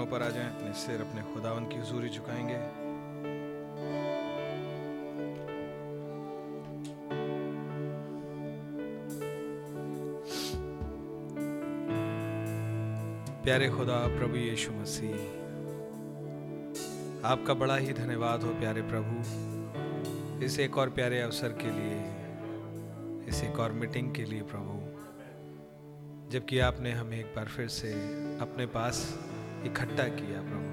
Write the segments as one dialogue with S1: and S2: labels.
S1: घुटनों पर आ जाएँ, अपने सिर अपने खुदावन की हजूरी झुकाएँगे। प्यारे खुदा, प्रभु यीशु मसीह, आपका बड़ा ही धन्यवाद हो प्यारे प्रभु, इस एक और प्यारे अवसर के लिए, इस एक और मीटिंग के लिए प्रभु, जबकि आपने हमें एक बार फिर से अपने पास इकट्ठा किया प्रभु।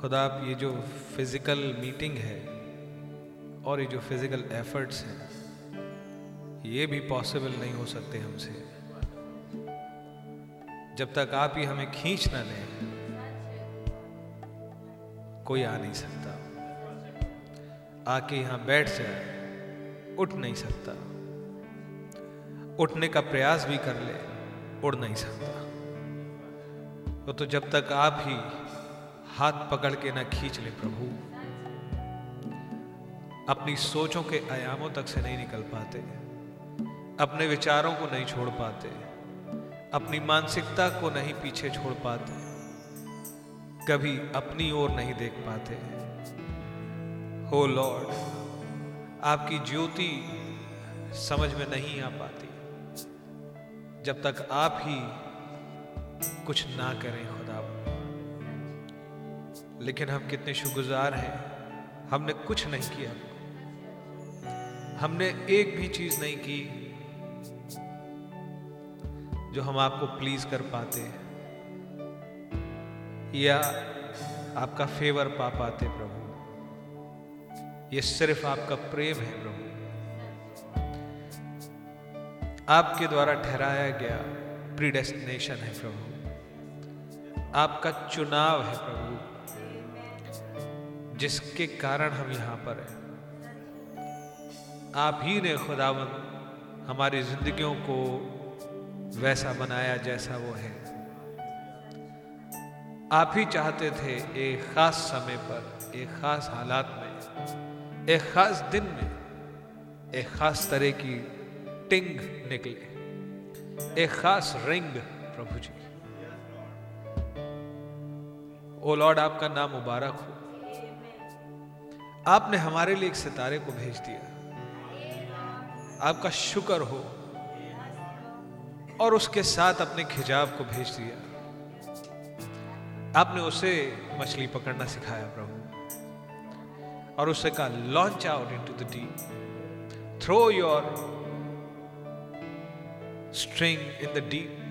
S1: खुदा, आप ये जो फ़िज़िकल मीटिंग है और ये जो फ़िज़िकल एफर्ट्स हैं, ये भी पॉसिबल नहीं हो सकते हमसे। जब तक आप ही हमें खींच ना लें, कोई आ नहीं सकता। आके यहाँ बैठ जाए, उठ नहीं सकता। उठने का प्रयास भी कर ले, उड़ नहीं सकता। तो, तो जब तक आप ही हाथ पकड़ के ना खींच ले प्रभु अपनी सोचों के आयामों तक से नहीं निकल पाते अपने विचारों को नहीं छोड़ पाते अपनी मानसिकता को नहीं पीछे छोड़ पाते कभी अपनी ओर नहीं देख पाते। हो लॉर्ड आपकी ज्योति समझ में नहीं आ पाती। जब तक आप ही कुछ ना करें खुदा। लेकिन हम कितने शुक्रगुजार हैं। हमने कुछ नहीं किया। हमने एक भी चीज़ नहीं की जो हम आपको प्लीज़ कर पाते। या आपका फेवर पा पाते प्रभु। ये सिर्फ़ आपका प्रेम है प्रभु। आपके द्वारा ठहराया गया प्रीडेस्टिनेशन है प्रभु। आपका चुनाव है प्रभु, जिसके कारण हम यहाँ पर हैं। आप ही ने खुदावन हमारी जिंदगियों को वैसा बनाया जैसा वो है। आप ही चाहते थे एक खास समय पर, एक खास हालात में, एक खास दिन में, एक खास तरह की टिंग निकले, एक खास रिंग प्रभु जी। ओ लॉर्ड, आपका नाम मुबारक हो। आपने हमारे लिए एक सितारे को भेज दिया। आपका शुक्र हो। और उसके साथ अपने खिजाब को भेज दिया। आपने उसे मछली पकड़ना सिखाया, प्रभु। और उसे कहा launch out into the deep throw your string in the deep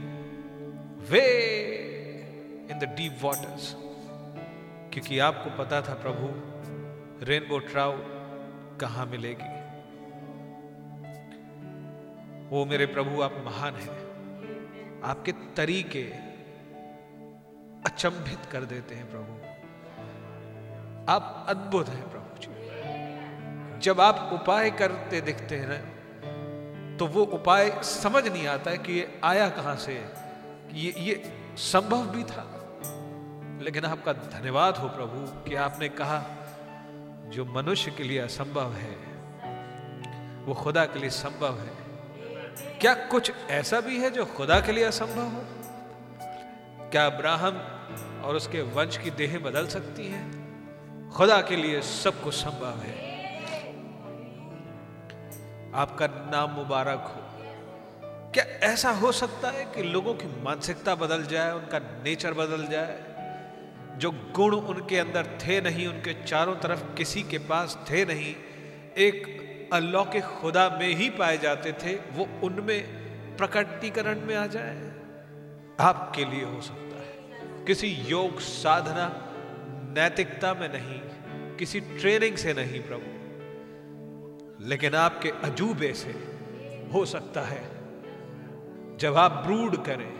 S1: way in the deep waters क्योंकि आपको पता था प्रभु रेनबो ट्राउट कहाँ मिलेगी? वो मेरे प्रभु, आप महान हैं। आपके तरीके अचंभित कर देते हैं प्रभु। आप अद्भुत हैं प्रभु जी। जब आप उपाय करते दिखते हैं ना तो वो उपाय समझ नहीं आता है कि ये आया कहाँ से। ये ये संभव भी था। लेकिन आपका धन्यवाद हो प्रभु कि आपने कहा, जो मनुष्य के लिए असंभव है, वो खुदा के लिए संभव है। क्या कुछ ऐसा भी है जो खुदा के लिए असंभव हो? क्या अब्राहम और उसके वंश की देह बदल सकती है? खुदा के लिए सब कुछ संभव है। आपका नाम मुबारक हो। क्या ऐसा हो सकता है कि लोगों की मानसिकता बदल जाए, उनका नेचर बदल जाए? जो गुण उनके अंदर थे नहीं, उनके चारों तरफ़ किसी के पास थे नहीं, एक अल्लाह के खुदा में ही पाए जाते थे, वो उनमें प्रकटीकरण में आ जाए, आपके लिए हो सकता है। किसी योग साधना नैतिकता में नहीं, किसी ट्रेनिंग से नहीं प्रभु, लेकिन आपके अजूबे से हो सकता है। जब आप ब्रूड करें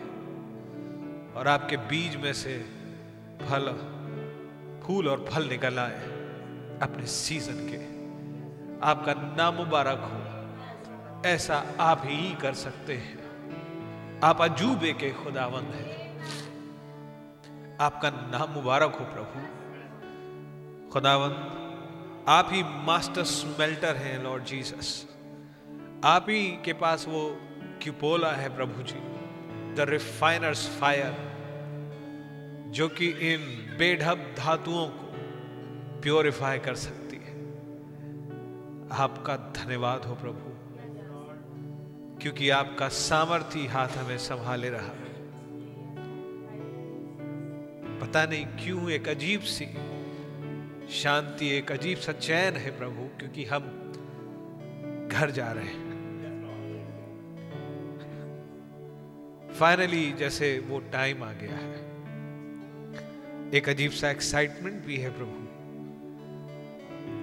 S1: और आपके बीज में से फल, फूल और फल निकल आए अपने सीज़न के। आपका नाम मुबारक हो। ऐसा आप ही कर सकते हैं। आप अजूबे के खुदावंद हैं। आपका नाम मुबारक हो प्रभु। खुदावंद, आप ही मास्टर स्मेल्टर हैं लॉर्ड जीसस आप ही के पास वो क्यूपोला है, प्रभु जी। द रिफाइनर्स फायर जो कि इन बेढब धातुओं को प्योरिफाई कर सकती है। आपका धन्यवाद हो प्रभु। क्योंकि आपका सामर्थ्य हाथ हमें संभाले रहा। है पता नहीं क्यों एक अजीब सी शांति, एक अजीब सा चैन है प्रभु, क्योंकि हम घर जा रहे हैं। फाइनली जैसे वो टाइम आ गया है एक अजीब सा एक्साइटमेंट भी है प्रभु।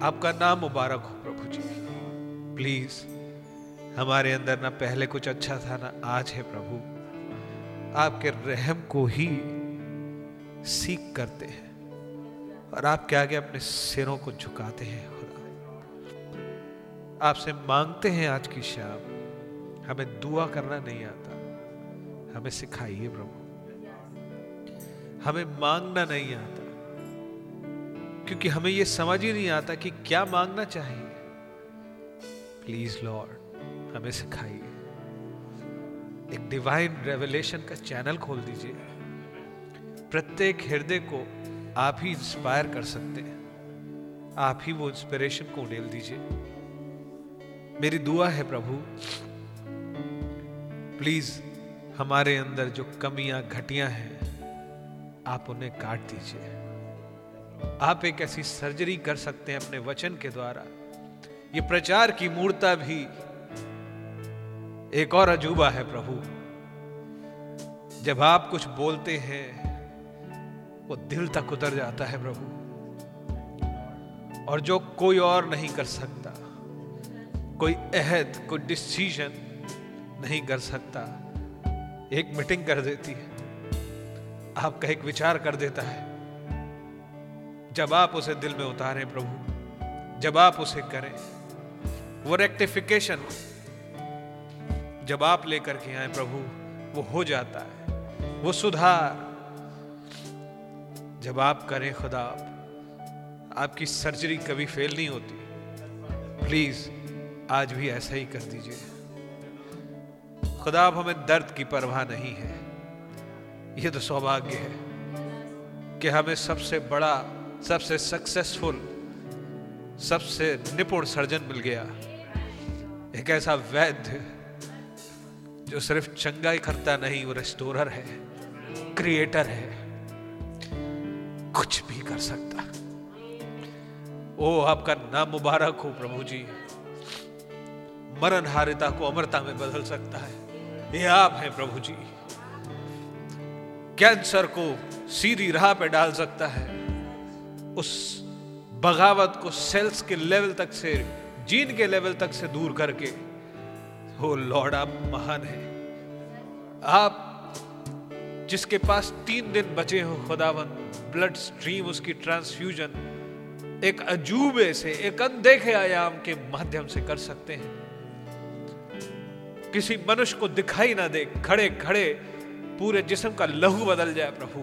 S1: आपका नाम मुबारक हो प्रभु जी। प्लीज़ हमारे अंदर ना पहले कुछ अच्छा था, ना आज है प्रभु। आपके रहम को ही सीख करते हैं और आपके आगे अपने सिरों को झुकाते हैं, खुदा। आपसे मांगते हैं आज की शाम। हमें दुआ करना नहीं आता। हमें सिखाइए प्रभु। हमें मांगना नहीं आता। क्योंकि हमें यह समझ ही नहीं आता कि क्या मांगना चाहिए प्लीज़ लॉर्ड हमें सिखाइए। एक डिवाइन रेवलेशन का चैनल खोल दीजिए। प्रत्येक हृदय को आप ही इंस्पायर कर सकते हैं। आप ही वो इंस्पिरेशन को उड़ेल दीजिए। मेरी दुआ है प्रभु प्लीज़ हमारे अंदर जो कमियाँ, घटियाँ हैं आप उन्हें काट दीजिए। आप एक ऐसी सर्जरी कर सकते हैं अपने वचन के द्वारा। ये प्रचार की मूर्ता भी एक और अजूबा है प्रभु। जब आप कुछ बोलते हैं, वो दिल तक उतर जाता है प्रभु। और जो कोई और नहीं कर सकता, कोई अहद, कोई डिसीज़न नहीं कर सकता, एक मीटिंग कर देती है। आपका एक विचार कर देता है। जब आप उसे दिल में उतारे प्रभु जब आप उसे करें वो रेक्टिफिकेशन जब आप लेकर के आए प्रभु वो हो जाता है वो सुधार। जब आप करें खुदा आप, आपकी सर्जरी कभी फेल नहीं होती। प्लीज़ आज भी ऐसा ही कर दीजिए। खुदा हमें दर्द की परवाह नहीं है। यह तो सौभाग्य है कि हमें सबसे बड़ा, सबसे सक्सेसफुल सबसे निपुण सर्जन मिल गया। एक ऐसा वैद्य जो सिर्फ़ चंगा ही करता नहीं, वो रेस्टोरर है क्रिएटर है, कुछ भी कर सकता। ओ, आपका नाम मुबारक हो प्रभु जी। मरण हारिता को अमरता में बदल सकता है। ये आप हैं प्रभु जी। कैंसर को सीधी राह पे डाल सकता है। उस बगावत को सेल्स के लेवल तक से जीन के लेवल तक से दूर करके हो लॉर्ड, आप महान है। आप जिसके पास तीन दिन बचे हो, खुदावन ब्लड स्ट्रीम उसकी ट्रांसफ्यूजन एक अजूबे से, एक अनदेखे आयाम के माध्यम से कर सकते हैं। किसी मनुष्य को दिखाई ना दे खड़े खड़े पूरे जिस्म का लहू बदल जाए प्रभु।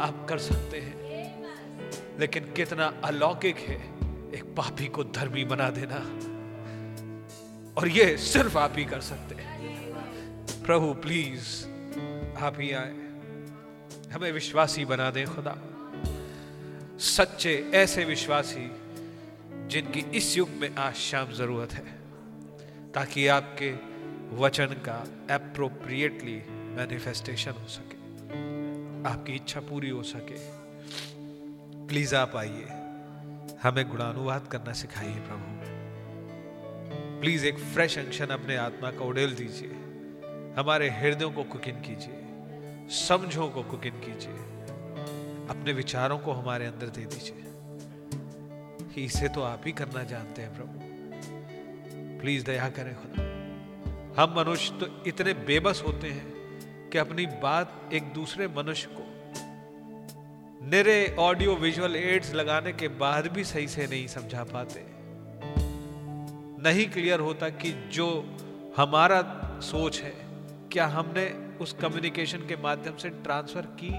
S1: आप कर सकते हैं। लेकिन कितना अलौकिक है एक पापी को धर्मी बना देना। और ये सिर्फ़ आप ही कर सकते हैं। प्रभु, प्लीज़, आप ही आए। हमें विश्वासी बना दें खुदा। सच्चे ऐसे विश्वासी जिनकी इस युग में आज शाम ज़रूरत है, ताकि आपके वचन का अप्रोप्रिएटली मैनिफेस्टेशन हो सके। आपकी इच्छा पूरी हो सके। प्लीज़ आप आइए। हमें गुणानुवाद करना सिखाइए प्रभु। प्लीज़ एक फ्रेश अंशन अपने आत्मा का उड़ेल दीजिए। हमारे हृदयों को कुकिन कीजिए। समझों को कुकिन कीजिए। अपने विचारों को हमारे अंदर दे दीजिए। इसे तो आप ही करना जानते हैं प्रभु। प्लीज़ दया करें खुदा। हम मनुष्य तो इतने बेबस होते हैं। कि अपनी बात एक दूसरे मनुष्य को। निरे ऑडियो विजुअल एड्स लगाने के बाद भी सही से नहीं समझा पाते। नहीं क्लियर होता कि जो हमारा सोच है, क्या हमने उस कम्युनिकेशन के माध्यम से ट्रांसफ़र की?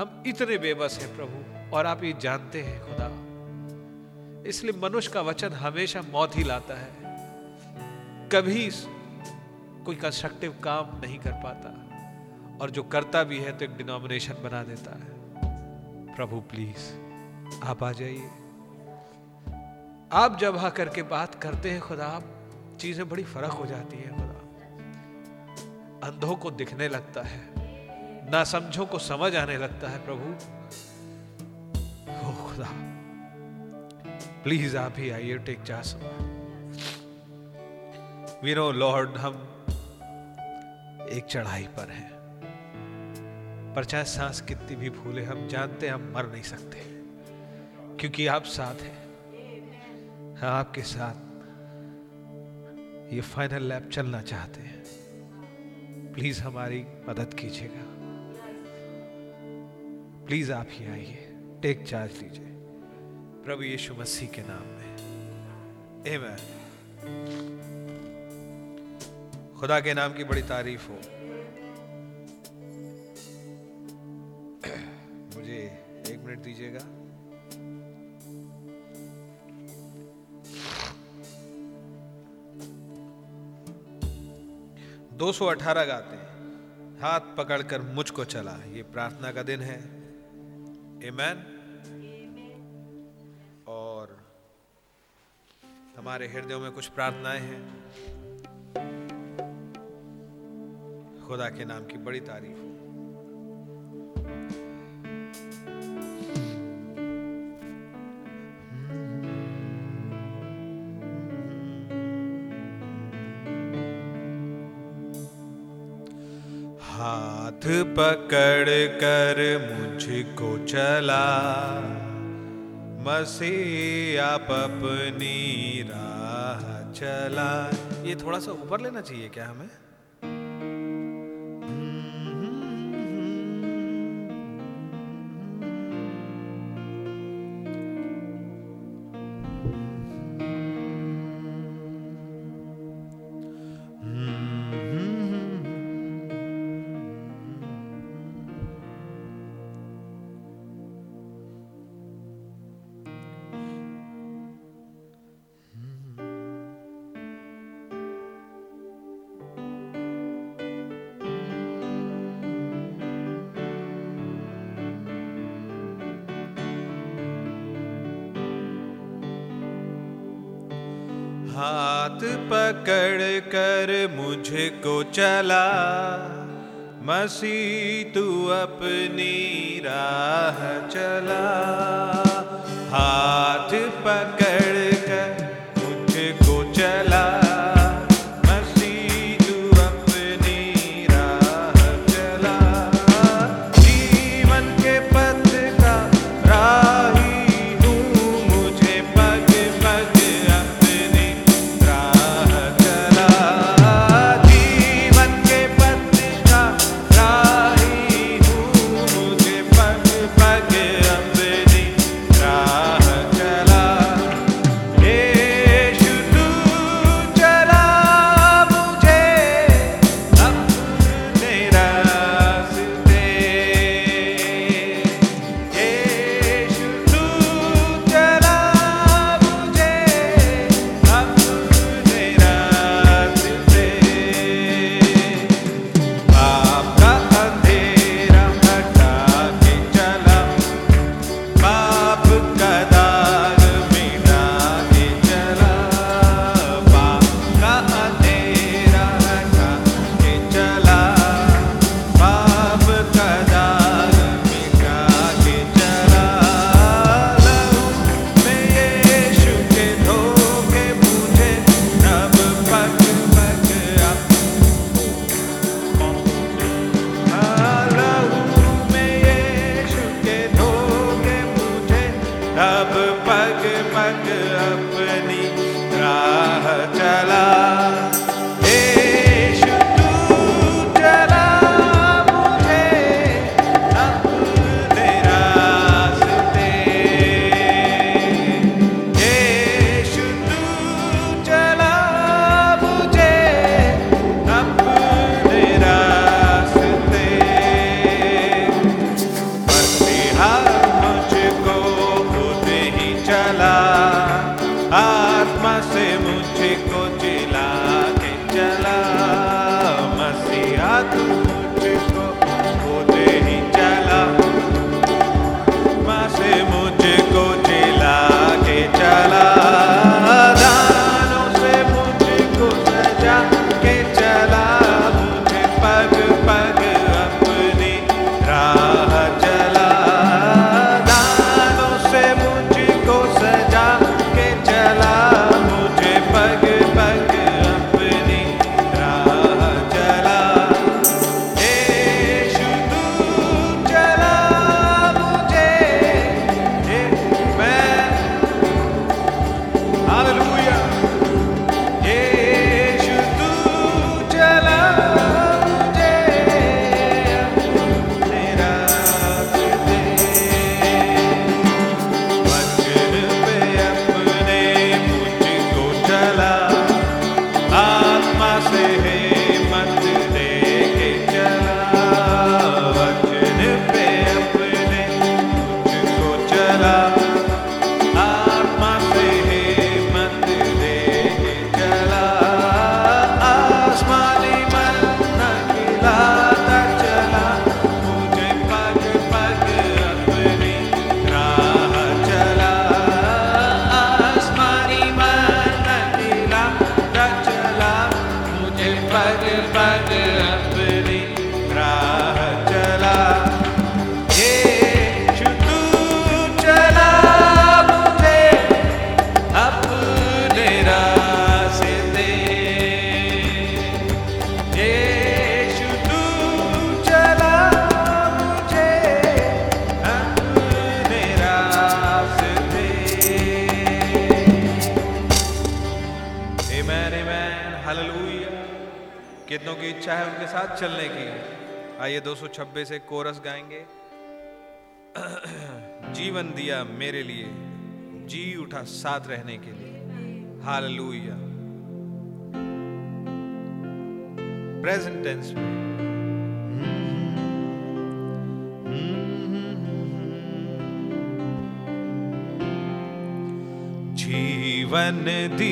S1: हम इतने बेबस हैं प्रभु, और आप ये जानते हैं खुदा। इसलिए मनुष्य का वचन हमेशा मौत ही लाता है। कभी कोई कंस्ट्रक्टिव काम नहीं कर पाता। और जो करता भी है तो एक डिनोमिनेशन बना देता है। प्रभु प्लीज़ आप आ जाइए। आप जब आकर के बात करते हैं खुदा आप चीज़ें बड़ी फ़र्क हो जाती है खुदा। अंधों को दिखने लगता है, ना समझो को समझ आने लगता है, प्रभु। ओ खुदा प्लीज़ आप ही आइए टेक चास वी नो लॉर्ड हम एक चढ़ाई पर हैं। पर चाहे सांस कितनी भी फूले, हम जानते हैं, हम मर नहीं सकते। क्योंकि आप साथ हैं। हाँ आपके साथ ये फाइनल लैब चलना चाहते हैं। प्लीज़ हमारी मदद कीजिएगा। प्लीज़ आप ही आइए। टेक चार्ज लीजिए प्रभु यीशु मसीह के नाम में। Amen. खुदा के नाम की बड़ी तारीफ़ हो। मुझे एक मिनट दीजिएगा। दो सौ अठारह गाते हाथ पकड़कर मुझको चला। ये प्रार्थना का दिन है। एमैन और हमारे हृदयों में कुछ प्रार्थनाएँ हैं। खुदा के नाम की बड़ी तारीफ़ हो। पकड़ कर मुझको चला। मसीह, आप अपनी राह चला। ये थोड़ा सा ऊपर लेना चाहिए क्या हमें? मसीह तू अपनी राह दिया मेरे लिए, जी उठा साथ रहने के लिए। हाल लुया प्रेजेंट टेंस में। जीवन दी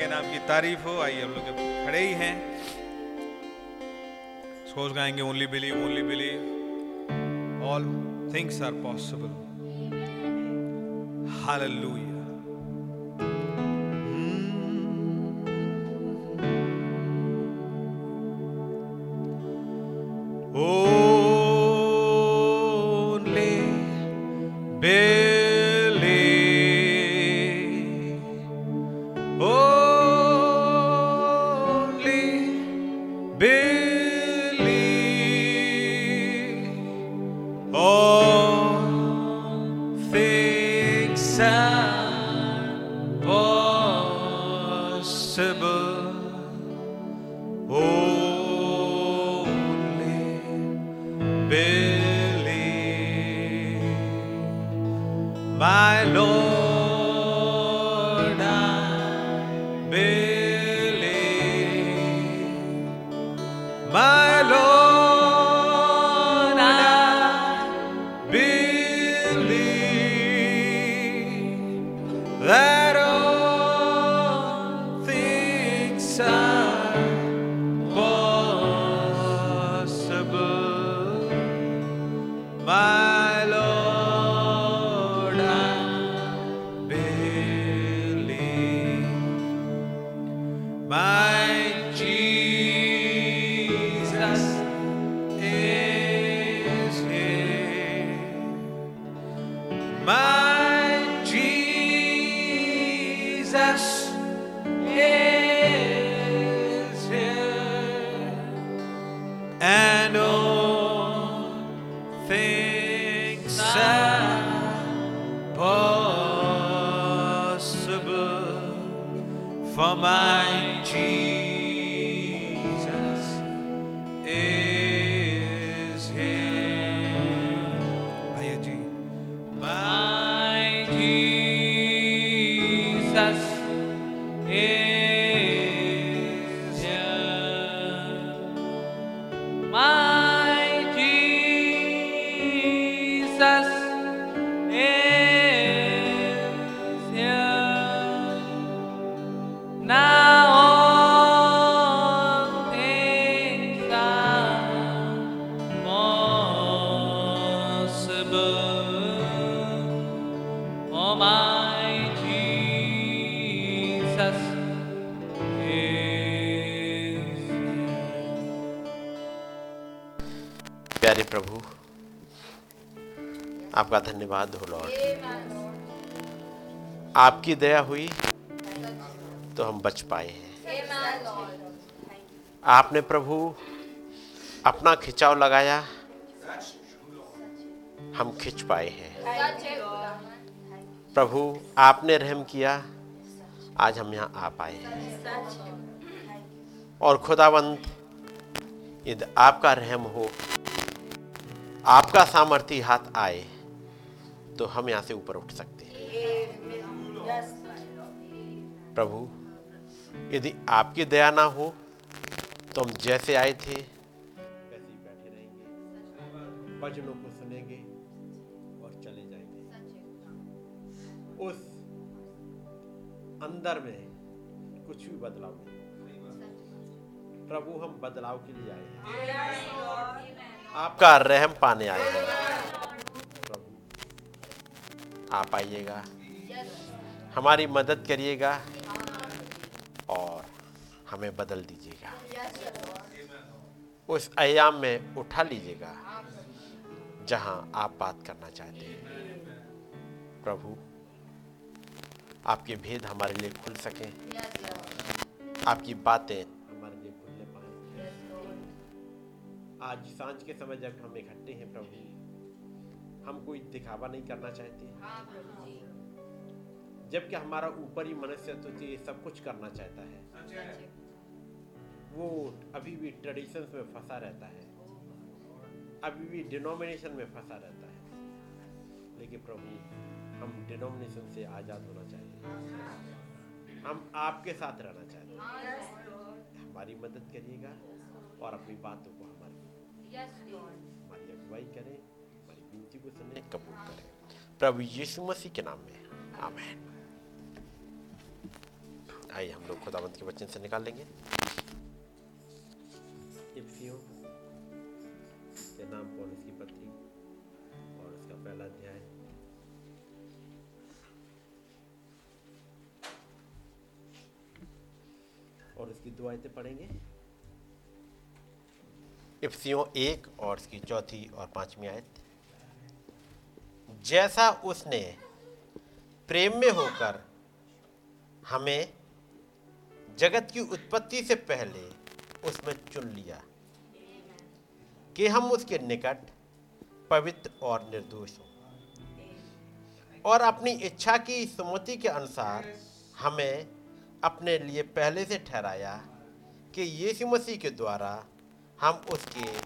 S1: के नाम की तारीफ़ हो। आइए हम लोग खड़े ही हैं। सोच गाएँगे only believe only believe all things are possible hall hallelujah my Jesus.
S2: धन्यवाद हो लॉर्ड आपकी दया हुई तो हम बच पाए हैं। आपने प्रभु अपना खिंचाव लगाया हम खिंच पाए हैं। प्रभु आपने रहम किया आज हम यहाँ आ पाए हैं। और खुदावंत यदि आपका रहम हो आपका सामर्थ्य हाथ आए तो हम यहाँ से ऊपर उठ सकते हैं। प्रभु, यदि आपकी दया ना हो तो हम जैसे आए थे, वैसे ही बैठे रहेंगे। भजनों को सुनेंगे और चले जाएँगे। उस अंदर में कुछ भी बदलाव नहीं। प्रभु, हम बदलाव के लिए आए हैं। आपका रहम पाने आए हैं। आप आइएगा। हमारी मदद करिएगा और हमें बदल दीजिएगा। उस आयाम में उठा लीजिएगा जहाँ आप बात करना चाहते हैं। प्रभु, आपके भेद हमारे लिए खुल सके। आपकी बातें हमारे लिए खुलने पाए। आज साँझ के समय जब हम इकट्ठे हैं प्रभु हम कोई दिखावा नहीं करना चाहते। जबकि हमारा ऊपरी मनुष्य तो ये सब कुछ करना चाहता है। वो अभी भी ट्रेडिशंस में फंसा रहता है। अभी भी डिनोमिनेशन में फंसा रहता है। लेकिन प्रभु हम डिनोमिनेशन से आज़ाद होना चाहिए हम आपके साथ रहना चाहते हैं। हमारी मदद करिएगा और अपनी बातों को हमारी हमारी अगुवाई करें। हमारी विनती को सुने कबूल करें। प्रभु यीशु मसीह के नाम में। आमेन। आइए हम लोग खुदावंत के वचन से निकाल लेंगे। के नाम पौलुस की पत्री और उसका पहला अध्याय। और उसकी दो आयतें पढ़ेंगे। इफ्सियों एक और इसकी चौथी और पांचवी आयत। जैसा उसने प्रेम में होकर हमें जगत की उत्पत्ति से पहले उसमें चुन लिया कि हम उसके निकट पवित्र और निर्दोष हों। और अपनी इच्छा की सुमति के अनुसार हमें अपने लिए पहले से ठहराया कि यीशु मसीह के द्वारा हम उसके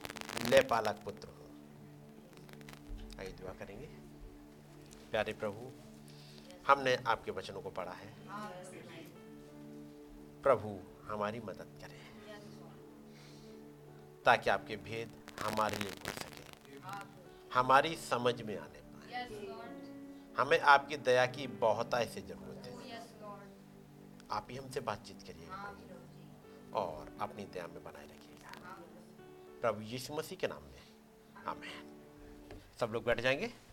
S2: लेपालक पुत्र हों। आइए दुआ करेंगे। प्यारे प्रभु, हमने आपके वचनों को पढ़ा है। प्रभु, हमारी मदद करें। ताकि आपके भेद हमारे लिए खुल सके। हमारी समझ में आने पाए। हमें आपकी दया की बहुत ऐसी ज़रूरत है। आप ही हमसे बातचीत करिएगा और अपनी दया में बनाए रखिएगा। प्रभु यीशु मसीह के नाम में। आमेन। सब लोग बैठ जाएँगे।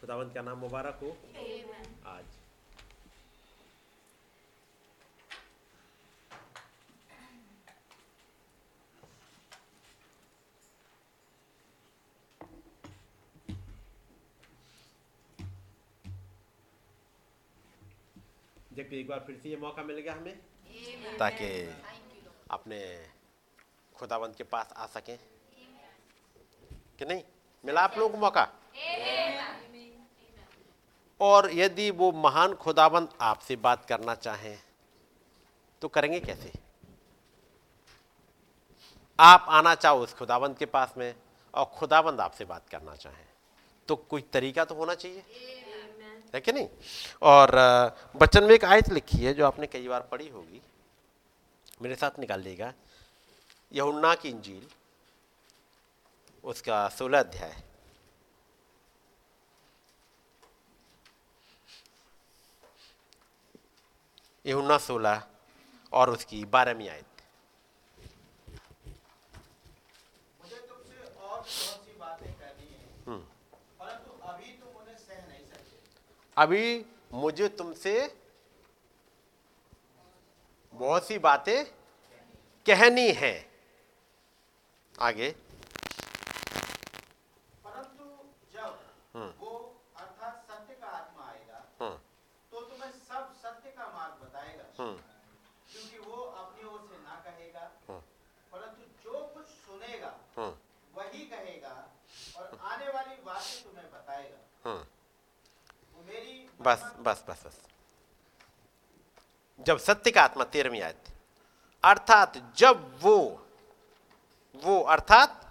S2: खुदावंत का नाम मुबारक हो? आज। जबकि एक बार फिर से ये मौका मिल गया हमें। ताकि अपने खुदावंत के पास आ सकें। कि नहीं? मिला आप लोगों को मौका? और यदि वो महान खुदाबंद आपसे बात करना चाहें तो करेंगे कैसे? आप आना चाहो उस खुदाबंद के पास में और खुदाबंद आपसे बात करना चाहें तो कोई तरीका तो होना चाहिए? है कि नहीं? और बचन में एक आयत लिखी है जो आपने कई बार पढ़ी होगी। मेरे साथ निकाल लीजिएगा यहुन्ना की इंजील, उसका सोलह अध्याय। यहुन्ना सोलह और उसकी बारहवीं आयत
S3: है। नहीं सकते।
S2: अभी मुझे तुमसे बहुत सी बातें कहनी है। आगे
S3: परंतु जब वो अर्थात सत्य का आत्मा आएगा
S2: हम्म,
S3: तो तुम्हें सब सत्य का मार्ग बताएगा
S2: हम्म,
S3: क्योंकि वो अपनी ओर से ना कहेगा
S2: हम्म।
S3: परंतु जो कुछ सुनेगा
S2: हम्म,
S3: वही कहेगा और आने वाली बातें तुम्हें बताएगा।
S2: हम्म।
S3: वो मेरी
S2: बस बस बस बस। जब सत्य का आत्मा तेरहवीं आयत। अर्थात जब वो वो अर्थात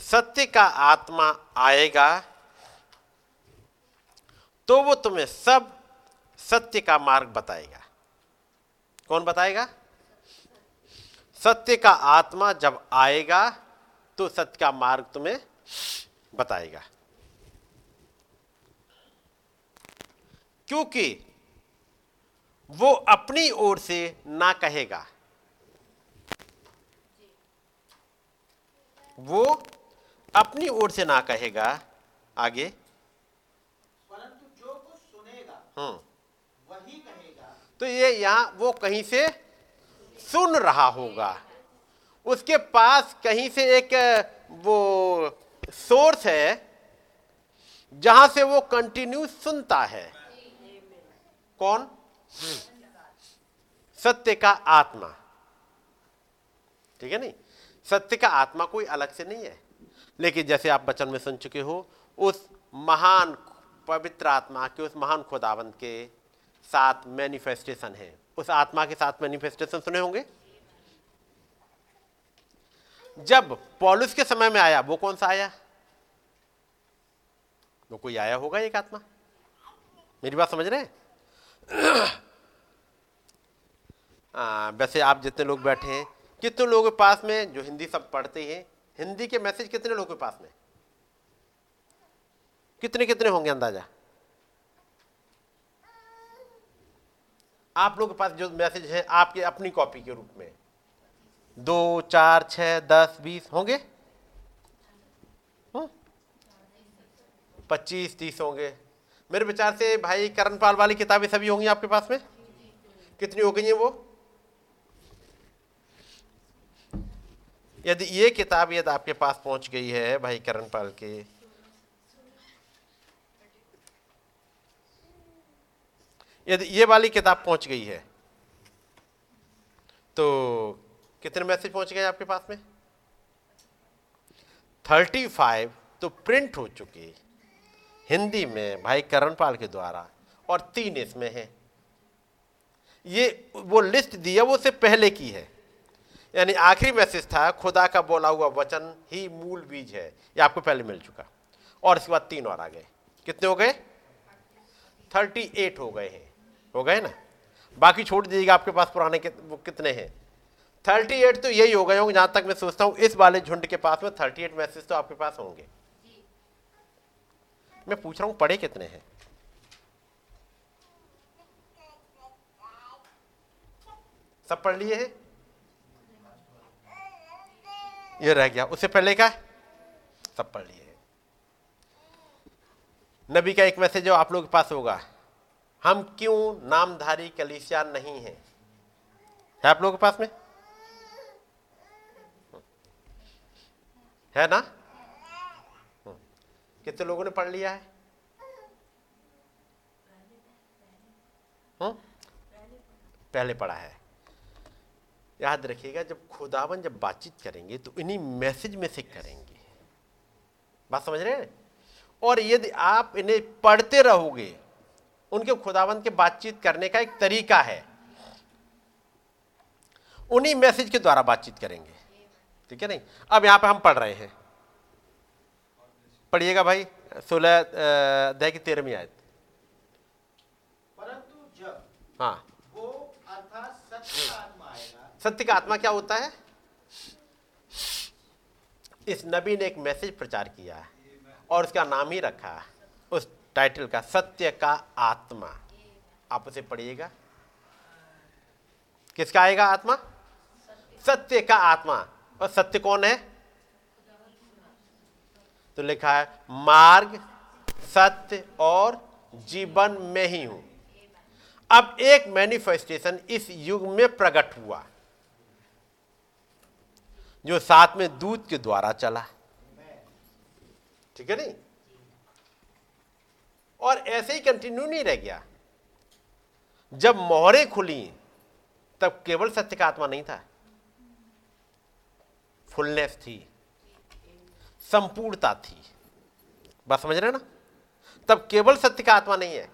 S2: सत्य का आत्मा आएगा तो वो तुम्हें सब सत्य का मार्ग बताएगा। कौन बताएगा? सत्य का आत्मा जब आएगा तो सत्य का मार्ग तुम्हें बताएगा। क्योंकि वो अपनी ओर से ना कहेगा वो अपनी ओर से ना कहेगा आगे।
S3: परंतु जो कुछ सुनेगा
S2: हम्म।
S3: वही कहेगा।
S2: तो ये यहाँ वो कहीं से सुन रहा होगा। उसके पास कहीं से एक वो सोर्स है जहाँ से वो कंटिन्यू सुनता है। कौन? सत्य का आत्मा। ठीक है नहीं? सत्य का आत्मा कोई अलग से नहीं है। लेकिन जैसे आप बचन में सुन चुके हो, उस महान पवित्र आत्मा के, उस महान खुदावंत के साथ मैनिफेस्टेशन है। उस आत्मा के साथ मैनिफेस्टेशन सुने होंगे? जब पॉलिस के समय में आया, वो कौन सा आया? वो कोई आया होगा एक आत्मा? मेरी बात समझ रहे हैं? आ, वैसे आप जितने लोग बैठे हैं कितने लोगों के पास में जो हिंदी सब पढ़ते हैं हिंदी के मैसेज कितने लोगों के पास में? कितने कितने होंगे अंदाज़ा? आप लोगों के पास जो मैसेज है आपके अपनी कॉपी के रूप में। दो चार छ दस बीस होंगे? पच्चीस तीस होंगे। मेरे विचार से भाई करणपाल वाली किताबें सभी होंगी आपके पास में? कितनी हो गई हैं वो? यदि ये किताब यदि आपके पास पहुँच गई है भाई करणपाल के। यदि ये वाली किताब पहुँच गई है तो कितने मैसेज पहुँच गए आपके पास में? थर्टी फाइव तो प्रिंट हो चुके। हिंदी में भाई करणपाल के द्वारा और तीन इसमें है। ये वो लिस्ट दी है वो से पहले की है। यानी आखिरी मैसेज था खुदा का बोला हुआ वचन ही मूल बीज है। ये आपको पहले मिल चुका। और इसके बाद तीन और आ गए। कितने हो गए? थर्टी एट हो गए हैं। हो गए ना? बाकी छोड़ दीजिएगा आपके पास पुराने कित, वो कितने हैं? थर्टी एट तो यही हो गए होंगे। जहाँ तक मैं सोचता हूँ इस वाले झुंड के पास में थर्टी एट मैसेज तो आपके पास होंगे। मैं पूछ रहा हूँ, पढ़े कितने हैं? सब पढ़ लिए हैं? ये रह गया। उससे पहले का? सब पढ़ लिए नबी का एक मैसेज आप लोग के पास होगा, हम क्यों नामधारी कलीसिया नहीं है? है आप लोगों के पास में? है ना? कितने लोगों ने पढ़ लिया है? हम्म? पहले पढ़ा है। याद रखिएगा, जब खुदावन जब बातचीत करेंगे तो इन्हीं मैसेज में से करेंगे। बात समझ रहे हैं? और यदि आप इन्हें पढ़ते रहोगे, उनके खुदावन के बातचीत करने का एक तरीका है। उन्हीं मैसेज के द्वारा बातचीत करेंगे। ठीक है नहीं? अब यहाँ पे हम पढ़ रहे हैं। पढ़िएगा भाई सोलह अध्याय की तेरहवीं आयत।
S3: परंतु जब
S2: हाँ।
S3: वो अर्थात सत्य का आत्मा
S2: सत्य का आत्मा क्या होता है? इस नबी ने एक मैसेज प्रचार किया है और उसका नाम ही रखा है उस टाइटल का सत्य का आत्मा। आप उसे पढ़िएगा। किसका आएगा आत्मा? सत्य का आत्मा। और सत्य कौन है? तो लिखा है, मार्ग, सत्य और जीवन में ही हूँ। अब एक मैनिफेस्टेशन इस युग में प्रकट हुआ, जो साथ में दूध के द्वारा चला। ठीक है नहीं? और ऐसे ही कंटिन्यू नहीं रह गया। जब मोहरें खुली, तब केवल सत्य का आत्मा नहीं था। फुलनेस थी। संपूर्णता थी। बात समझ रहे ना? तब केवल सत्य का आत्मा नहीं है।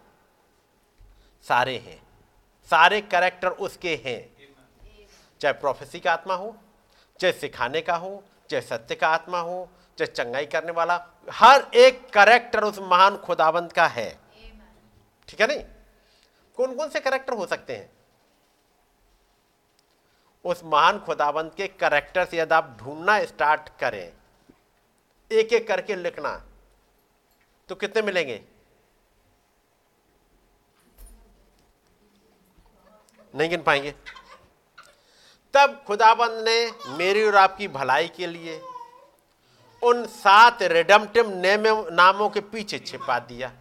S2: सारे हैं। सारे कैरेक्टर उसके हैं। चाहे प्रोफेसी का आत्मा हो, चाहे सिखाने का हो, चाहे सत्य का आत्मा हो, चाहे चंगाई करने वाला, हर एक कैरेक्टर उस महान खुदाबंद का है। ठीक है नहीं? कौन कौन से कैरेक्टर हो सकते हैं? उस महान खुदाबंद के कैरेक्टर से यदि आप ढूंढना स्टार्ट करें एक एक करके लिखना। तो कितने मिलेंगे? नहीं गिन पाएँगे। तब खुदाबंद ने मेरी और आपकी भलाई के लिए उन सात रिडम्टिव नामों के पीछे छिपा दिया।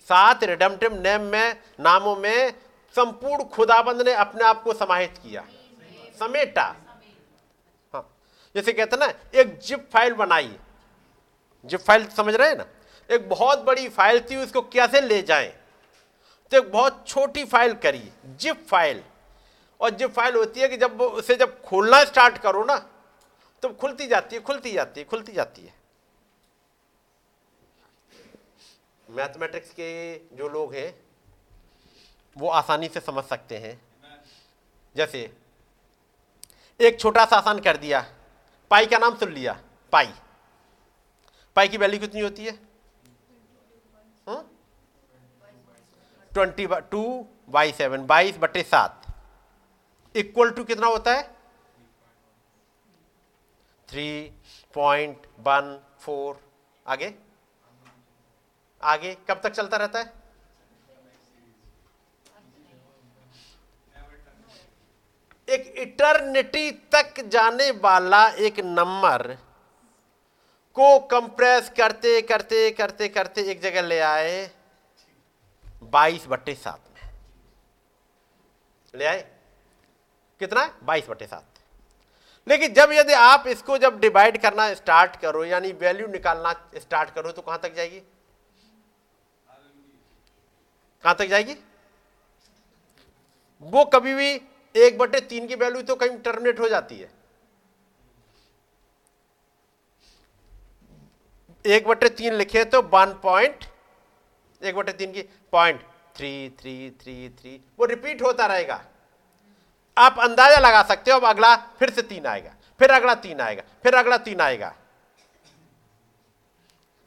S2: सात रिडम्टिव नेम में, नामों में संपूर्ण खुदाबंद ने अपने आप को समाहित किया। समेटा। जैसे कहते हैं ना, एक जिप फ़ाइल बनाई। जिप फ़ाइल समझ रहे हैं ना? एक बहुत बड़ी फ़ाइल थी, उसको कैसे ले जाएँ? तो एक बहुत छोटी फ़ाइल करी जिप फ़ाइल और जिप फ़ाइल होती है कि जब उसे जब खोलना स्टार्ट करो ना तो खुलती जाती है, खुलती जाती है, खुलती जाती है। मैथमेटिक्स के जो लोग हैं, वो आसानी से समझ सकते हैं। जैसे, एक छोटा सा आसान कर दिया। पाई का नाम सुन लिया, पाई। पाई की वैल्यू कितनी होती है? ट्वेंटी टू बाई सेवन, बाईस बटे सात। इक्वल टू कितना होता है? Three point one four. आगे? आगे कब तक चलता रहता है? एक इटर्निटी तक जाने वाला एक नंबर को कंप्रेस करते करते करते करते एक जगह ले आए बाईस बट्टे सात में। ले आए? कितना है? बाईस बटे सात। लेकिन जब यदि आप इसको जब डिवाइड करना स्टार्ट करो, यानी वैल्यू निकालना स्टार्ट करो तो कहाँ तक जाएगी? कहाँ तक जाएगी? वो कभी भी एक बटे तीन की वैल्यू तो कहीं टर्मिनेट हो जाती है। एक बटे तीन लिखे तो वन पॉइंट एक बटे तीन की point three three three three वो रिपीट होता रहेगा। आप अंदाज़ा लगा सकते हो अब अगला फिर से तीन आएगा, फिर अगला तीन आएगा, फिर अगला तीन आएगा।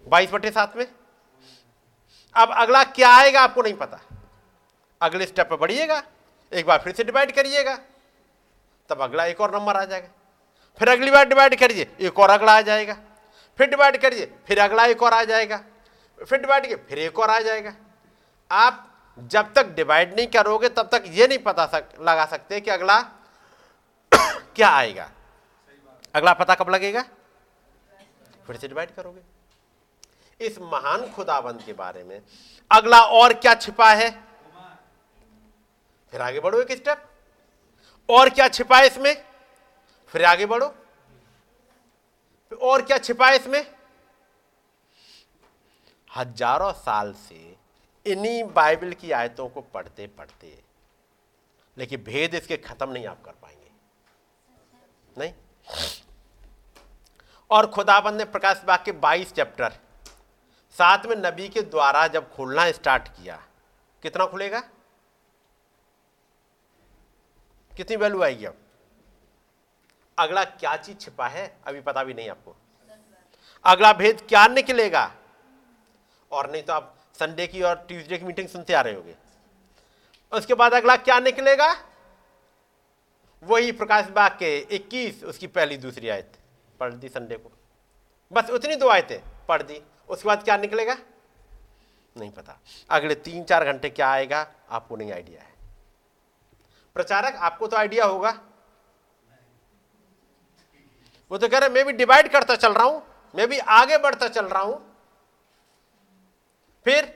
S2: बाईस बटे सात में। अब अगला क्या आएगा आपको नहीं पता। अगले स्टेप पर बढ़िएगा। एक बार फिर से डिवाइड करिएगा तब अगला एक और नंबर आ जाएगा। फिर अगली बार डिवाइड करिए एक और अगला आ जाएगा। फिर डिवाइड करिए फिर अगला एक और आ जाएगा। फिर डिवाइड किए फिर एक और आ जाएगा। आप जब तक डिवाइड नहीं करोगे तब तक ये नहीं पता सक, लगा सकते कि अगला क्या आएगा। अगला पता कब लगेगा? फिर से डिवाइड करोगे। इस महान खुदाबंद के बारे में अगला और क्या छिपा है? फिर आगे बढ़ो एक स्टेप और क्या छिपा है इसमें? फिर आगे बढ़ो। और क्या छिपा है इसमें? हज़ारों साल से इन्हीं बाइबल की आयतों को पढ़ते पढ़ते, लेकिन भेद इसके खत्म नहीं आप कर पाएँगे। नहीं? और खुदाबंद ने प्रकाश बाग के 22 चैप्टर साथ में नबी के द्वारा जब खोलना स्टार्ट किया, कितना खुलेगा? कितनी वैल्यू आएगी अब? अगला क्या चीज़ छिपा है? अभी पता भी नहीं आपको। अगला भेद क्या निकलेगा और नहीं तो आप संडे की और ट्यूसडे की मीटिंग सुनते आ रहे होगे। उसके बाद अगला क्या निकलेगा वही प्रकाश बाग के 21 उसकी पहली दूसरी आयत। पढ़ दी संडे को। बस उतनी दो आयतें पढ़ दी। उसके बाद क्या निकलेगा नहीं पता। अगले तीन चार घंटे क्या आएगा? आपको नहीं आइडिया है। प्रचारक, आपको तो आइडिया होगा। वो तो कह रहे, मैं भी डिवाइड करता चल रहा हूँ, मैं भी आगे बढ़ता चल रहा हूँ। फिर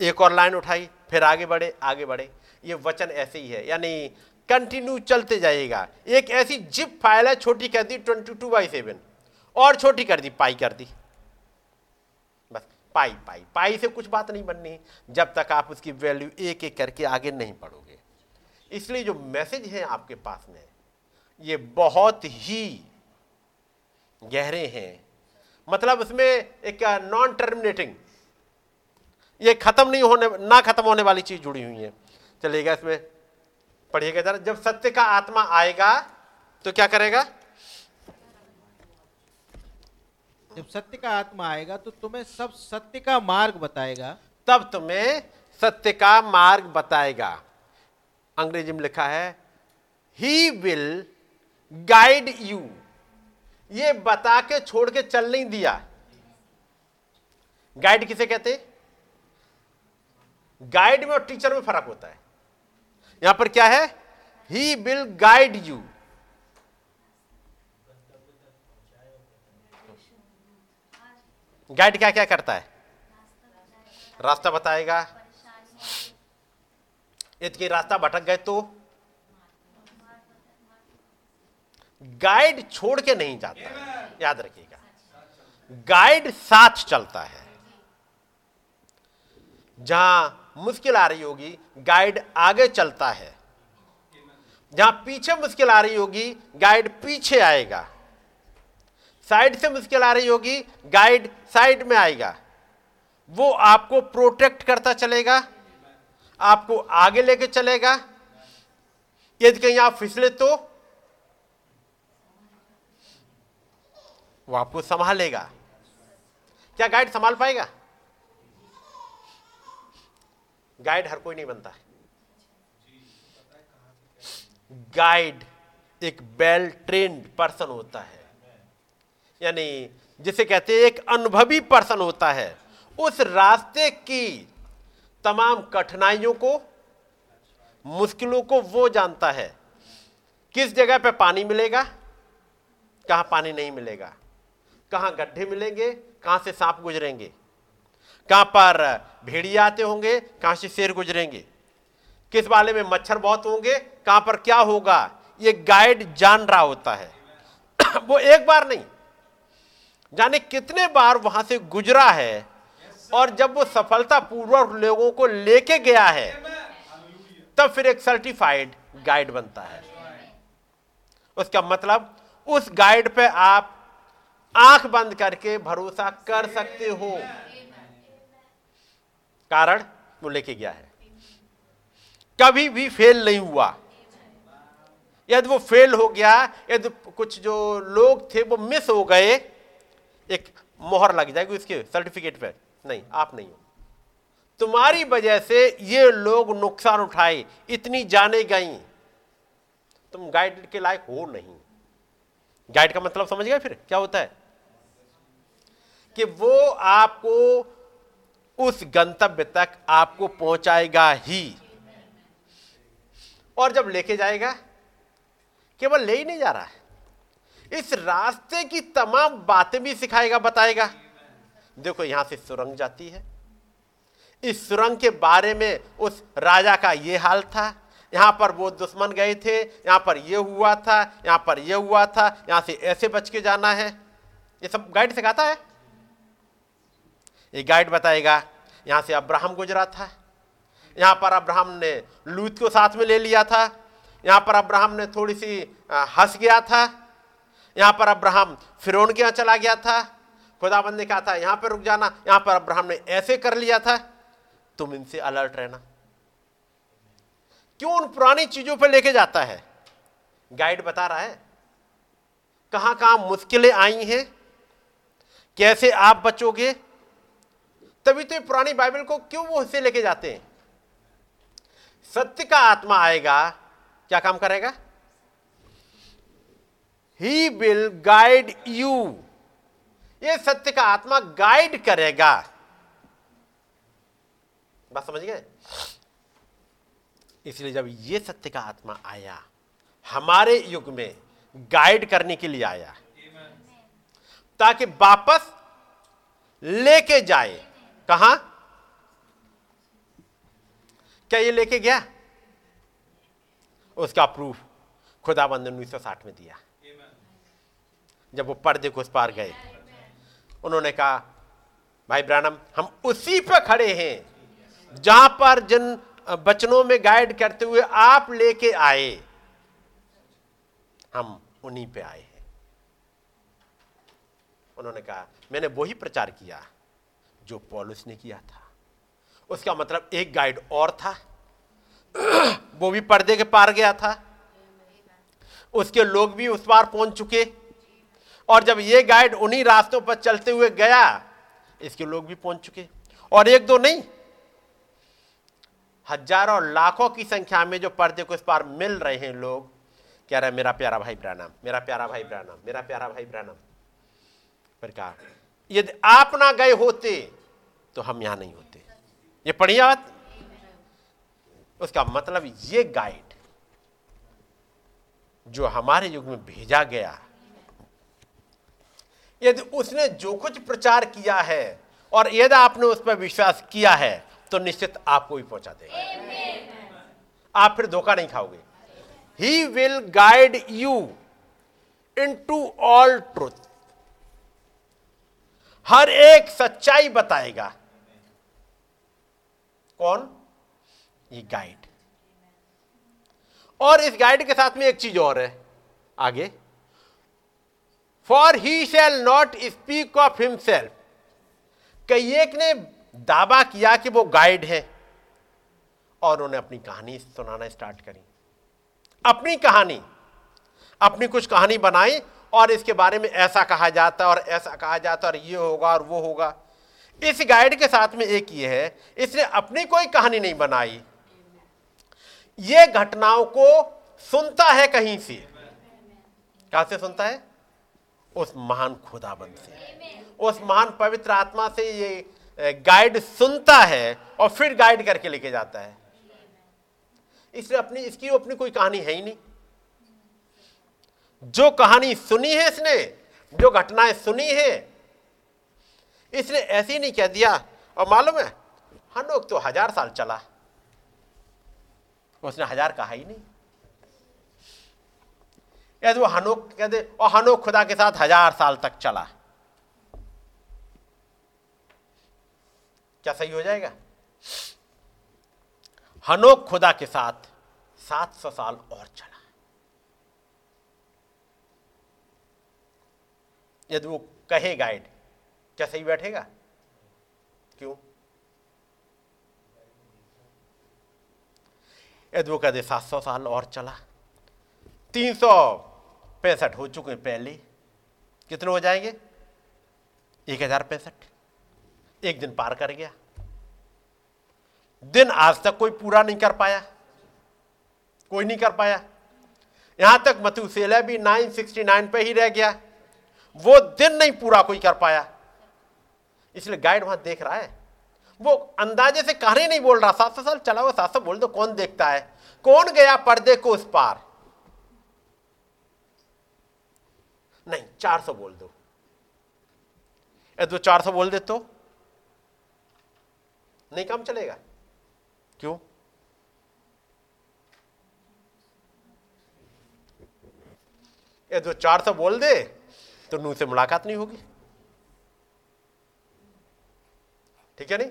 S2: एक और लाइन उठाई, फिर आगे बढ़े आगे बढ़े। ये वचन ऐसे ही है, यानी कंटिन्यू चलते जाएगा एक ऐसी जिप फ़ाइल है, छोटी कर दी ट्वेंटी टू बाई सेवन और छोटी कर दी, पाई कर दी। पाई पाई पाई से कुछ बात नहीं बननी। जब तक आप उसकी वैल्यू एक एक करके आगे नहीं पढ़ोगे इसलिए जो मैसेज है आपके पास में, ये बहुत ही गहरे हैं। मतलब उसमें एक नॉन टर्मिनेटिंग ये खत्म नहीं होने, ना खत्म होने वाली चीज़ जुड़ी हुई है। चलिएगा इसमें, पढ़िएगा जरा। जब सत्य का आत्मा आएगा तो क्या करेगा?
S4: जब सत्य का आत्मा आएगा तो तुम्हें सब सत्य का मार्ग बताएगा।
S2: तब तुम्हें सत्य का मार्ग बताएगा। अंग्रेज़ी में लिखा है ही विल गाइड यू ये बता के, छोड़ के चल नहीं दिया। गाइड किसे कहते गाइड में और टीचर में फ़र्क होता है। यहाँ पर क्या है? He will guide you guide क्या क्या करता है? रास्ता बताएगा। यदि रास्ता भटक गए तो? गाइड छोड़ के नहीं जाता। याद रखिएगा। गाइड साथ चलता है। जहाँ मुश्किल आ रही होगी, गाइड आगे चलता है। जहाँ पीछे मुश्किल आ रही होगी, गाइड पीछे आएगा। साइड से मुश्किल आ रही होगी गाइड साइड में आएगा। वो आपको प्रोटेक्ट करता चलेगा, आपको आगे लेके चलेगा। यदि कहीं आप फिसले तो वो आपको संभालेगा। क्या गाइड संभाल पाएगा? गाइड हर कोई नहीं बनता। गाइड एक वेल ट्रेन्ड पर्सन होता है। यानी जिसे कहते हैं एक अनुभवी पर्सन होता है, उस रास्ते की तमाम कठिनाइयों को, मुश्किलों को वो जानता है, किस जगह पे पानी मिलेगा, कहाँ पानी नहीं मिलेगा, कहाँ गड्ढे मिलेंगे, कहाँ से सांप गुजरेंगे, कहाँ पर भेड़िया आते होंगे, कहाँ से शेर गुजरेंगे, किस वाले में मच्छर बहुत होंगे, कहाँ पर क्या होगा, ये गाइड जान रहा होता है। वो एक बार नहीं जाने कितने बार वहाँ से गुजरा है और जब वो सफलता पूर्वक लोगों को लेके गया है, तब फिर एक सर्टिफाइड गाइड बनता है। उसका मतलब उस गाइड पे आप आँख बंद करके भरोसा कर सकते हो। कारण वो लेके गया है। कभी भी फेल नहीं हुआ। यदि वो फेल हो गया, यदि कुछ जो लोग थे वो मिस हो गए एक मोहर लग जाएगी उसके सर्टिफिकेट पे। नहीं, आप नहीं हो। तुम्हारी वजह से ये लोग नुकसान उठाए, इतनी जाने गई। तुम गाइड के लायक हो नहीं। गाइड का मतलब समझ गए फिर? क्या होता है? कि वो आपको उस गंतव्य तक आपको पहुंचाएगा ही। और जब लेके जाएगा, केवल ले ही नहीं जा रहा है। इस रास्ते की तमाम बातें भी सिखाएगा, बताएगा। देखो, यहाँ से सुरंग जाती है। इस सुरंग के बारे में उस राजा का यह हाल था। यहाँ पर वो दुश्मन गए थे, यहाँ पर यह हुआ था, यहाँ पर यह हुआ था, यहाँ से ऐसे बच के जाना है। ये सब गाइड सिखाता है? ये गाइड बताएगा, यहाँ से अब्राहम गुजरा था। यहाँ पर अब्राहम ने लूत को साथ में ले लिया था। यहाँ पर अब्राहम ने थोड़ी सी हंस गया था। यहाँ पर अब्राहम फिरौन के यहाँ चला गया था। खुदाबंद ने कहा था, यहाँ पर रुक जाना, यहाँ पर अब्राहम ने ऐसे कर लिया था। तुम इनसे अलर्ट रहना। क्यों उन पुरानी चीज़ों पर लेके जाता है? गाइड बता रहा है, कहाँ कहाँ मुश्किलें आई हैं? कैसे आप बचोगे? तभी तो ये पुरानी बाइबल को क्यों वो हिस्से लेके जाते हैं? सत्य का आत्मा आएगा, क्या काम करेगा? ही विल गाइड यू ये सत्य का आत्मा गाइड करेगा। बात समझ गए? इसलिए जब ये सत्य का आत्मा आया, हमारे युग में गाइड करने के लिए आया, ताकि वापस लेके जाए। कहा? क्या ये लेके गया? उसका प्रूफ खुदाबंद उन्नीस सौ साठ में दिया। जब वो पर्दे को उस पार गए। उन्होंने कहा, भाई ब्रानम, हम उसी पर खड़े हैं, जहाँ पर जिन बचनों में गाइड करते हुए आप लेके आए, हम उन्हीं पे आए हैं। उन्होंने कहा, मैंने वही प्रचार किया, जो पॉलिस ने किया था। उसका मतलब एक गाइड और था, वो भी पर्दे के पार गया था। उसके लोग भी उस पार पहुँच चुके और जब ये गाइड उन्हीं रास्तों पर चलते हुए गया, इसके लोग भी पहुँच चुके। और एक दो नहीं, हज़ारों लाखों की संख्या में जो पर्दे को इस पार मिल रहे हैं लोग, कह रहे हैं, मेरा प्यारा भाई ब्रानम, मेरा प्यारा भाई ब्रानम, मेरा प्यारा भाई ब्रानम। पर कहा, यदि आप ना गए होते तो हम यहाँ नहीं होते। ये पढ़िए बात? उसका मतलब ये गाइड, जो हमारे युग में भेजा गया यदि उसने जो कुछ प्रचार किया है और यदि आपने उस पर विश्वास किया है तो निश्चित आपको भी पहुँचा देगा। आप फिर धोखा नहीं खाओगे। He will guide you into all truth हर एक सच्चाई बताएगा। कौन? ये गाइड और इस गाइड के साथ में एक चीज़ और है। आगे। For he shall not speak of himself कई एक ने दावा किया कि वो गाइड है। और उन्हें अपनी कहानी सुनाना स्टार्ट करी। अपनी कहानी। अपनी कुछ कहानी बनाई और इसके बारे में ऐसा कहा जाता और ऐसा कहा जाता और ये होगा और वो होगा। इस गाइड के साथ में एक ये है, इसने अपनी कोई कहानी नहीं बनाई। ये घटनाओं को सुनता है कहीं से? कहाँ से सुनता है? उस महान खुदाबंद से। उस महान पवित्र आत्मा से ये गाइड सुनता है और फिर गाइड करके लेके जाता है। इसलिए अपनी, इसकी अपनी कोई कहानी है ही नहीं। जो कहानी सुनी है इसने, जो घटनाएँ सुनी है, इसने ऐसे ही नहीं कह दिया। और मालूम है हनोक तो हज़ार साल चला। उसने हज़ार कहा ही नहीं। यदि वो हनोक कहते, और हनोक खुदा के साथ हज़ार साल तक चला। क्या सही हो जाएगा? हनोक खुदा के साथ सात सौ साल और चला। यदि वो कहे गाइड क्या सही बैठेगा? क्यों? यदि वो कहते सात सौ साल और चला। तीन सौ पैंसठ हो चुके पहले। कितने हो जाएँगे? एक हज़ार पैंसठ। एक दिन पार कर गया। दिन आज तक कोई पूरा नहीं कर पाया। कोई नहीं कर पाया। यहाँ तक मथुसेला भी 969 पे ही रह गया। वो दिन नहीं पूरा कोई कर पाया। इसलिए गाइड वहाँ देख रहा है। वो अंदाजे से कहानी नहीं बोल रहा। सात सौ साल चला हुआ सात सौ बोल दो, कौन देखता है? कौन गया पर्दे को उस पार? नहीं, चार सौ बोल दो। यदि वो चार सौ बोल दे तो नहीं, काम चलेगा। क्यों? यदि चार सौ बोल दे तो नू से मुलाकात नहीं होगी। ठीक है नहीं?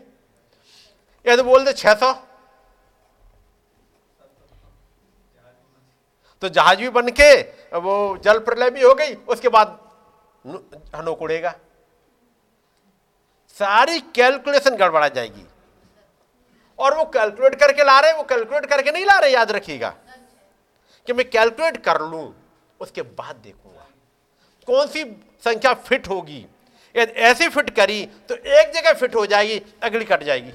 S2: यदि बोल दे छह सौ। तो जहाज़ भी बन के वो जल प्रलय भी हो गई उसके बाद हनोक उड़ेगा। सारी कैलकुलेशन गड़बड़ा जाएगी। और वो कैलकुलेट करके ला रहे वो कैलकुलेट करके नहीं ला रहे याद रखिएगा। कि मैं कैलकुलेट कर लूँ उसके बाद देखूँगा। कौन सी संख्या फिट होगी? यदि ऐसी फिट करी तो एक जगह फिट हो जाएगी अगली कट जाएगी।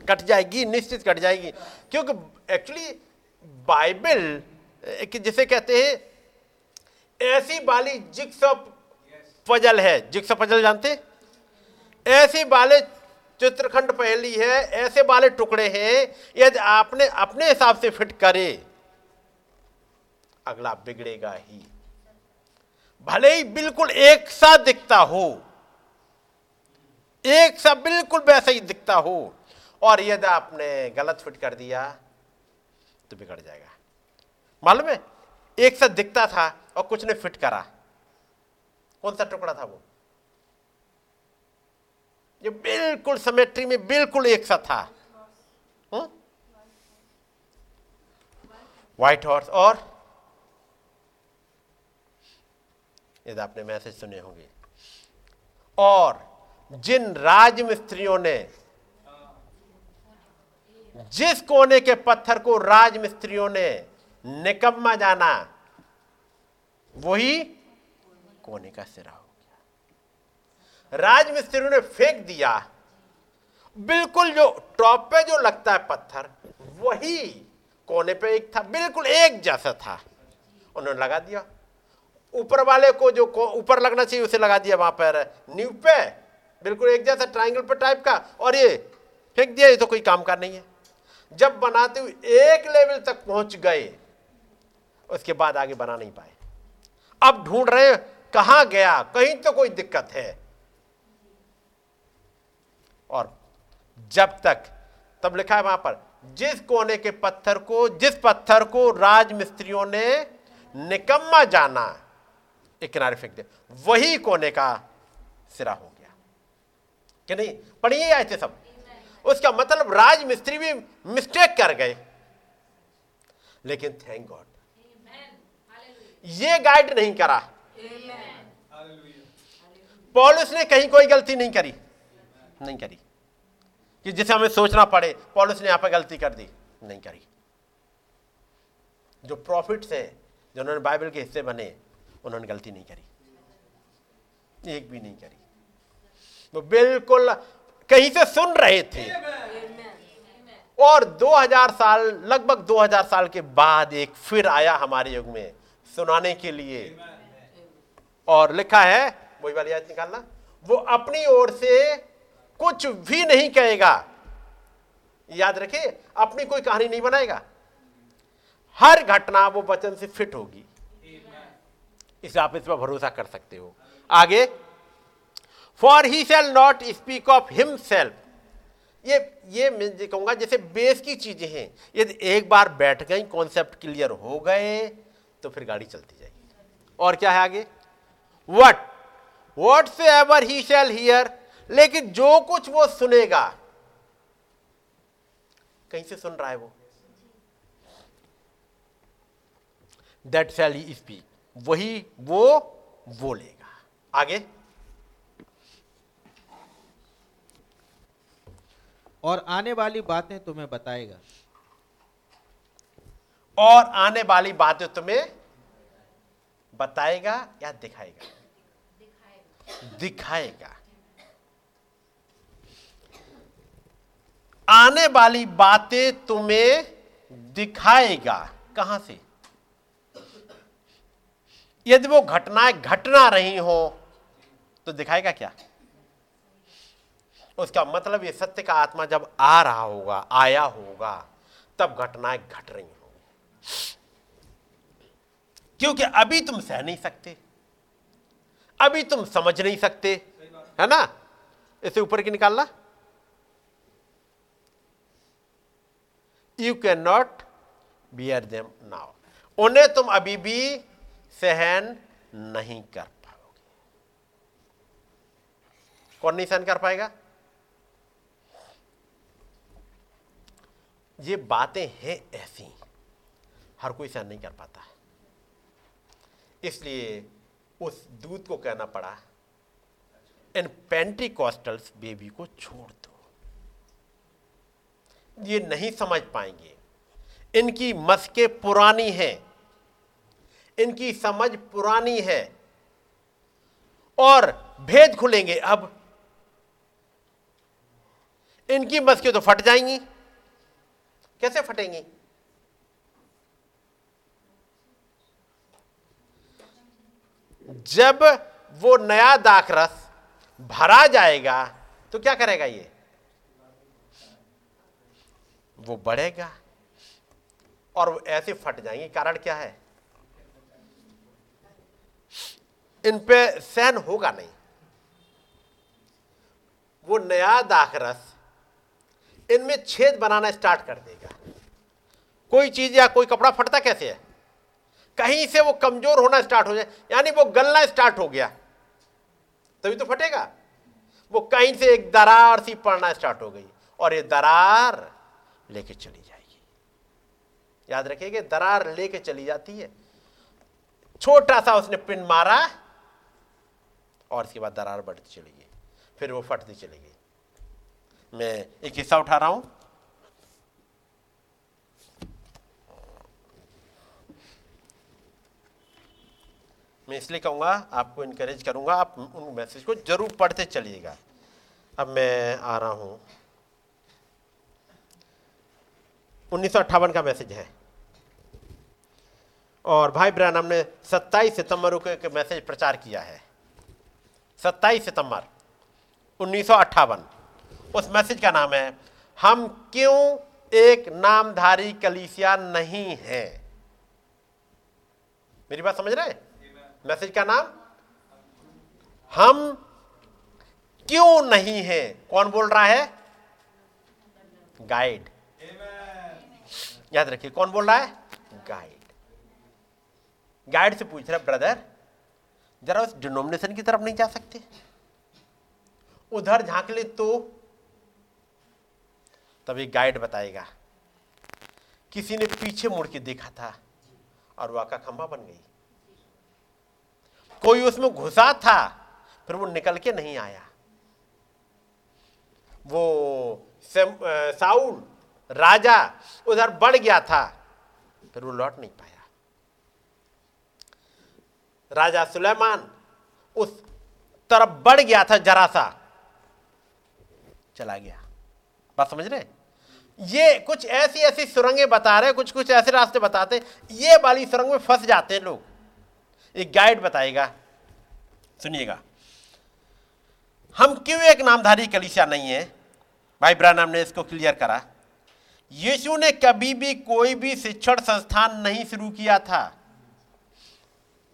S2: कट जाएगी निश्चित कट जाएगी। क्योंकि एक्चुअली बाइबल जिसे कहते हैं, ऐसी वाली जिक्स पजल है। जिक्स पजल जानते? ऐसी वाले चित्रखंड पहली है, ऐसे वाले टुकड़े हैं, यदि आपने अपने हिसाब से फिट करे, अगला बिगड़ेगा ही। भले ही बिल्कुल एक सा दिखता हो, एक सा बिल्कुल वैसा ही दिखता हो, और यदि आपने गलत फिट कर दिया तो बिगड़ जाएगा। मालूम है? एक सा दिखता था और कुछ ने फिट करा। कौन सा टुकड़ा था वो? जो बिल्कुल समेट्री में बिल्कुल एक सा था। व्हाइट हॉर्स और यदि आपने मैसेज सुने होंगे। और जिन राजमिस्त्रियों ने जिस कोने के पत्थर को राजमिस्त्रियों ने निकम्मा जाना, वही कोने का सिरा हो गया। राजमिस्त्रियों ने फेंक दिया। बिल्कुल जो टॉप पे जो लगता है पत्थर, वही कोने पे एक था, बिल्कुल एक जैसा था। उन्होंने लगा दिया। ऊपर वाले को जो ऊपर लगना चाहिए, उसे लगा दिया वहाँ पर। न्यू पे, बिल्कुल एक जैसा ट्राइंगल पर टाइप का। और ये फेंक दिया, ये तो कोई काम का नहीं है। जब बनाते हुए एक लेवल तक पहुँच गए, उसके बाद आगे बना नहीं पाए। अब ढूंढ रहे कहाँ गया? कहीं तो कोई दिक्कत है। और जब तक, तब लिखा है वहाँ पर, जिस कोने के पत्थर को, जिस पत्थर को राजमिस्त्रियों ने निकम्मा जाना, एक किनारे फेंक दिया, वही कोने का सिरा हो गया। कि नहीं? पढ़िए थे सब। उसका मतलब राज मिस्त्री भी मिस्टेक कर गए। लेकिन थैंक गॉड ये गाइड नहीं करा। पॉलिस ने कहीं कोई गलती नहीं करी। नहीं करी। कि जिसे हमें सोचना पड़े पॉलिस ने यहाँ पर गलती कर दी। नहीं करी। जो प्रॉफिट्स हैं जिन्होंने बाइबल के हिस्से बने उन्होंने गलती नहीं करी। एक भी नहीं करी। वो बिल्कुल कहीं से सुन रहे थे। और 2000 साल, लगभग 2000 साल के बाद एक फिर आया हमारे युग में, सुनाने के लिए। और लिखा है, वही वाली याद निकालना, वो अपनी ओर से कुछ भी नहीं कहेगा। याद रखिए, अपनी कोई कहानी नहीं बनाएगा। हर घटना वो वचन से फिट होगी। इसे आप इस पर भरोसा कर सकते हो। आगे for he shall not speak of himself ये ये मैं कहूँगा, जैसे बेस की चीज़ें हैं। यदि एक बार बैठ गई कॉन्सेप्ट क्लियर हो गए तो फिर गाड़ी चलती जाएगी। और क्या है आगे? What whatsoever he shall hear लेकिन जो कुछ वो सुनेगा। कहीं से सुन रहा है वो? दैट सेल ही स्पीक वही वो बोलेगा। आगे?
S4: और आने वाली बातें तुम्हें बताएगा।
S2: और आने वाली बातें तुम्हें बताएगा या दिखाएगा? दिखाएगा। आने वाली बातें तुम्हें दिखाएगा। कहाँ से? यदि वो घटनाएँ घटना रही हो तो दिखाएगा क्या? उसका मतलब ये सत्य का आत्मा जब आ रहा होगा, आया होगा, तब घटनाएँ घट रही होंगी। क्योंकि अभी तुम सह नहीं सकते। अभी तुम समझ नहीं सकते। है ना? इसे ऊपर की निकालना। You can not bear them now उन्हें तुम अभी भी सहन नहीं कर पाओगे। कौन नहीं सहन कर पाएगा? ये बातें हैं ऐसी। हर कोई सहन नहीं कर पाता। है इसलिए उस दूत को कहना पड़ा, इन पेंटी कॉस्टल्स बेबी को छोड़ दो। ये नहीं समझ पाएँगे। इनकी मस्के पुरानी हैं। इनकी समझ पुरानी है। और भेद खुलेंगे अब। इनकी मस्के तो फट जाएँगी। कैसे फटेंगी? जब वो नया दाखरस भरा जाएगा तो क्या करेगा ये? वो बढ़ेगा। और ऐसे फट जाएँगे, कारण क्या है? इन पे सहन होगा नहीं। वो नया दाखरस इनमें छेद बनाना स्टार्ट कर देगा। कोई चीज़ या कोई कपड़ा फटता कैसे है? कहीं से वो कमज़ोर होना स्टार्ट हो जाए, यानी वो गलना स्टार्ट हो गया। तभी तो फटेगा। वो कहीं से एक दरार सी पड़ना स्टार्ट हो गई, और ये दरार लेके चली जाएगी। याद रखिए दरार लेके चली जाती है। छोटा सा उसने पिन मारा, और इसके बाद दरार बढ़ती चली गई, फिर वो फटती चली गई। मैं एक हिस्सा उठा रहा हूँ। मैं इसलिए कहूँगा, आपको इनकरेज करूँगा, आप उन मैसेज को ज़रूर पढ़ते चलिएगा। अब मैं आ रहा हूँ। उन्नीस सौ अट्ठावन का मैसेज है। और भाई ब्रैनम ने 27 सितंबर को एक मैसेज प्रचार किया है। 27 सितंबर, उन्नीस सौ अट्ठावन। उस मैसेज का नाम है, हम क्यों एक नामधारी कलीसिया नहीं है? मेरी बात समझ रहे मैसेज का नाम, हम क्यों नहीं है? कौन बोल रहा है? गाइड याद रखिए, कौन बोल रहा है? गाइड गाइड से पूछ रहा ब्रदर जरा उस डिनोमिनेशन की तरफ़ नहीं जा सकते? उधर झाँक ले तो तभी गाइड बताएगा। किसी ने पीछे मुड़ के देखा था और वह का खंभा बन गई। कोई उसमें घुसा था, फिर वो निकल के नहीं आया। वो साउल, राजा, उधर बढ़ गया था, फिर वो लौट नहीं पाया। राजा सुलेमान उस तरफ़ बढ़ गया था, जरा सा, चला गया। बात समझ रहे? ये कुछ ऐसी ऐसी सुरंगें बता रहे कुछ कुछ ऐसे रास्ते बताते ये वाली सुरंग में फंस जाते हैं लोग। एक गाइड बताएगा। सुनिएगा। हम क्यों एक नामधारी कलिसिया नहीं है? भाई ब्रानाम ने इसको क्लियर करा। यीशु ने कभी भी कोई भी शिक्षण संस्थान नहीं शुरू किया था।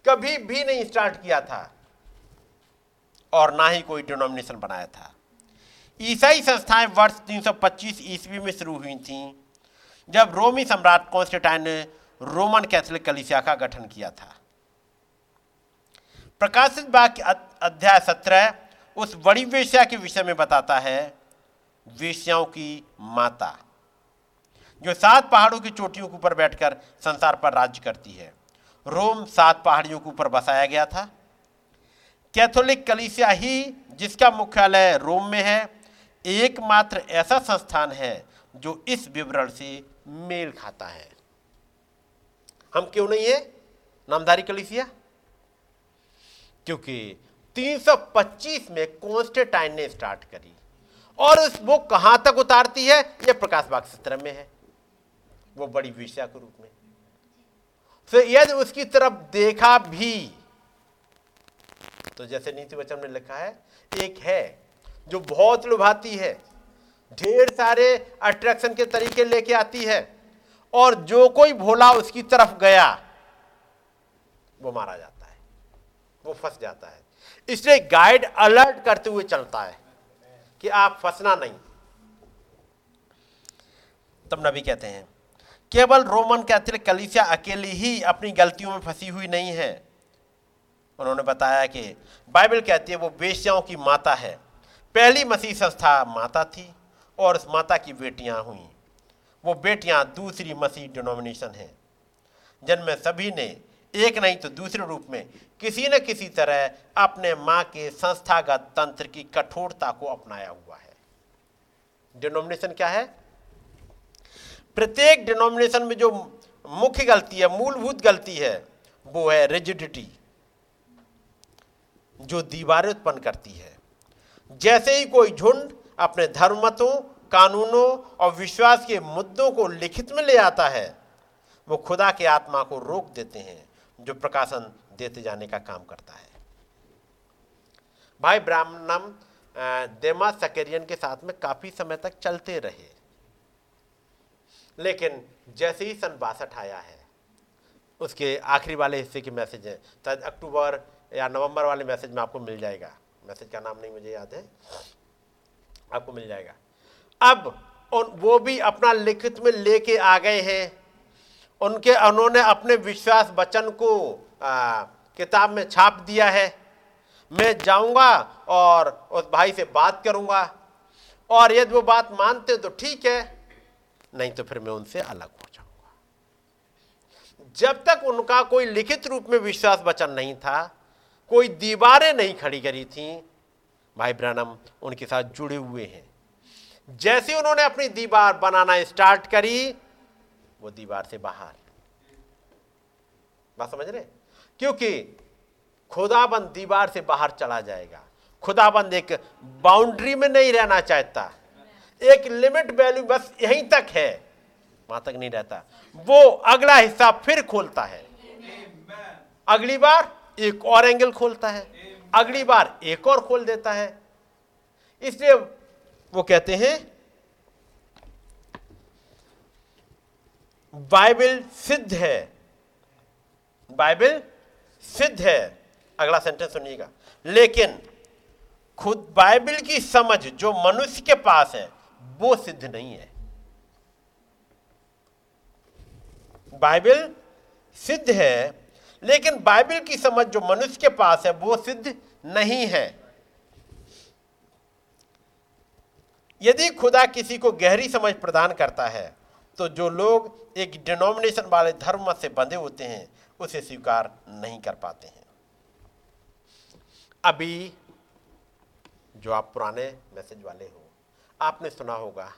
S2: कभी भी नहीं स्टार्ट किया था। और ना ही कोई डिनोमिनेशन बनाया था। ईसाई संस्थाएँ वर्ष 325 ईस्वी में शुरू हुई थीं, जब रोमी सम्राट कॉन्स्टेटाइन ने रोमन कैथोलिक कलिसिया का गठन किया था। प्रकाशित वाक्य अध्याय सत्रह उस बड़ी वेश्या के विषय में बताता है, वेश्याओं की माता, जो सात पहाड़ों की चोटियों के ऊपर बैठकर संसार पर राज्य करती है। रोम सात पहाड़ियों के ऊपर बसाया गया था। कैथोलिक कलिसिया ही, जिसका मुख्यालय रोम में है एकमात्र ऐसा संस्थान है जो इस विवरण से मेल खाता है। हम क्यों नहीं है? नामधारी कलिसिया क्योंकि 325 में कॉन्स्टेटाइन ने स्टार्ट करी और उस बुक कहाँ तक उतारती है? यह प्रकाश बाग सत्र में है। वो बड़ी विषया के रूप में। तो यदि उसकी तरफ़ देखा भी तो जैसे नीति वचन में लिखा है, एक है जो बहुत लुभाती है, ढेर सारे अट्रैक्शन के तरीके लेके आती है, और जो कोई भोला उसकी तरफ़ गया, वो मारा जाता है, वो फंस जाता है। इसलिए गाइड अलर्ट करते हुए चलता है कि आप फंसना नहीं। तब नबी कहते हैं, केवल रोमन कैथोलिक कलीसिया अकेली ही अपनी गलतियों में फंसी हुई नहीं है। उन्होंने बताया कि बाइबल कहती है, वो बेश्याओं की माता है। पहली मसीह संस्था माता थी और उस माता की बेटियाँ हुई। वो बेटियाँ दूसरी मसीह डिनोमिनेशन है। जिनमें सभी ने एक नहीं तो दूसरे रूप में किसी न किसी तरह अपने माँ के संस्थागत तंत्र की कठोरता को अपनाया हुआ है। डिनोमिनेशन क्या है? प्रत्येक डिनोमिनेशन में जो मुख्य गलती है, मूलभूत गलती है, वो है रिजिडिटी जो दीवारें उत्पन्न करती है। जैसे ही कोई झुंड अपने धर्मतों, कानूनों और विश्वास के मुद्दों को लिखित में ले आता है, वो खुदा के आत्मा को रोक देते हैं, जो प्रकाशन देते जाने का काम करता है। भाई ब्राह्मणम देमा सकेरियन के साथ में काफ़ी समय तक चलते रहे। लेकिन जैसे ही सन बासठ आया है, उसके आखिरी वाले हिस्से के मैसेज हैं शायद अक्टूबर या नवंबर वाले मैसेज में आपको मिल जाएगा। मैसेज का नाम नहीं मुझे याद है। आपको मिल जाएगा। अब उन वो भी अपना लिखित में लेके आ गए हैं। उनके उन्होंने अपने विश्वास वचन को आ, किताब में छाप दिया है। मैं जाऊँगा और उस भाई से बात करूँगा। और यदि वो बात मानते तो ठीक है नहीं तो फिर मैं उनसे अलग हो जाऊँगा। जब तक उनका कोई लिखित रूप में विश्वास वचन नहीं था कोई दीवारें नहीं खड़ी करी थी। भाई ब्रनम उनके साथ जुड़े हुए हैं। जैसे उन्होंने अपनी दीवार बनाना स्टार्ट करी वो दीवार से बाहर। बात समझ रहे? क्योंकि खुदाबंद दीवार से बाहर चला जाएगा। खुदाबंद एक बाउंड्री में नहीं रहना चाहता। एक लिमिट वैल्यू बस यहीं तक है वहाँ तक नहीं रहता। वो अगला हिस्सा फिर खोलता है। अगली बार एक और एंगल खोलता है। अगली बार एक और खोल देता है। इसलिए वो कहते हैं, बाइबल सिद्ध है। बाइबल सिद्ध है। अगला सेंटेंस सुनिएगा। लेकिन खुद बाइबल की समझ जो मनुष्य के पास है, वो सिद्ध नहीं है। बाइबल सिद्ध है लेकिन बाइबल की समझ जो मनुष्य के पास है, वो सिद्ध नहीं है। यदि खुदा किसी को गहरी समझ प्रदान करता है तो जो लोग एक डिनोमिनेशन वाले धर्म से बंधे होते हैं, उसे स्वीकार नहीं कर पाते हैं। अभी जो आप पुराने मैसेज वाले हो, आपने सुना होगा,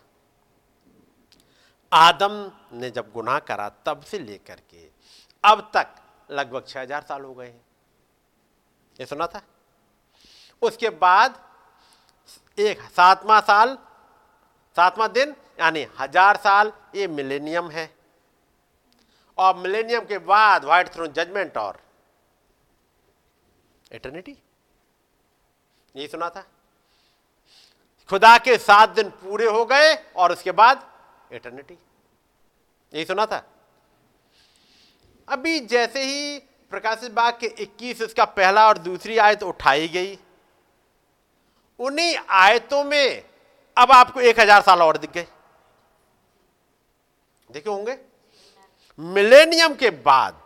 S2: आदम ने जब गुनाह करा, तब से लेकर के अब तक लगभग छह हज़ार साल हो गए हैं। ये सुना था? उसके बाद एक सातवां साल, सातवां दिन, यानी हज़ार साल, ये मिलेनियम है। और मिलेनियम के बाद व्हाइट थ्रोन जजमेंट और एटर्निटी। यही सुना था? खुदा के सात दिन पूरे हो गए और उसके बाद एटर्निटी। यही सुना था? अभी जैसे ही प्रकाशित बाग के 21 उसका पहला और दूसरी आयत उठाई गई, उन्हीं आयतों में अब आपको एक हज़ार साल और दिख गए। देखे होंगे? मिलेनियम के बाद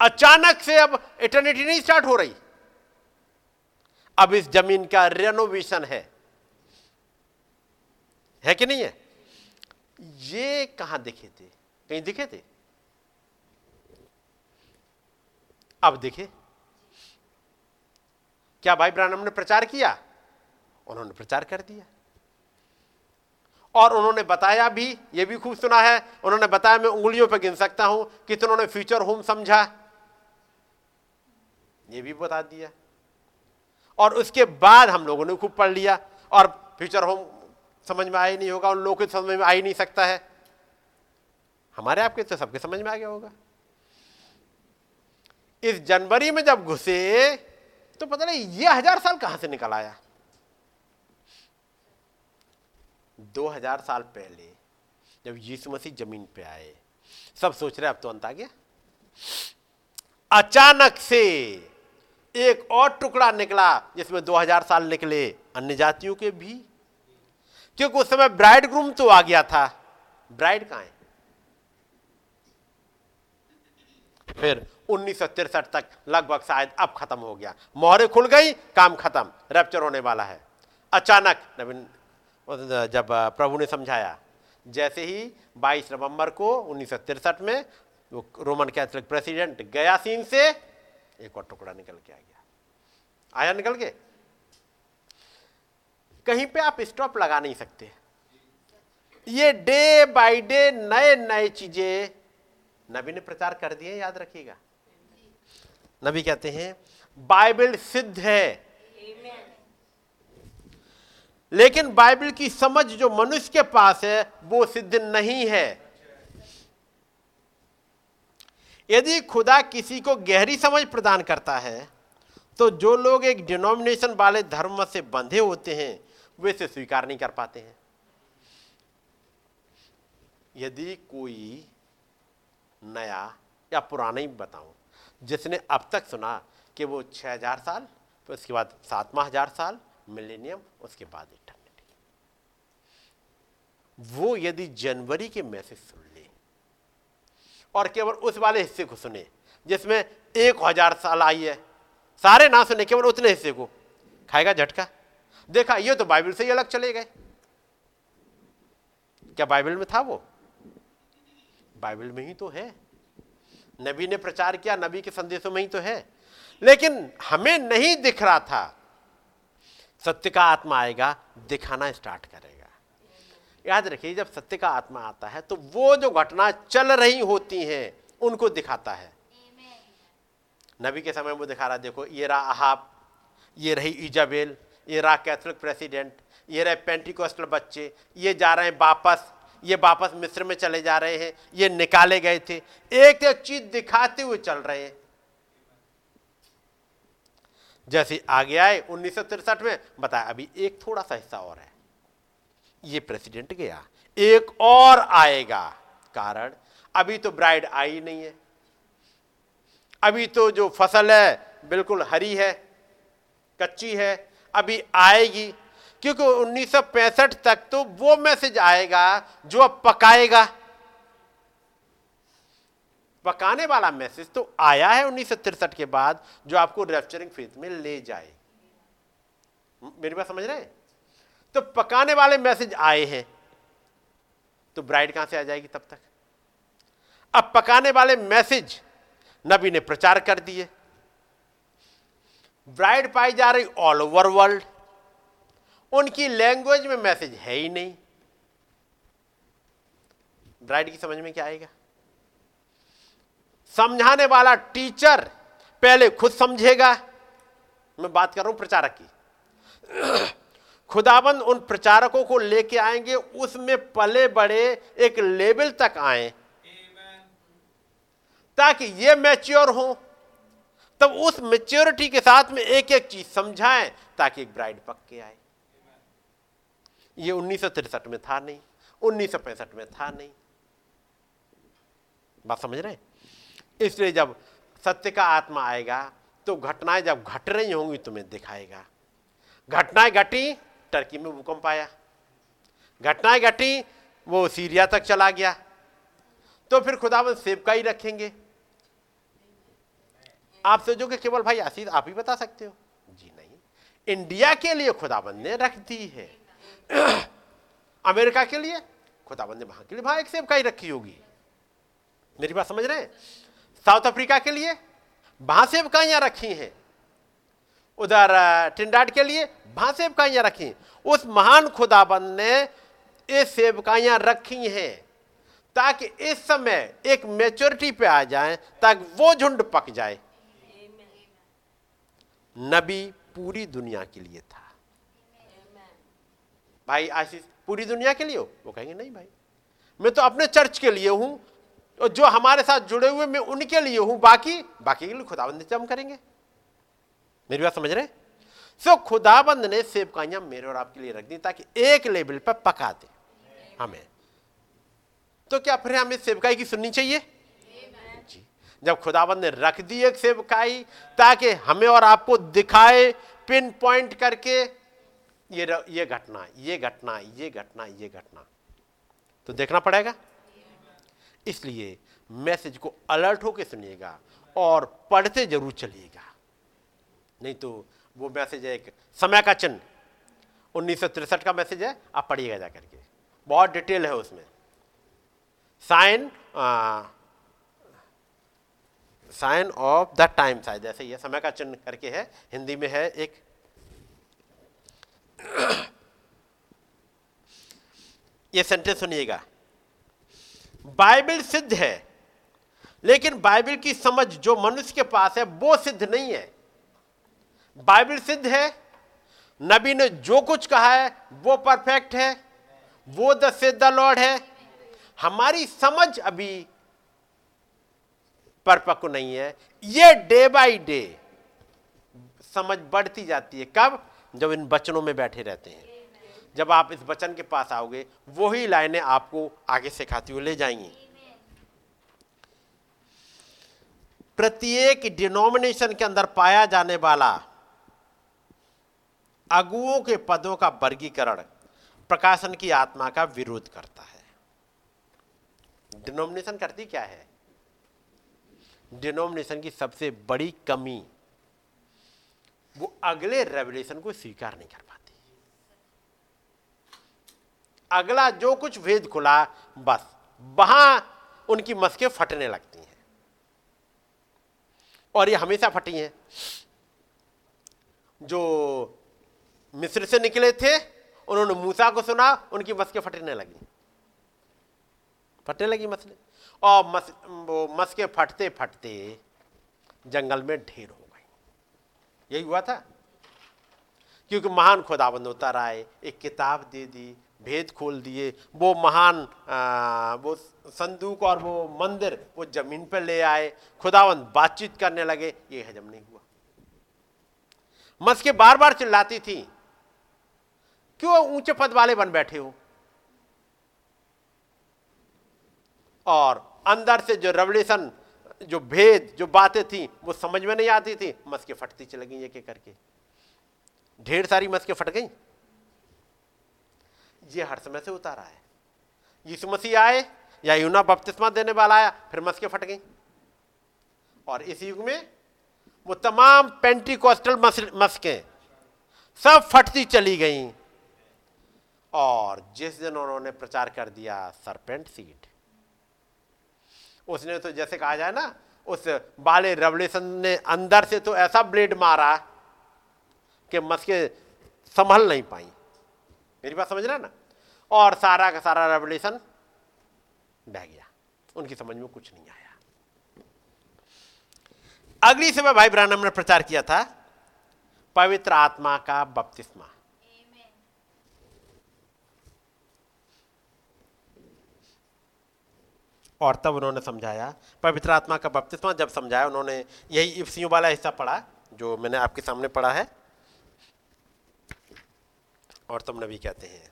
S2: अचानक से अब इटर्निटी नहीं स्टार्ट हो रही। अब इस ज़मीन का रेनोवेशन है। है कि नहीं है? ये कहाँ दिखे थे? कहीं दिखे थे? अब देखे क्या भाई ब्रानम ने प्रचार किया? उन्होंने प्रचार कर दिया। और उन्होंने बताया भी, ये भी खूब सुना है, उन्होंने बताया, मैं उंगलियों पर गिन सकता हूँ, कितनों ने फ्यूचर होम समझा? ये भी बता दिया। और उसके बाद हम लोगों ने खूब पढ़ लिया, और फ्यूचर होम समझ में आ ही नहीं होगा उन लोगों के समझ में आ ही नहीं सकता है। हमारे आपके तो सबके समझ में आ गया होगा। इस जनवरी में जब घुसे तो पता नहीं, ये हज़ार साल कहाँ से निकल आया? दो हज़ार साल पहले, जब यीशु मसीह ज़मीन पे आए, सब सोच रहे अब तो अंत आ गया। अचानक से एक और टुकड़ा निकला, जिसमें 2000 साल निकले, अन्य जातियों के भी। क्योंकि उस समय ब्राइड ग्रूम तो आ गया था। ब्राइड कहाँ है? फिर उन्नीस तक लगभग शायद अब खत्म हो गया। मोहरे खुल गई, काम खत्म रैप्चर होने वाला है। अचानक, नवीन जब प्रभु ने समझाया, जैसे ही 22 नवंबर को उन्नीस में वो रोमन कैथोलिक प्रेसिडेंट गया सीन से, एक और टुकड़ा निकल के आ गया। आया निकल के? कहीं पे आप स्टॉप लगा नहीं सकते। ये डे बाय डे नए नए चीज़ें नबी ने प्रचार कर दिए, याद रखिएगा। नबी कहते हैं, बाइबल सिद्ध है। लेकिन बाइबल की समझ जो मनुष्य के पास है, वो सिद्ध नहीं है। यदि खुदा किसी को गहरी समझ प्रदान करता है तो जो लोग एक डिनोमिनेशन वाले धर्म से बंधे होते हैं, वे इसे स्वीकार नहीं कर पाते हैं। यदि कोई नया या पुराना ही बताऊँ जिसने अब तक सुना कि वो छह हज़ार साल, फिर उसके बाद सातवा हज़ार साल, मिलेनियम, उसके बाद इटर्निटी वो यदि जनवरी के मैसेज सुन ले, और केवल उस वाले हिस्से को सुने, जिसमें एक हज़ार साल आई है, सारे ना सुने, केवल उतने हिस्से को, खाएगा झटका? देखा, ये तो बाइबल से ही अलग चले गए। क्या बाइबल में था वो? बाइबल में ही तो है। नबी ने प्रचार किया, नबी के संदेशों में ही तो है। लेकिन हमें नहीं दिख रहा था, सत्य का आत्मा आएगा, दिखाना स्टार्ट करेगा। याद रखिए, जब सत्य का आत्मा आता है तो वो जो घटना चल रही होती हैं, उनको दिखाता है। नबी के समय वो दिखा रहा, देखो, ये रहा अहाब, ये रही इजाबेल, ये रहा कैथोलिक प्रेसिडेंट, ये रहे पेंटिकोस्टल बच्चे, ये जा रहे हैं वापस ये वापस मिस्र में चले जा रहे हैं, ये निकाले गए थे। एक एक चीज़ दिखाते हुए चल रहे हैं। जैसे आगे आए, उन्नीस में, बताया, अभी एक थोड़ा सा हिस्सा और है। ये प्रेसिडेंट गया, एक और आएगा, कारण अभी तो ब्राइड आई नहीं है। अभी तो जो फ़सल है, बिल्कुल हरी है, कच्ची है, अभी आएगी क्योंकि 1965 तक तो वो मैसेज आएगा जो अब पकाएगा। पकाने वाला मैसेज तो आया है उन्नीस के बाद जो आपको रेफ्चरिंग फेथ में ले जाए। मेरी बात समझ रहे हैं? तो पकाने वाले मैसेज आए हैं। तो ब्राइड कहाँ से आ जाएगी तब तक? अब पकाने वाले मैसेज नबी ने प्रचार कर दिए। ब्राइड पाई जा रही ऑल ओवर वर्ल्ड। उनकी लैंग्वेज में मैसेज है ही नहीं। ब्राइड की समझ में क्या आएगा? समझाने वाला टीचर पहले खुद समझेगा। मैं बात कर रहा हूँ प्रचारक की। खुदाबंद उन प्रचारकों को लेके आएँगे, उसमें पले बड़े एक लेवल तक आए। ताकि ये मैच्योर हो। तब उस मेच्योरिटी के साथ में एक एक चीज़ समझाएँ, ताकि एक ब्राइड पक्के आए। ये उन्नीस में था नहीं, उन्नीस सौ पैंसठ में था नहीं। बात समझ रहे इसलिए जब सत्य का आत्मा आएगा तो घटनाएँ जब घट रही होंगी, तुम्हें दिखाएगा। घटनाएँ घटी, टर्की में भूकंप आया। घटनाएँ घटी, वो सीरिया तक चला गया। तो फिर खुदावन सेवका ही रखेंगे। आप सोचोगे, केवल भाई आशीष आप ही बता सकते हो? जी नहीं। इंडिया के लिए खुदाबंद ने रख दी है। अमेरिका के लिए? खुदाबंद ने वहाँ के लिए वहाँ एक सेवकाई रखी होगी। मेरी बात समझ रहे हैं? साउथ अफ्रीका के लिए वहाँ सेवकाइयाँ रखी हैं। उधर टिंडाट के लिए वहाँ सेवकाइयाँ रखी हैं। उस महान खुदाबंद ने ये सेवकाइयाँ रखी हैं ताकि इस समय एक मेच्योरिटी पे आ जाए, ताकि वो झुंड पक जाए। नबी पूरी दुनिया के लिए था। भाई, आशीष, पूरी दुनिया के लिए? हो वो कहेंगे, नहीं भाई, मैं तो अपने चर्च के लिए हूँ और जो हमारे साथ जुड़े हुए मैं उनके लिए हूँ। बाकी बाकी के लिए खुदाबंद हम करेंगे। मेरी बात समझ रहे सो खुदाबंद ने सेवकाइयाँ मेरे और आपके लिए रख दी ताकि एक लेवल पर पका दे। हमें तो क्या फिर हमें सेवकाई की सुननी चाहिए? जी। जब खुदाबंद ने रख दी एक सेवकाई ताकि हमें और आपको दिखाए, पिन पॉइंट करके ये ये घटना ये घटना ये घटना ये घटना। तो देखना पड़ेगा? इसलिए मैसेज को अलर्ट होकर सुनिएगा और पढ़ते ज़रूर चलिएगा। नहीं तो वो मैसेज है एक समय का चिन्ह। उन्नीस का मैसेज है, आप पढ़िएगा जाकर के बहुत डिटेल है उसमें। Sign sign of the time शायद जैसे ये समय का चिन्ह करके है। हिंदी में है एक ये सेंटेंस सुनिएगा। बाइबल सिद्ध है, लेकिन बाइबल की समझ जो मनुष्य के पास है, वो सिद्ध नहीं है। बाइबल सिद्ध है, नबी ने जो कुछ कहा है, वो परफेक्ट है, वो द सिद्ध द लॉर्ड है। हमारी समझ अभी परिपक्व नहीं है। ये डे बाय डे समझ बढ़ती जाती है। कब? जब इन वचनों में बैठे रहते हैं। जब आप इस वचन के पास आओगे, वही लाइनें आपको आगे सिखाती हुई ले जाएँगी। प्रत्येक डिनोमिनेशन के अंदर पाया जाने वाला अगुओं के पदों का वर्गीकरण प्रकाशन की आत्मा का विरोध करता है। डिनोमिनेशन करती क्या है? डिनोमिनेशन की सबसे बड़ी कमी वो अगले रेवल्यूशन को स्वीकार नहीं कर पाती। अगला जो कुछ भेद खुला, बस, वहाँ उनकी मस्कें फटने लगती हैं। और ये हमेशा फटी हैं। जो मिस्र से निकले थे, उन्होंने मूसा को सुना, उनकी मस्कें फटने लगी। फटने लगी मसले और मस, वो मस्के फटते फटते जंगल में ढेर हो यही हुआ था। क्योंकि महान खुदाबंद उतर आए एक किताब दे दी भेद खोल दिए वो महान आ, वो संदूक और वो मंदिर वो ज़मीन पर ले आए खुदावंद बातचीत करने लगे ये हजम नहीं हुआ। मस्के बार बार चिल्लाती थी क्यों ऊँचे पद वाले बन बैठे हो? और अंदर से जो रेवल्यूशन जो भेद, जो बातें थी, वो समझ में नहीं आती थी, मस्के फटती चल गई एक एक करके। ढेर सारी मस्के फट गई। ये हर समय से उतारा है। यीशु मसीह आए, या यूना बपतिस्मा देने वाला आया, फिर मस्के फट गई। और इस युग में, वो तमाम पेंटिकोस्टल मस्के, सब फटती चली गई। और जिस दिन उन्होंने प्रचार कर दिया सरपेंट सीट उसने तो जैसे कहा जाए ना, उस बाले रेवल्यूशन ने अंदर से तो ऐसा ब्लेड मारा कि मस्के संभल नहीं पाई। मेरी बात समझ रहा ना? और सारा का सारा रेवल्यूशन बह गया। उनकी समझ में कुछ नहीं आया। अगली समय भाई ब्रानम ने प्रचार किया था, पवित्र आत्मा का बपतिस्मा। और तब उन्होंने समझाया। पवित्र आत्मा का बपतिस्मा जब समझाया, उन्होंने यही इफ्सियों वाला हिस्सा पढ़ा, जो मैंने आपके सामने पढ़ा है। और तब नबी कहते हैं।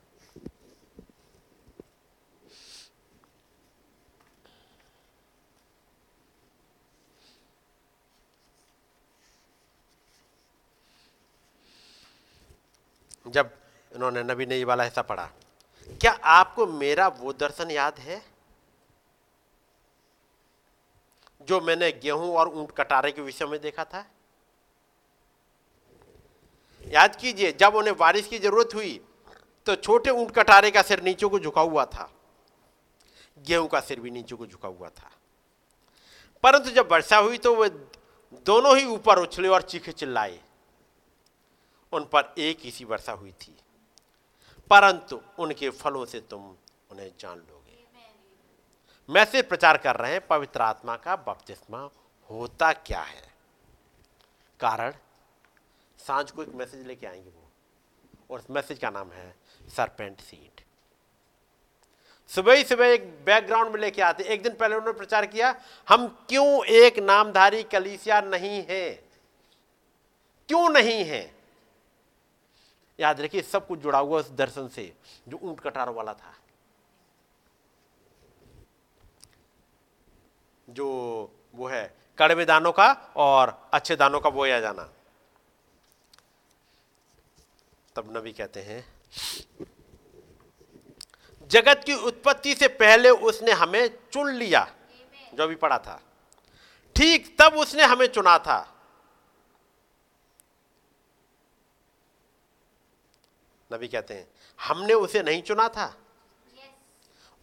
S2: जब उन्होंने नबी ने ये वाला हिस्सा पढ़ा, क्या आपको मेरा वो दर्शन याद है? जो मैंने गेहूँ और ऊँट कटारे के विषय में देखा था। याद कीजिए, जब उन्हें बारिश की ज़रूरत हुई तो छोटे ऊँट कटारे का सिर नीचे को झुका हुआ था। गेहूँ का सिर भी नीचे को झुका हुआ था। परंतु जब वर्षा हुई तो वे दोनों ही ऊपर उछले और चीखे चिल्लाए। उन पर एक ही सी वर्षा हुई थी। परंतु उनके फलों से तुम उन्हें जान लोगे मैसेज प्रचार कर रहे हैं, पवित्र आत्मा का बपतिस्मा होता क्या है? कारण? साँझ को एक मैसेज लेके आएँगे वो। और उस मैसेज का नाम है सरपेंट सीड सुबह ही सुबह एक बैकग्राउंड में लेके आते। एक दिन पहले उन्होंने प्रचार किया, हम क्यों एक नामधारी कलीसिया नहीं है? क्यों नहीं है? याद रखिए, सब कुछ जुड़ा हुआ उस दर्शन से, जो ऊँट कटार वाला था। जो वो है कड़वे दानों का और अच्छे दानों का बोया जाना। तब नबी कहते हैं जगत की उत्पत्ति से पहले उसने हमें चुन लिया जो भी पढ़ा था। ठीक तब उसने हमें चुना था। नबी कहते हैं हमने उसे नहीं चुना था।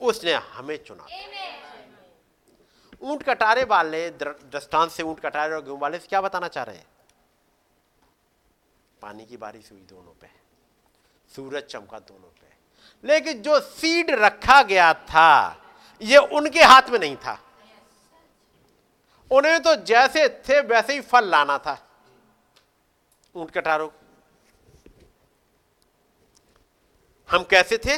S2: उसने हमें चुना ऊँट कटारे वाले दृष्टांत से ऊँट कटारे और गेहूँ वाले से क्या बताना चाह रहे हैं? पानी की बारिश हुई दोनों पे, सूरज चमका दोनों पे। लेकिन जो सीड रखा गया था, ये उनके हाथ में नहीं था। उन्हें तो जैसे थे वैसे ही फल लाना था। ऊँट कटारों हम कैसे थे?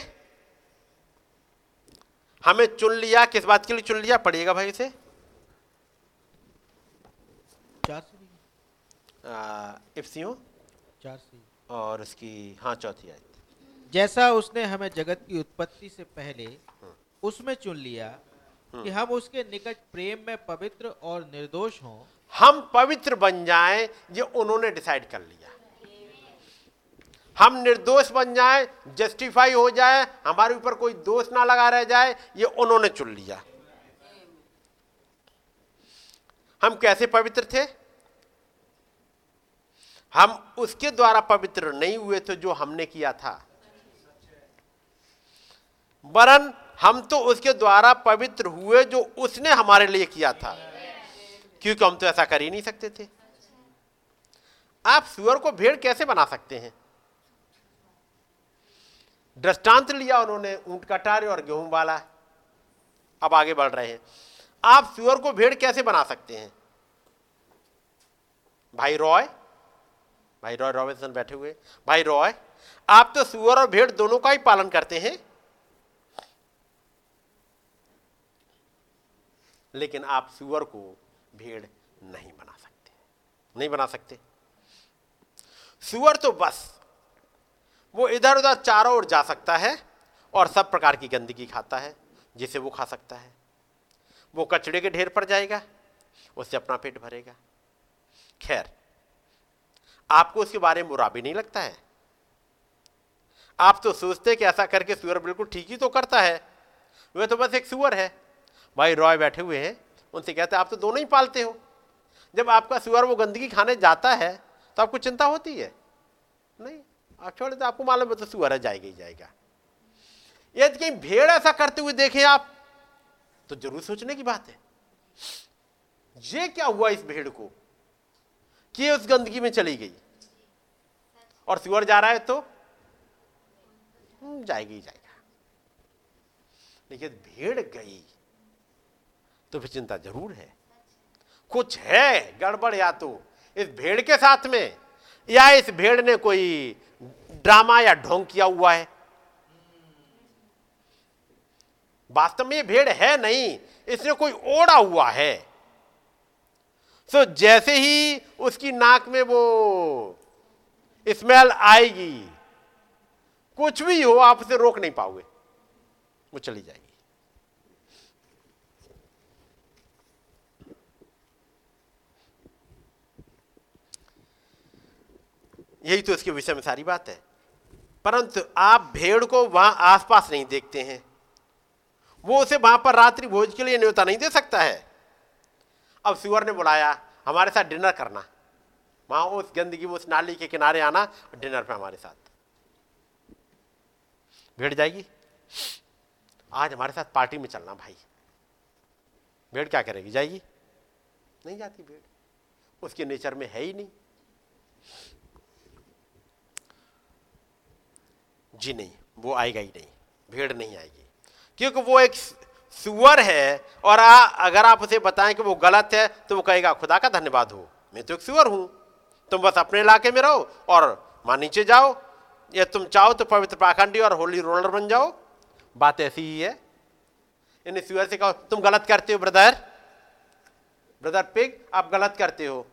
S2: हमें चुन लिया किस बात के लिए चुन लिया? पढ़िएगा भाई इसे।
S4: चार
S2: इफ्सियों।
S4: चार से।
S2: और उसकी हाँ चौथी आयत।
S4: जैसा उसने हमें जगत की उत्पत्ति से पहले उसमें चुन लिया कि हम उसके निकट प्रेम में पवित्र और निर्दोष हों।
S2: हम पवित्र बन जाएँ ये उन्होंने डिसाइड कर लिया। हम निर्दोष बन जाएँ जस्टिफाई हो जाए, हमारे ऊपर कोई दोष ना लगा रह जाए, ये उन्होंने चुन लिया। हम कैसे पवित्र थे? हम उसके द्वारा पवित्र नहीं हुए थे जो हमने किया था। वरन हम तो उसके द्वारा पवित्र हुए जो उसने हमारे लिए किया था। क्योंकि हम तो ऐसा कर ही नहीं सकते थे। आप सुअर को भेड़ कैसे बना सकते हैं? दृष्टांत लिया उन्होंने, ऊँट कटारे और गेहूँ वाला अब आगे बढ़ रहे हैं। आप सुअर को भेड़ कैसे बना सकते हैं? भाई रॉय भाई रॉय रॉबिन्सन बैठे हुए। भाई रॉय, आप तो सुअर और भेड़ दोनों का ही पालन करते हैं। लेकिन आप सुअर को भेड़ नहीं बना सकते। नहीं बना सकते। सुअर तो बस वो इधर उधर चारों ओर जा सकता है और सब प्रकार की गंदगी खाता है, जिसे वो खा सकता है। वो कचड़े के ढेर पर जाएगा, उससे अपना पेट भरेगा। खैर, आपको उसके बारे में बुरा भी नहीं लगता है? आप तो सोचते कि ऐसा करके सुअर बिल्कुल ठीक ही तो करता है। वह तो बस एक सुअर है। भाई रॉय बैठे हुए हैं, उनसे कहते आप तो दोनों ही पालते हो। जब आपका सुअर वो गंदगी खाने जाता है तो आपको चिंता होती है? नहीं। छोड़ दो आपको मालूम है तो सुअर है जाएगा ही जाएगा। यदि कहीं भेड़ ऐसा करते हुए देखें आप तो ज़रूर सोचने की बात है। ये क्या हुआ इस भेड़ को? कि उस गंदगी में चली गई। और सुअर जा रहा है तो? हम्म, जाएगी ही जाएगा। लेकिन भेड़ गई तो फिर चिंता ज़रूर है। कुछ है गड़बड़ या तो? इस भेड़ के साथ में? या इस भेड़ ने कोई ड्रामा या ढोंग किया हुआ है। वास्तव में ये भेड़ है नहीं, इसने कोई ओढ़ा हुआ है। सो जैसे ही उसकी नाक में वो स्मेल आएगी, कुछ भी हो, आप उसे रोक नहीं पाओगे। वो चली जाएगी। यही तो इसके विषय में सारी बात है। परंतु आप भेड़ को वहाँ आसपास नहीं देखते हैं। वो उसे वहाँ पर रात्रि भोज के लिए न्योता नहीं दे सकता है। अब सुअर ने बुलाया, हमारे साथ डिनर करना। वहाँ उस गंदगी, उस नाली के किनारे आना, डिनर पे हमारे साथ। भेड़ जाएगी? आज हमारे साथ पार्टी में चलना भाई। भेड़ क्या करेगी? जाएगी? नहीं जाती भेड़। उसके नेचर में है ही नहीं। जी नहीं वो आएगा ही नहीं भेड़ नहीं आएगी। क्योंकि वो एक सुअर है और आ, अगर आप उसे बताएँ कि वो गलत है तो वो कहेगा खुदा का धन्यवाद हो मैं तो एक सुअर हूँ। तुम बस अपने इलाके में रहो और वहाँ नीचे जाओ। या तुम चाहो तो पवित्र पाखंडी और होली रोलर बन जाओ। बात ऐसी ही है। इन सुअर से कहो तुम गलत करते हो ब्रदर। ब्रदर पिग आप गलत करते हो।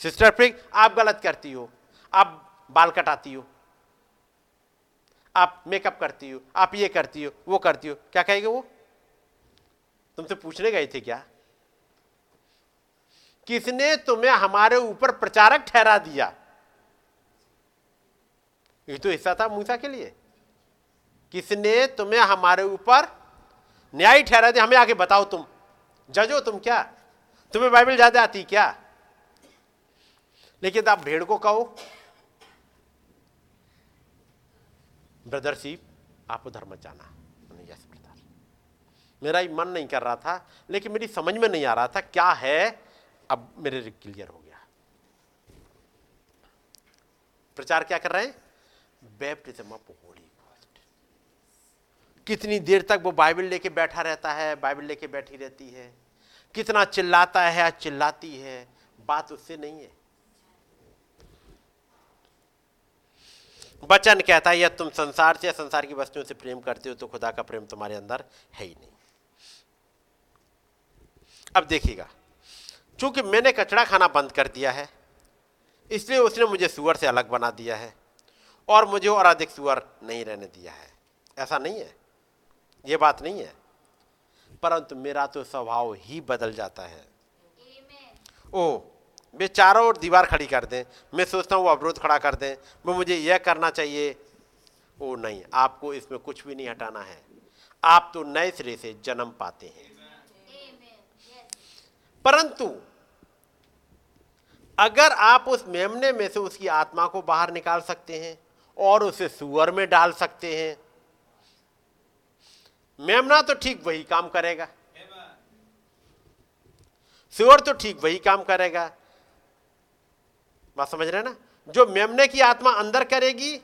S2: सिस्टर पिग आप गलत करती हो। आप बाल कटाती हो। आप मेकअप करती हो, आप ये करती हो, वो करती हो, क्या कहेगा वो? तुमसे पूछने गए थे क्या? किसने तुम्हें हमारे ऊपर प्रचारक ठहरा दिया? ये तो हिस्सा था मूसा के लिए। किसने तुम्हें हमारे ऊपर न्याय ठहरा दिया? हमें आगे बताओ तुम। जज तुम क्या? तुम्हें बाइबल ज़्यादा आती क्या? लेकिन आप भेड़ को कहो। ब्रदरशिप आप उधर मत जाना मैंने यस ब्रदर। मेरा ही मन नहीं कर रहा था, लेकिन मेरी समझ में नहीं आ रहा था क्या है, अब मेरे क्लियर हो गया। प्रचार क्या कर रहे हैं? बैप्टिज्म ऑफ़ होली कितनी देर तक वो बाइबल लेके बैठा रहता है बाइबल लेके बैठी रहती है। कितना चिल्लाता है चिल्लाती है। बात उससे नहीं है। वचन कहता है यह तुम संसार से या संसार की वस्तुओं से प्रेम करते हो तो खुदा का प्रेम तुम्हारे अंदर है ही नहीं। अब देखिएगा चूँकि मैंने कचड़ा खाना बंद कर दिया है इसलिए उसने मुझे सुअर से अलग बना दिया है और मुझे और अधिक सुअर नहीं रहने दिया है। ऐसा नहीं है ये बात नहीं है परंतु मेरा तो स्वभाव ही बदल जाता है। ओ वे चारों ओर दीवार खड़ी कर दें। मैं सोचता हूँ वो अवरोध खड़ा कर दें। वो मुझे यह करना चाहिए वो नहीं, आपको इसमें कुछ भी नहीं हटाना है। आप तो नए सिरे से जन्म पाते हैं। परंतु, अगर आप उस मेमने में से उसकी आत्मा को बाहर निकाल सकते हैं और उसे सुअर में डाल सकते हैं, मेमना तो ठीक वही काम करेगा। सुअर तो ठीक वही काम करेगा। बात समझ रहे ना? जो मेमने की आत्मा अंदर करेगी,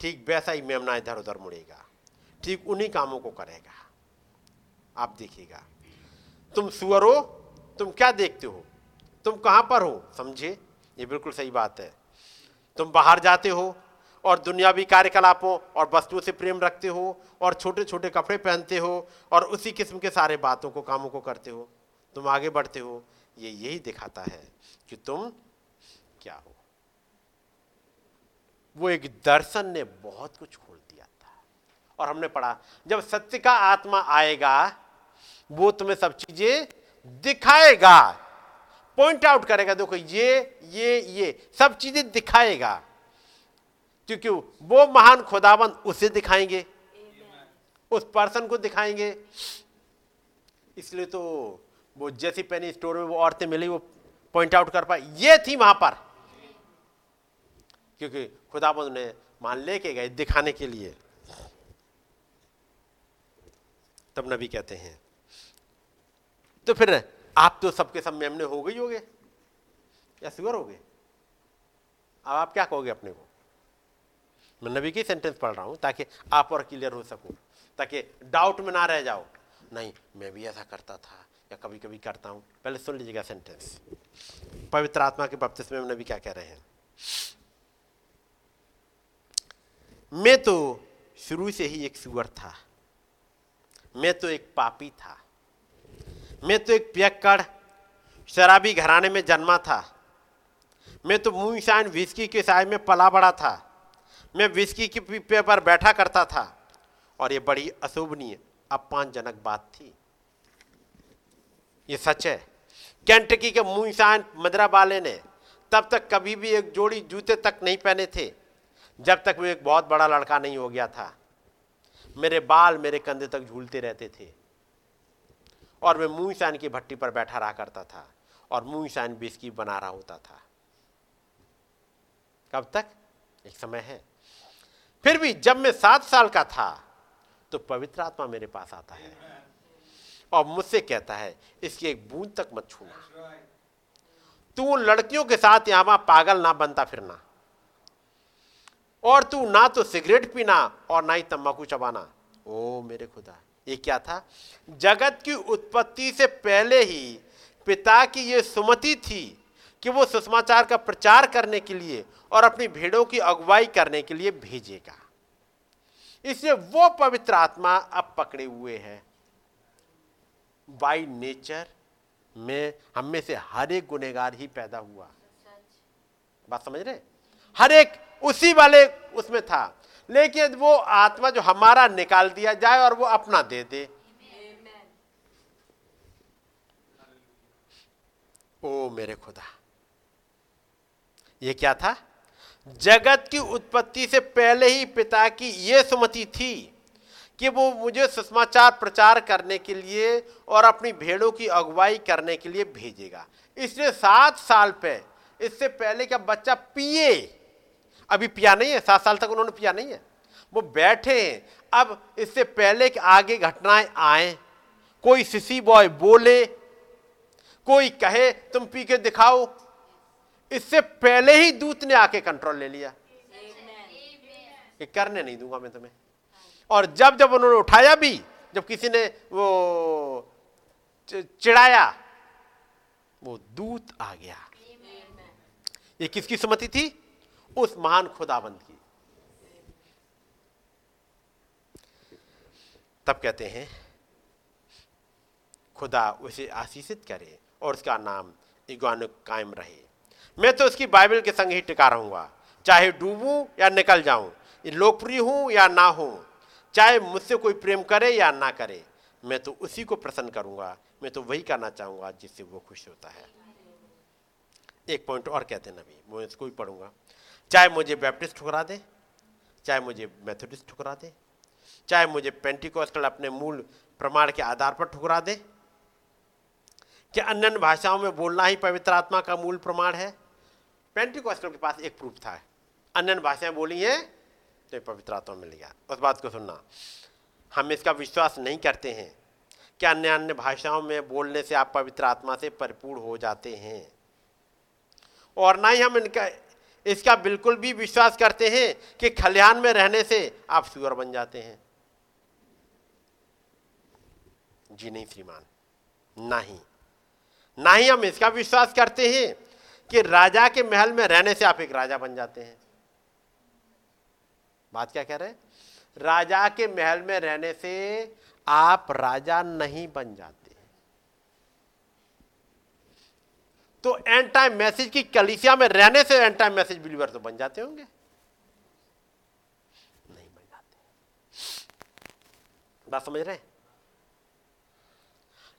S2: ठीक वैसा ही मेमना इधर उधर मुड़ेगा। ठीक उन्हीं कामों को करेगा। आप देखिएगा। तुम सुअर हो, तुम क्या देखते हो? तुम कहाँ पर हो? समझे ये बिल्कुल सही बात है। तुम बाहर जाते हो और दुनियावी कार्यकलापों और वस्तुओं से प्रेम रखते हो और छोटे छोटे कपड़े पहनते हो और उसी किस्म के सारे बातों को, कामों को करते हो। तुम आगे बढ़ते हो। ये यही दिखाता है कि तुम क्या हो? वो एक दर्शन ने बहुत कुछ खोल दिया था। और हमने पढ़ा जब सत्य का आत्मा आएगा वो तुम्हें सब चीज़ें दिखाएगा। पॉइंट आउट करेगा देखो ये ये ये सब चीज़ें दिखाएगा। क्योंकि वो महान खुदाबंद उसे दिखाएँगे। उस पर्सन को दिखाएँगे। इसलिए तो वो जैसी पेनी स्टोर में वो औरतें मिली वो पॉइंट आउट कर पाए। ये थी वहाँ पर। क्योंकि खुदाबंद ने मान लेके गए दिखाने के लिए। तब नबी कहते हैं तो फिर आप तो सबके सब हो गई होगे। या सुगर हो गए अब आप क्या कहोगे अपने को? मैं नबी की सेंटेंस पढ़ रहा हूँ ताकि आप और क्लियर हो सकूँ, ताकि डाउट में ना रह जाओ। नहीं, मैं भी ऐसा करता था या कभी कभी करता हूँ। पहले सुन लीजिएगा सेंटेंस पवित्र आत्मा के बपतिस्मे में नबी क्या कह रहे हैं? मैं तो शुरू से ही एक सुअर था। मैं तो एक पापी था। मैं तो एक पियक्कड़, शराबी घराने में जन्मा था। मैं तो मुँह शान विस्की के साय में पला बड़ा था। मैं विस्की के पीपे पर बैठा करता था। और ये बड़ी अशोभनीय, अपमानजनक बात थी। ये सच है। कैंटकी के मुँह शान मदरा वाले ने तब तक कभी भी एक जोड़ी जूते तक नहीं पहने थे। जब तक वो एक बहुत बड़ा लड़का नहीं हो गया था, मेरे बाल मेरे कंधे तक झूलते रहते थे। और मैं मुँह शान की भट्टी पर बैठा रहा करता था और मुँह शान बिस्की बना रहा होता था। कब तक? एक समय है। फिर भी जब मैं सात साल का था तो पवित्र आत्मा मेरे पास आता है और मुझसे कहता है, इसकी एक बूंद तक मत छूना। तू लड़कियों के साथ यहाँ पागल ना बनता फिरना। और तू ना तो सिगरेट पीना और ना ही तंबाकू चबाना। ओ मेरे खुदा ये क्या था? जगत की उत्पत्ति से पहले ही पिता की ये सुमति थी कि वो सुषमाचार का प्रचार करने के लिए और अपनी भेड़ों की अगुवाई करने के लिए भेजेगा। इसलिए वो पवित्र आत्मा अब पकड़े हुए है। बाई नेचर में हम में से हर एक गुनेगार ही पैदा हुआ। बात समझ रहे? हर एक उसी वाले उसमें था। लेकिन वो आत्मा जो हमारा निकाल दिया जाए और वो अपना दे दे। ओ मेरे खुदा। ये क्या था? जगत की उत्पत्ति से पहले ही पिता की यह सुमति थी कि वो मुझे सुषमाचार प्रचार करने के लिए और अपनी भेड़ों की अगुवाई करने के लिए भेजेगा। इसलिए सात साल पे, इससे पहले का बच्चा पिए अभी पिया नहीं है, सात साल तक उन्होंने पिया नहीं है। वो बैठे हैं, अब इससे पहले कि आगे घटनाएँ आए, कोई सिसी बॉय बोले, कोई कहे, तुम पी के दिखाओ, इससे पहले ही दूत ने आके कंट्रोल ले लिया। कि करने नहीं दूँगा मैं तुम्हें। और जब जब उन्होंने उठाया भी, जब किसी ने वो चि- चिढ़ाया, वो दूत आ गया। ये किसकी सुमति थी? उस महान खुदाबंद की। तब कहते हैं, खुदा उसे आशीषित करे और उसका नाम इग्वान कायम रहे। मैं तो उसकी बाइबल के संग ही टिका रहूँगा। चाहे डूबूं या निकल जाऊँ लोकप्रिय हूँ या ना हूँ, चाहे मुझसे कोई प्रेम करे या ना करे, मैं तो उसी को प्रसन्न करूँगा। मैं तो वही करना चाहूँगा जिससे वो खुश होता है। एक पॉइंट और कहते हैं नबी, मैं इसको ही पढ़ूँगा। चाहे मुझे बैप्टिस्ट ठुकरा दे, चाहे मुझे मेथोडिस्ट ठुकरा दे, चाहे मुझे पेंटिकोस्टल अपने मूल प्रमाण के आधार पर ठुकरा दे। कि अन्य भाषाओं में बोलना ही पवित्र आत्मा का मूल प्रमाण है? पेंटिकोस्टल के पास एक प्रूफ था। अन्य भाषाएँ बोली हैं तो पवित्र आत्मा मिल गया। उस बात को सुनना। हम इसका विश्वास नहीं करते हैं। कि अन्य अन्य भाषाओं में बोलने से आप पवित्र आत्मा से परिपूर्ण हो जाते हैं? और ना ही हम इनका इसका बिल्कुल भी विश्वास करते हैं कि खलिहान में रहने से आप सुअर बन जाते हैं। जी नहीं, श्रीमान, नहीं। ना ही हम इसका विश्वास करते हैं कि राजा के महल में रहने से आप एक राजा बन जाते हैं। बात क्या कह रहे हैं? राजा के महल में रहने से आप राजा नहीं बन जाते। तो एंड टाइम मैसेज की कलिसिया में रहने से एंड टाइम मैसेज बिलीवर तो बन जाते होंगे। नहीं बन जाते। बात समझ रहे हैं?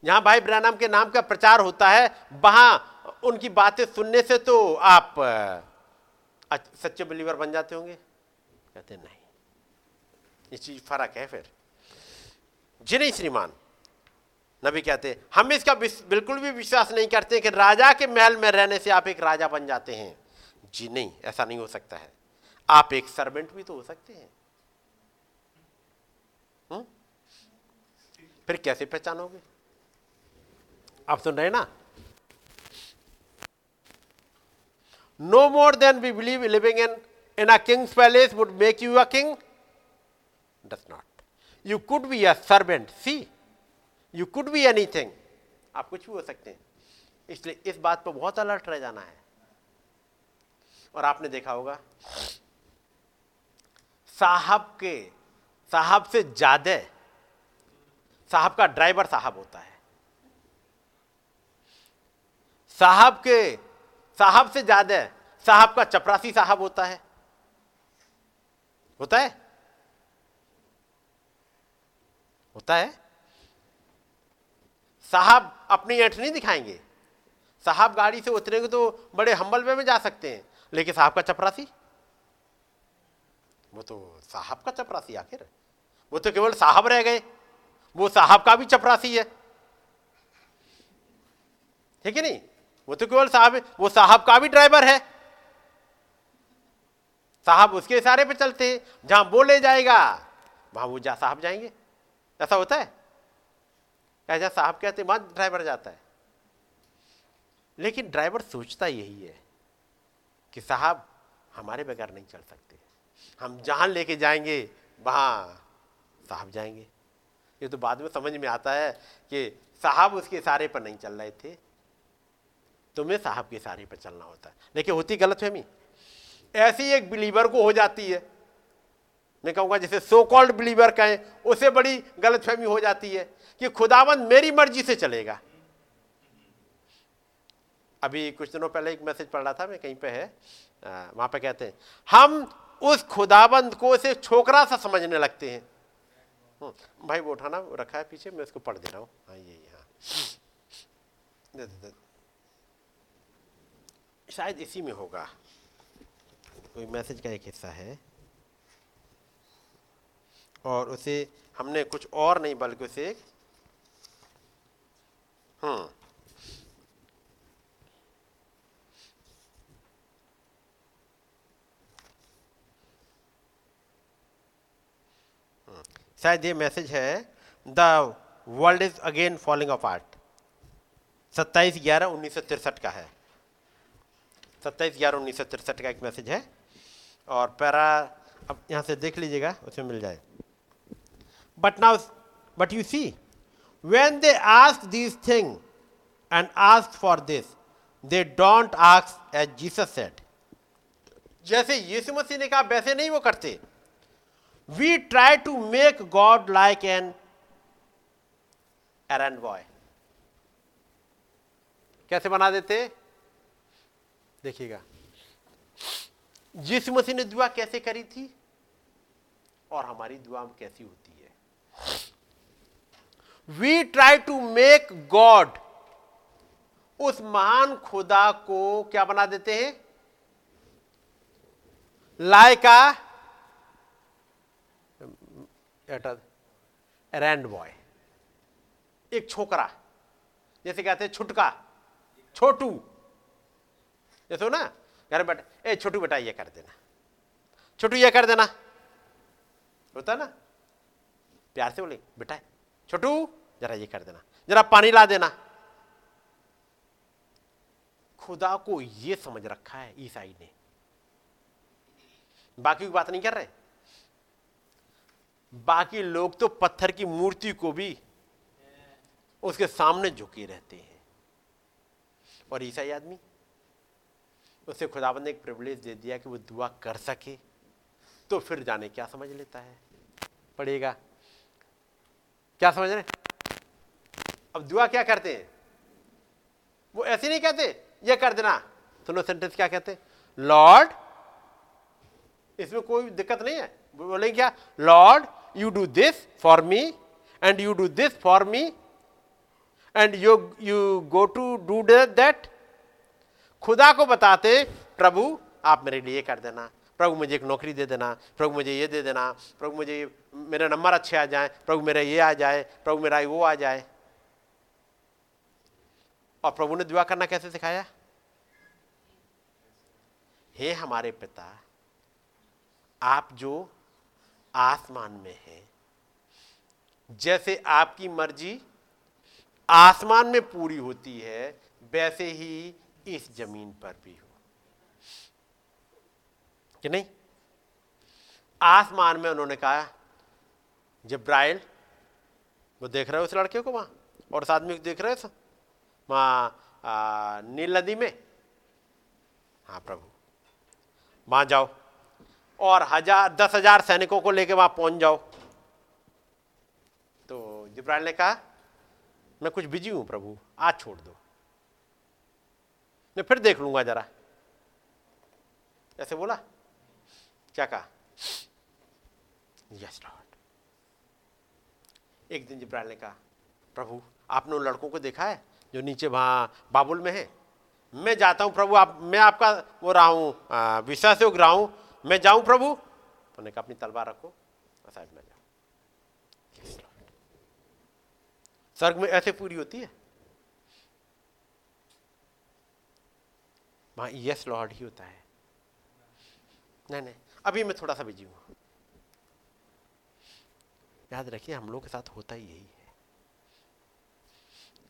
S2: जहाँ भाई ब्रैनम के नाम का प्रचार होता है, वहाँ उनकी बातें सुनने से तो आप सच्चे बिलीवर बन जाते होंगे। कहते नहीं ये चीज़ फ़र्क है फिर। जी नहीं, श्रीमान। नबी कहते हम इसका बिल्कुल भी विश्वास नहीं करते कि राजा के महल में रहने से आप एक राजा बन जाते हैं। जी नहीं, ऐसा नहीं हो सकता है। आप एक सर्वेंट भी तो हो सकते हैं। हुँ? फिर कैसे पहचानोगे? आप सुन रहे ना। No more than we believe living in in a king's palace would make you a king not you could be a servant see you could be anything आप कुछ भी हो सकते हैं। इसलिए इस बात पर बहुत अलर्ट रह जाना है। और आपने देखा होगा, साहब के, साहब से ज़्यादा, साहब का ड्राइवर साहब होता है। साहब के, साहब से ज़्यादा, साहब का चपरासी साहब होता है। होता है? होता है? साहब अपनी ऐठ नहीं दिखाएँगे। साहब गाड़ी से उतरेंगे तो बड़े हम्बल वे में जा सकते हैं। लेकिन साहब का चपरासी? वो तो साहब का चपरासी आखिर। वो तो केवल साहब रह गए। वो साहब का भी चपरासी है। ठीक है नहीं? वो तो केवल साहब, वो साहब का भी ड्राइवर है। साहब उसके इशारे पे चलते हैं। जहाँ बोले जाएगा, वहाँ वो जा साहब जाएँगे। ऐसा होता है? ऐसा साहब कहते वहाँ ड्राइवर जाता है। लेकिन ड्राइवर सोचता यही है कि, साहब, हमारे बगैर नहीं चल सकते। हम जहाँ लेके जाएँगे, वहाँ साहब जाएँगे। ये तो बाद में समझ में आता है कि साहब उसके इशारे पर नहीं चल रहे थे। तुम्हें साहब के इशारे पर चलना होता है। लेकिन होती गलतफहमी ऐसी एक बिलीवर को हो जाती है। मैं कहूँगा, जैसे सो कॉल्ड बिलीवर कहें उससे बड़ी गलतफहमी हो जाती है। कि खुदावंद मेरी मर्ज़ी से चलेगा। अभी कुछ दिनों पहले एक मैसेज पढ़ रहा था मैं कहीं पे है वहाँ पे कहते हैं हम उस खुदाबंद को उसे छोकरा सा समझने लगते हैं। हम्म, भाई वो उठाना रखा है पीछे मैं उसको पढ़ दे रहा हूँ। हाँ ये हाँ। शायद इसी में होगा। कोई मैसेज का एक हिस्सा है। और उसे हमने कुछ और नहीं बल्कि उसे एक हम्म शायद ये मैसेज है the world is again falling art सत्ताईस ग्यारह उन्नीस सौ तिरसठ का है। सत्ताईस ग्यारह उन्नीस सौ तिरसठ का एक मैसेज है। और पैरा, अब यहाँ से देख लीजिएगा, उसमें मिल जाए। But now but you see when they ask this thing and ask for this they don't ask as Jesus said जैसे यीशु मसीह ने कहा, वैसे नहीं वो करते। We try to make God like an errand boy कैसे बना देते? देखिएगा। यीशु मसीह ने दुआ कैसे करी थी? और हमारी दुआ कैसी होती? We try to make God उस महान खुदा को क्या बना देते हैं? लायका रैंड बॉय एक छोकरा. जैसे कहते हैं छुटका. छोटू. जैसे हो ना? घर बेटा, ए छोटू बेटा, ये कर देना. छोटू, ये कर देना. होता ना? प्यार से बोले, बेटा छोटू, जरा ये कर देना, जरा पानी ला देना। खुदा को ये समझ रखा है ईसाई ने। बाकी की बात नहीं कर रहे? बाकी लोग तो पत्थर की मूर्ति को भी उसके सामने झुके रहते हैं। और ईसाई आदमी, उसे खुदाबंद ने एक प्रिविलेज दे दिया कि वो दुआ कर सके तो फिर जाने क्या समझ लेता है? पढ़ेगा। क्या समझ रहे अब दुआ क्या करते हैं? वो ऐसे नहीं कहते, ये कर देना। सुनो सेंटेंस क्या कहते लॉर्ड, इसमें कोई दिक्कत नहीं है। बोले क्या? Lord, you do this for me and you do this for me and you you go to do that. खुदा को बताते, प्रभु, आप मेरे लिए कर देना। प्रभु मुझे एक नौकरी दे देना, प्रभु मुझे ये दे देना, प्रभु मुझे मेरा नंबर अच्छे आ जाए, प्रभु मेरा ये आ जाए, प्रभु मेरा वो आ जाए। और प्रभु ने दुआ करना कैसे सिखाया? हे हमारे पिता, आप जो आसमान में हैं, जैसे आपकी मर्ज़ी, आसमान में पूरी होती है, वैसे ही इस ज़मीन पर भी हो कि नहीं? आसमान में उन्होंने कहा, जब्राइल, वो देख रहे हो उस लड़के को वहाँ? और उस आदमी को देख रहे हो वहाँ नील नदी में? हाँ प्रभु। वहाँ जाओ और हज़ार, दस हज़ार सैनिकों को लेके वहाँ पहुँच जाओ। तो जिब्राइल ने कहा, मैं कुछ बिज़ी हूँ प्रभु, आज छोड़ दो। मैं फिर देख लूँगा जरा। ऐसे बोला। क्या कहा? यस लॉर्ड एक दिन जिब्राइल ने कहा, प्रभु, आपने उन लड़कों को देखा है जो नीचे वहाँ बाबुल में है? मैं जाता हूँ, प्रभु, आप, मैं आपका वो रहा हूँ विश्वास योग रहा हूँ मैं जाऊँ, प्रभु? उन्होंने कहा, अपनी तलवार रखो साइड में जाओ. स्वर्ग में ऐसे पूरी होती है? वहाँ यस लॉर्ड ही होता है। नहीं नहीं अभी मैं थोड़ा सा बिज़ी हूँ। याद रखिए, हम लोग के साथ होता ही यही है।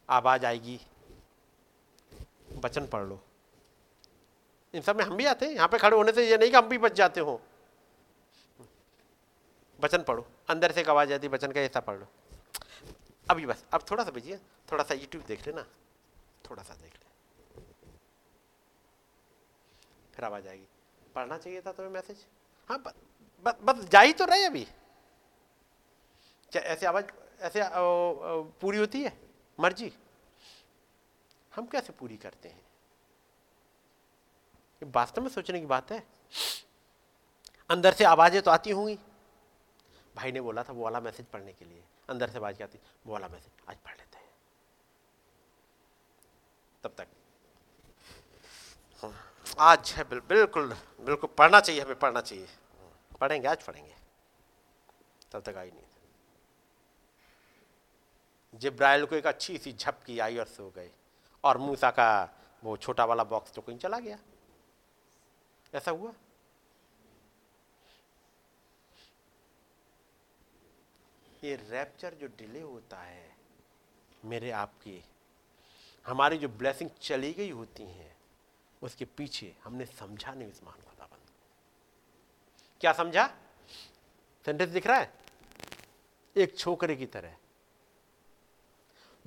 S2: आवाज़ आएगी, वचन पढ़ लो। इन सब में हम भी आते हैं, यहाँ पे खड़े होने से ये नहीं कि हम भी बच जाते हो। वचन पढ़ो, अंदर से एक आवाज़ आती वचन का ऐसा पढ़ लो। अभी बस, अब थोड़ा सा भेजिए थोड़ा सा यूट्यूब देख लेना, थोड़ा सा देख ले। फिर आवाज़ आएगी। पढ़ना चाहिए था तुम्हें मैसेज? हाँ बस बस, जा ही तो रहे अभी। क्या ऐसे आवाज़ ऐसे पूरी होती है? मर्ज़ी। हम कैसे पूरी करते हैं? वास्तव में सोचने की बात है। अंदर से आवाज़ें तो आती होंगी। भाई ने बोला था वो वाला मैसेज पढ़ने के लिए। अंदर से आवाज़ आती? वो वाला मैसेज आज पढ़ लेते हैं। तब तक। आज है बिल, बिल्कुल बिल्कुल पढ़ना चाहिए हमें पढ़ना चाहिए। पढ़ेंगे आज पढ़ेंगे। तब तक आई नहीं। जिब्राइल को एक अच्छी सी झपकी आई और सो गए। और मूसा का वो छोटा वाला बॉक्स तो कहीं चला गया। ऐसा हुआ? ये रैप्चर जो डिले होता है मेरे आपके हमारी जो ब्लेसिंग चली गई होती हैं उसके पीछे हमने समझा नहीं उस महान खुदाबंद। क्या समझा? सेंटेंस दिख रहा है? एक छोकरे की तरह।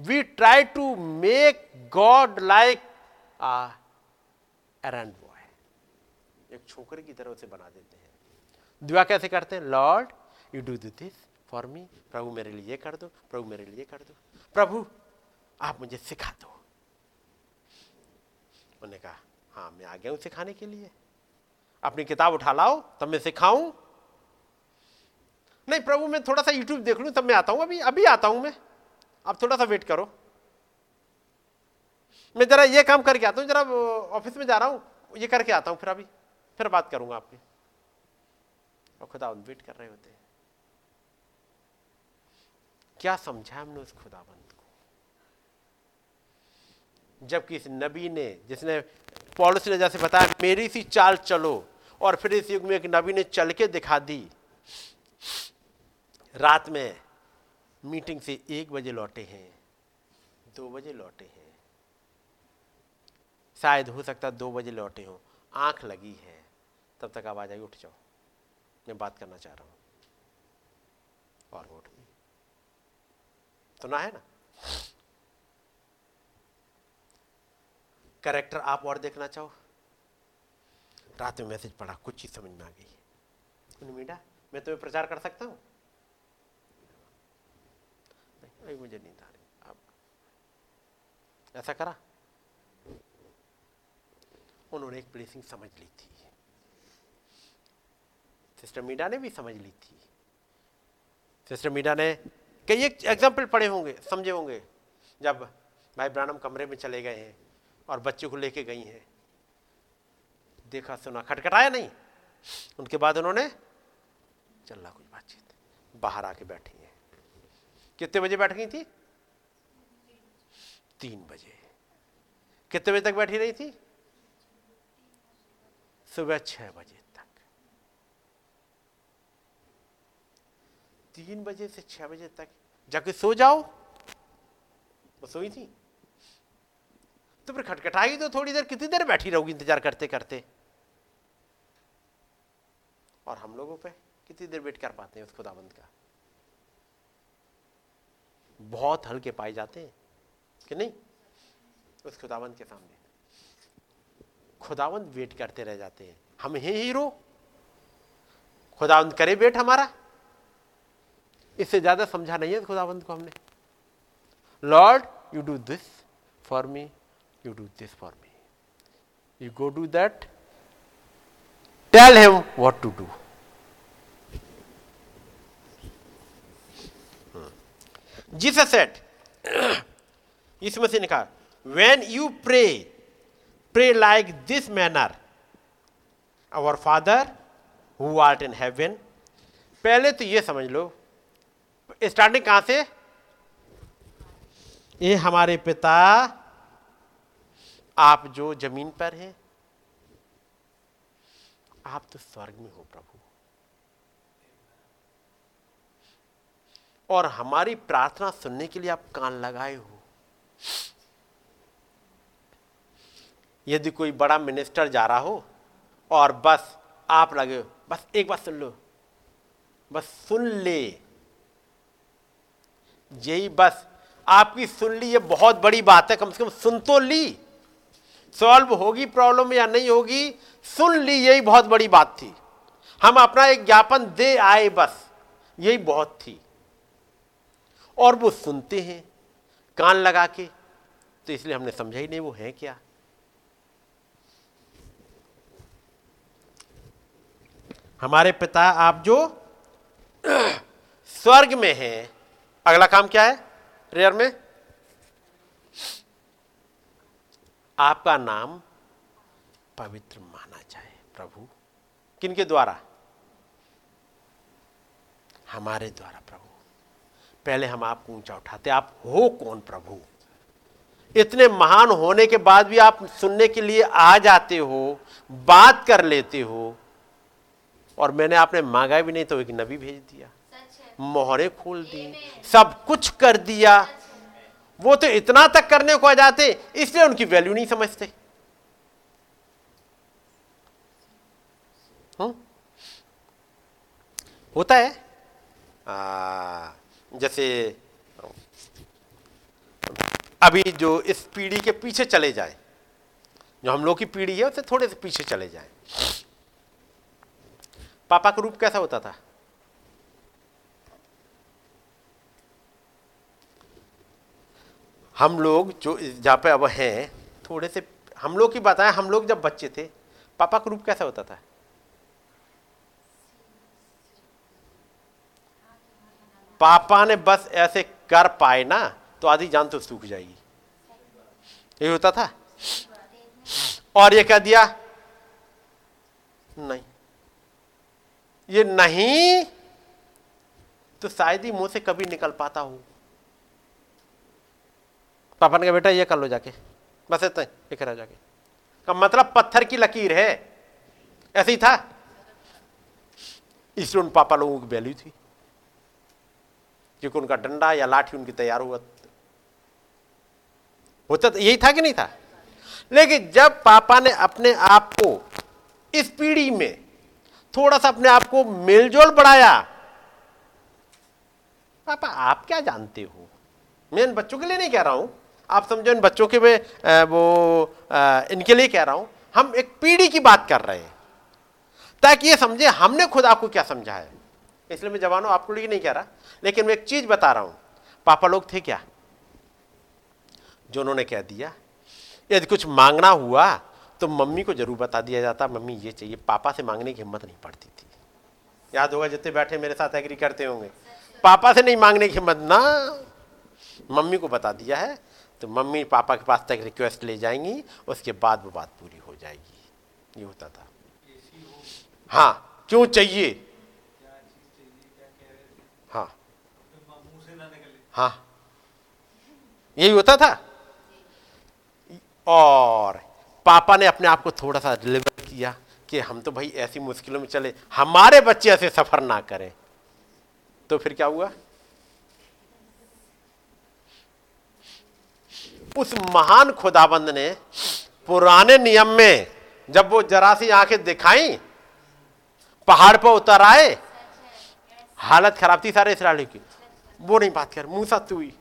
S2: We try to make God like errand boy एक छोकरे की तरह उसे बना देते हैं। दुआ कैसे करते हैं? Lord you do do this for me प्रभु मेरे लिए कर दो। प्रभु मेरे लिए कर दो। प्रभु, आप मुझे सिखा दो। उन्होंने कहा हाँ मैं आ गया हूँ सिखाने के लिए। अपनी किताब उठा लाओ, तब मैं सिखाऊं नहीं, प्रभु, मैं थोड़ा सा यूट्यूब देख लूँ, तब मैं आता हूँ। अभी अभी आता हूँ मैं। आप थोड़ा सा वेट करो। मैं जरा ये काम करके आता हूँ, जरा ऑफ़िस में जा रहा हूँ, ये करके आता हूँ फिर अभी। फिर बात करूँगा आपकी। और खुदा वेट कर रहे होते क्या समझा हमने उस खुदाबंद को? जबकि इस नबी ने, जिसने पौलुस ने जैसे बताया, मेरी सी चाल चलो। और फिर इस युग में एक नबी ने चल के दिखा दी। रात में मीटिंग से एक बजे लौटे हैं। दो बजे लौटे हैं। शायद हो सकता दो बजे लौटे हो। आँख लगी है। तब तक आवाज़ आई, उठ जाओ। मैं बात करना चाह रहा हूँ। और वो उठ गई। सुना है ना? करेक्टर आप और देखना चाहो? रात में मैसेज पढ़ा, कुछ चीज़ समझ में आ गई। मीडा मैं तुम्हें प्रचार कर सकता हूँ? अभी मुझे नींद आ रही अब ऐसा करा। उन्होंने एक ब्लेसिंग समझ ली थी। सिस्टर मीडा ने भी समझ ली थी। सिस्टर मीडा ने कई एक एग्ज़ाम्पल पढ़े होंगे, समझे होंगे, जब भाई ब्रानम कमरे में चले गए हैं। और बच्चे को लेके गई हैं। देखा, सुना, खटखटाया नहीं। उनके बाद उन्होंने चल रहा कुछ बातचीत। बाहर आके बैठी हैं। कितने बजे बैठ गई थी? तीन बजे। कितने बजे तक बैठी रही थी? सुबह छह बजे तक। तीन बजे से छह बजे तक। जाके सो जाओ। वो सोई थी? तो फिर खटखटाई तो थोड़ी देर, कितनी देर बैठी रहोगी इंतज़ार करते करते? और हम लोगों पे कितनी देर वेट कर पाते हैं उस खुदाबंद का? बहुत हल्के पाए जाते हैं, कि नहीं? उस खुदाबंद के सामने। खुदावंद वेट करते रह जाते हैं। हम हैं हीरो। खुदावंद करे वेट हमारा। इससे ज़्यादा समझा नहीं है खुदावंद को हमने। Lord, you do this for me. You do this for me you go do that tell him what to do Jesus said इसमें से निकाल when you pray pray like this manner, our father who art in heaven. पहले तो ये समझ लो starting कहाँ से? ये हमारे पिता आप जो ज़मीन पर हैं, आप तो स्वर्ग में हो प्रभु। और हमारी प्रार्थना सुनने के लिए आप कान लगाए हो। यदि कोई बड़ा मिनिस्टर जा रहा हो और बस आप लगे हो, बस एक बात सुन लो, बस सुन ले। यही बस आपकी सुन ली, ये बहुत बड़ी बात है, कम से कम सुन तो ली। सॉल्व होगी प्रॉब्लम या नहीं होगी, सुन ली, यही बहुत बड़ी बात थी। हम अपना एक ज्ञापन दे आए बस, यही बहुत थी। और वो सुनते हैं, कान लगा के तो इसलिए हमने समझा ही नहीं वो है क्या। हमारे पिता, आप जो स्वर्ग में हैं, अगला काम क्या है? प्रेयर में? आपका नाम पवित्र माना जाए प्रभु। किनके द्वारा? हमारे द्वारा प्रभु। पहले हम आपको ऊँचा उठाते आप हो कौन प्रभु? इतने महान होने के बाद भी आप सुनने के लिए आ जाते हो बात कर लेते हो और मैंने आपने मांगा भी नहीं तो एक नबी भेज दिया। मोहरे खोल दी सब कुछ कर दिया वो तो इतना तक करने को आ जाते इसलिए उनकी वैल्यू नहीं समझते। हुँ? होता है। आ, जैसे अभी जो इस पीढ़ी के पीछे चले जाए जो हम लोग की पीढ़ी है उससे थोड़े से पीछे चले जाए। पापा का रूप कैसा होता था? हम लोग जो जहाँ पे अब हैं, थोड़े से, हम लोग की बताएँ हम लोग जब बच्चे थे, पापा का रूप कैसा होता था? पापा ने बस ऐसे कर पाए ना तो आधी जान तो सूख जाएगी। ये होता था? और ये कह दिया, नहीं, ये नहीं तो शायद ही मुँह से कभी निकल पाता हूँ। पापा ने कहा बेटा ये कर लो जाके। बस इतना ये करा जाके। का मतलब पत्थर की लकीर है। ऐसे ही था। इसलिए उन पापा लोगों की वैल्यू थी। क्योंकि उनका डंडा या लाठी उनकी तैयार हुआ। होता तो यही था कि नहीं था? लेकिन जब पापा ने अपने आप को इस पीढ़ी में थोड़ा सा अपने आप को मेलजोल बढ़ाया, पापा आप क्या जानते हो? मैं इन बच्चों के लिए नहीं कह रहा हूँ। आप समझो इन बच्चों के मैं वो इनके लिए कह रहा हूँ, हम एक पीढ़ी की बात कर रहे हैं। ताकि ये समझे हमने खुद आपको क्या समझा है। इसलिए मैं जवानों, आपको लिए नहीं कह रहा, लेकिन मैं एक चीज़ बता रहा हूँ। पापा लोग थे क्या? जो उन्होंने कह दिया, यदि कुछ मांगना हुआ तो मम्मी को ज़रूर बता दिया जाता, मम्मी ये चाहिए। पापा से मांगने की हिम्मत नहीं पड़ती थी। याद होगा जितने बैठे मेरे साथ एग्री करते होंगे। पापा से नहीं मांगने की हिम्मत ना, मम्मी को बता दिया है तो मम्मी पापा के पास तक रिक्वेस्ट ले जाएँगी, उसके बाद वो बात पूरी हो जाएगी। ये होता था। हाँ क्यों चाहिए? हाँ। हाँ। यही होता था? और पापा ने अपने आप को थोड़ा सा डिलीवर किया कि हम तो भाई ऐसी मुश्किलों में चले, हमारे बच्चे ऐसे सफ़र ना करें। तो फिर क्या हुआ? उस महान खुदाबंद ने पुराने नियम में जब वो जरा सी आँखें दिखाई, पहाड़ पर उतर आए, हालत खराब थी सारे इसराइली की। वो नहीं बात कर मूसा तू ही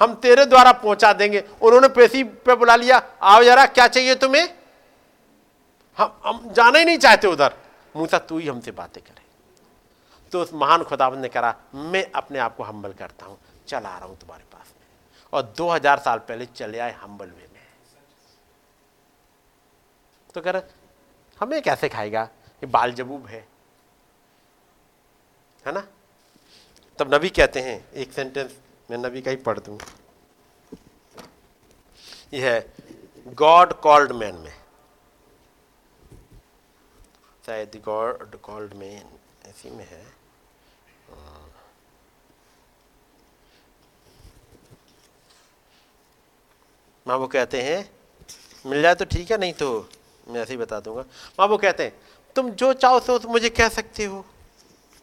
S2: हम तेरे द्वारा पहुँचा देंगे। उन्होंने पेशी पे बुला लिया, आओ जरा, क्या चाहिए तुम्हें? हम हम जाना ही नहीं चाहते उधर। मूसा तू ही हमसे बातें करे। तो उस महान खुदाबंद ने कहा मैं अपने आप को हम्बल करता हूँ। चल आ रहा हूँ तुम्हारे और 2000 साल पहले चले आए हम्बल वे में। तो कह हमें कैसे खाएगा? ये बाल जबूब है। है ना? तब नबी कहते हैं, एक सेंटेंस मैं नबी का ही पढ़ दूँ। यह है गॉड कॉल्ड मैन में। शायद गॉड कॉल्ड मैन ऐसी में है। माँ वो कहते हैं, मिल जाए तो ठीक है, नहीं तो मैं ऐसे ही बता दूँगा। माँ वो कहते हैं, तुम जो चाहो सो मुझे कह सकते हो।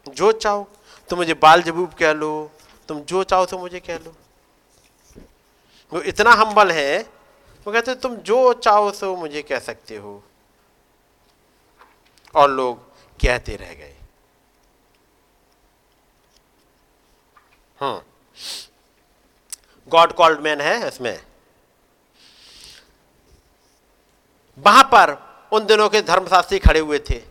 S2: जो चाहो, तुम मुझे बाल जबूब कह लो, तुम जो चाहो तो मुझे कह लो। वो इतना हम्बल है, वो कहते तुम जो चाहो तो मुझे कह सकते हो। और लोग कहते रह गए। हाँ गॉड कॉल्ड मैन है इसमें। वहाँ पर उन दिनों के धर्मशास्त्री खड़े हुए थे।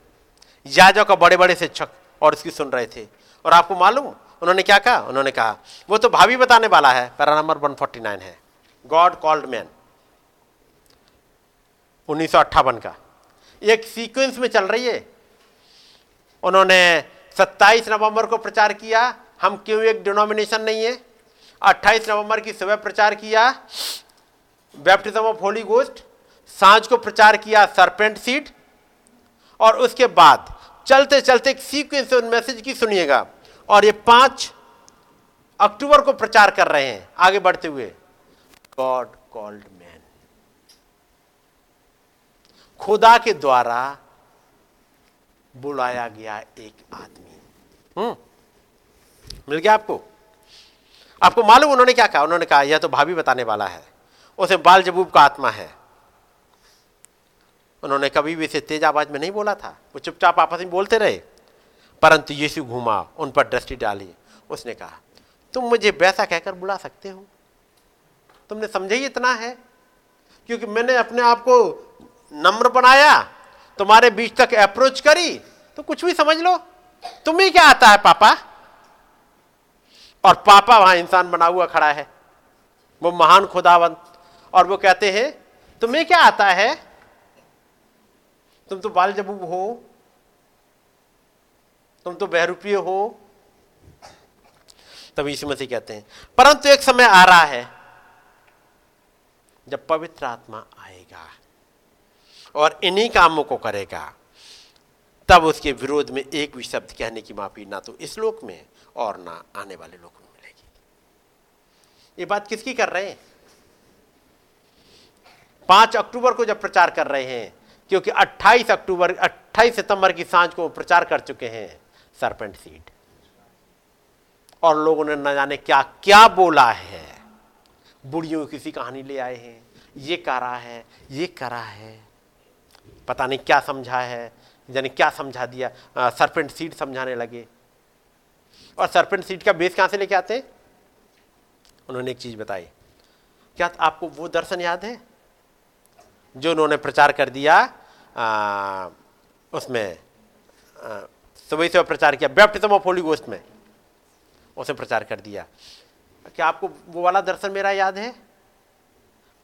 S2: याजक का बड़े बड़े शिक्षक और इसकी सुन रहे थे। और आपको मालूम, उन्होंने क्या कहा? उन्होंने कहा, वो तो भाभी बताने वाला है, पैरा नंबर 149 है। God called man. उन्नीस सौ अट्ठावन का। एक सीक्वेंस में चल रही है। उन्होंने 27 नवंबर को प्रचार किया, हम क्यों एक डिनोमिनेशन नहीं है? 28 नवंबर की सुबह प्रचार किया बैप्टिज्म ऑफ़ होली गोस्ट साँझ को प्रचार किया सरपेंट सीड और उसके बाद चलते चलते एक सीक्वेंस उन मैसेज की सुनिएगा। और ये पाँच अक्टूबर को प्रचार कर रहे हैं, आगे बढ़ते हुए। गॉड कॉल्ड मैन खुदा के द्वारा बुलाया गया एक आदमी। हम्म। मिल गया आपको? आपको मालूम उन्होंने क्या कहा? उन्होंने कहा, यह तो भाभी बताने वाला है। उसे बाल जबूब का आत्मा है। उन्होंने कभी भी इसे तेज आवाज़ में नहीं बोला था। वो चुपचाप आपस में बोलते रहे। परंतु यीशु घूमा, उन पर दृष्टि डाली। उसने कहा, तुम मुझे वैसा कहकर बुला सकते हो? तुमने समझे ही इतना है? क्योंकि मैंने अपने आप को नम्र बनाया, तुम्हारे बीच तक अप्रोच करी तो कुछ भी समझ लो। तुम्हें क्या आता है, पापा? और पापा वहाँ इंसान बना हुआ खड़ा है। वो महान खुदावंत। और वो कहते हैं, तुम्हें क्या आता है? तुम तो बाल जबूब हो। तुम तो बहरूपीय हो। तब यीशु मसीह कहते हैं, परंतु एक समय आ रहा है जब पवित्र आत्मा आएगा और इन्हीं कामों को करेगा। तब उसके विरोध में एक भी शब्द कहने की माफ़ी ना तो इस लोक में और ना आने वाले लोक में मिलेगी। ये बात किसकी कर रहे हैं? पाँच अक्टूबर को जब प्रचार कर रहे हैं क्योंकि 28 अक्टूबर 28 सितंबर की साँझ को प्रचार कर चुके हैं सरपेंट सीड और लोगों ने न जाने क्या क्या बोला है। बुढ़ियों की किसी कहानी ले आए हैं। ये करा है, ये करा है। पता नहीं क्या समझा है, यानी क्या समझा दिया सरपेंट सीड समझाने लगे। और सरपेंट सीड का बेस कहाँ से लेके आते उन्होंने एक चीज़ बताई। क्या आपको वो दर्शन याद है? जो उन्होंने प्रचार कर दिया उसमें सुबह से प्रचार किया। बैप्टिज्म ऑफ़ होली गोस्ट में, उसे प्रचार कर दिया। क्या आपको वो वाला दर्शन मेरा याद है?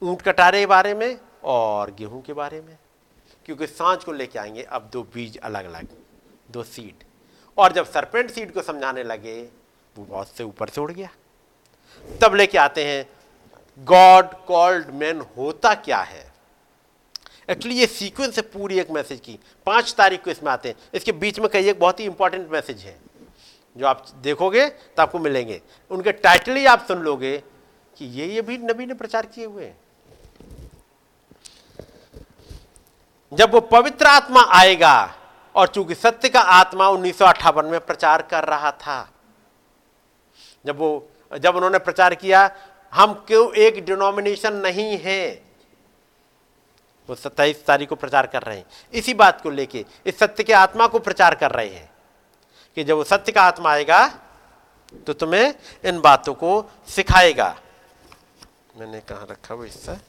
S2: ऊँट कटारे के बारे में और गेहूँ के बारे में। क्योंकि साँझ को लेके आएँगे, अब दो बीज अलग अलग दो सीड और जब सरपेंट सीड को समझाने लगे, वो बहुत से ऊपर से उड़ गया। तब लेके आते हैं गॉड कॉल्ड मैन होता क्या है? एक्चुअली ये सीक्वेंस है, पूरी एक मैसेज की। पाँच तारीख को इसमें आते हैं। इसके बीच में कई एक बहुत ही इंपॉर्टेंट मैसेज है, जो आप देखोगे तो आपको मिलेंगे। उनके टाइटल ही आप सुन लोगे कि ये ये भी नबी ने प्रचार किए हुए हैं। जब वो पवित्र आत्मा आएगा, और चूँकि सत्य का आत्मा उन्नीस सौ अट्ठावन में प्रचार कर रहा था, जब वो, जब उन्होंने प्रचार किया, हम क्यों एक डिनोमिनेशन नहीं है? वो सत्ताईस तारीख को प्रचार कर रहे हैं। इसी बात को लेके, इस सत्य के आत्मा को प्रचार कर रहे हैं कि जब वो सत्य का आत्मा आएगा तो तुम्हें इन बातों को सिखाएगा। मैंने कहा रखा वो हिस्सा?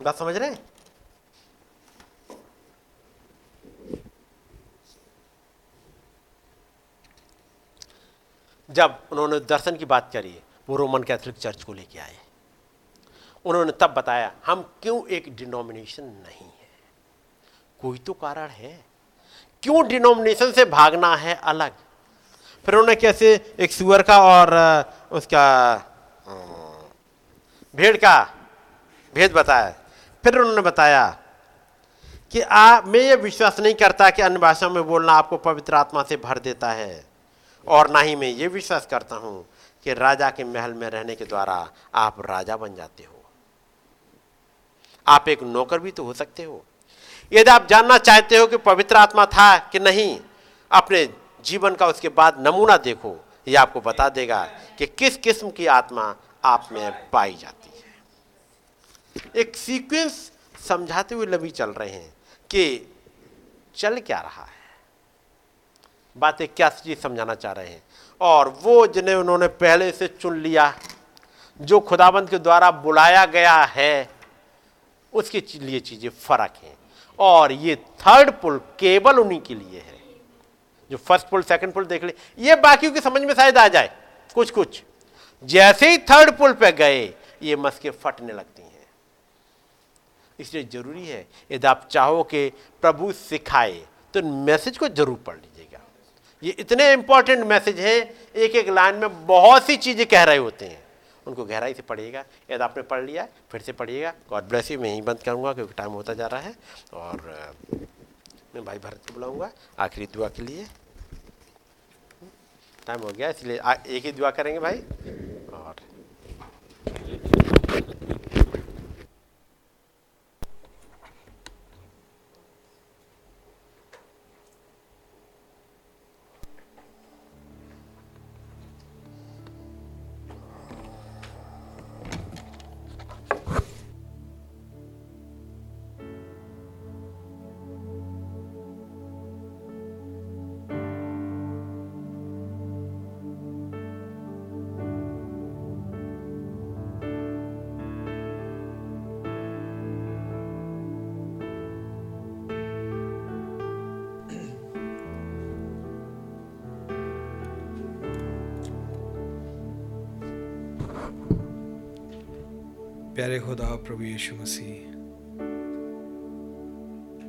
S2: बात समझ रहे जब उन्होंने दर्शन की बात करी, वो रोमन कैथोलिक चर्च को लेके आए। उन्होंने तब बताया, हम क्यों एक डिनोमिनेशन नहीं है? कोई तो कारण है। क्यों डिनोमिनेशन से भागना है अलग? फिर उन्होंने कैसे एक सुअर का और उसका भेड़ का भेद बताया। फिर उन्होंने बताया कि आ, मैं ये विश्वास नहीं करता कि अन्य भाषा में बोलना आपको पवित्र आत्मा से भर देता है, और ना ही मैं ये विश्वास करता हूँ कि राजा के महल में रहने के द्वारा आप राजा बन जाते हो। आप एक नौकर भी तो हो सकते हो। यदि आप जानना चाहते हो कि पवित्र आत्मा था कि नहीं, अपने जीवन का उसके बाद नमूना देखो यह आपको बता देगा कि किस किस्म की आत्मा आप में पाई जाती है। एक सीक्वेंस समझाते हुए लभी चल रहे हैं कि चल क्या रहा है। बातें क्या चीज़ समझाना चाह रहे हैं। और वो जिन्हें उन्होंने पहले से चुन लिया, जो खुदाबंद के द्वारा बुलाया गया है उसके लिए चीज़ें फ़र्क हैं। और ये थर्ड पुल केवल उन्हीं के लिए है। जो फ़र्स्ट पुल सेकंड पुल देख ले, ये बाकियों की समझ में शायद आ जाए। कुछ कुछ जैसे ही थर्ड पुल पे गए, ये मस्के फटने लगती हैं। इसलिए ज़रूरी है, यदि आप चाहो कि प्रभु सिखाए तो मैसेज को ज़रूर पढ़ लीजिएगा। ये इतने इंपॉर्टेंट मैसेज है एक एक लाइन में बहुत सी चीज़ें कह रहे होते हैं। उनको गहराई से पढ़िएगा। यदि आपने पढ़ लिया, फिर से पढ़िएगा। God bless you. मैं यहीं बंद करूँगा क्योंकि टाइम होता जा रहा है। और मैं भाई भरत को बुलाऊँगा। आखिरी दुआ के लिए। टाइम हो गया, इसलिए एक ही दुआ करेंगे भाई। और
S1: प्यारे खुदा प्रभु यीशु मसीह,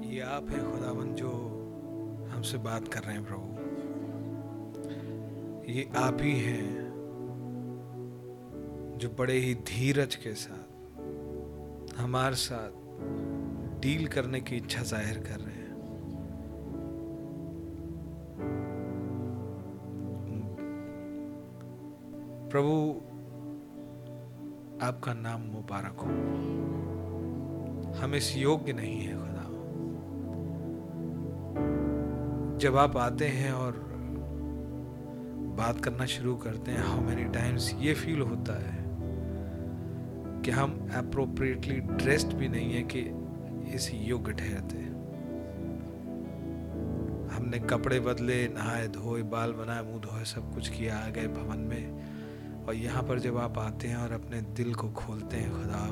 S1: ये आप हैं खुदावन जो हमसे बात कर रहे हैं प्रभु। ये आप ही हैं जो बड़े ही धीरज के साथ, हमारे साथ डील करने की इच्छा ज़ाहिर कर रहे हैं। प्रभु आपका नाम मुबारक हो। हम इस योग्य नहीं है, खुदा। जब आप आते हैं और बात करना शुरू करते हैं हाउ मेनी टाइम्स ये फील होता है कि हम अप्रोप्रिएटली ड्रेस्ड भी नहीं है कि इस योग्य ठहरते हमने कपड़े बदले, नहाए, धोए, बाल बनाए, मुँह धोए, सब कुछ किया, आ गए भवन में। और यहाँ पर जब आप आते हैं और अपने दिल को खोलते हैं, खुदा,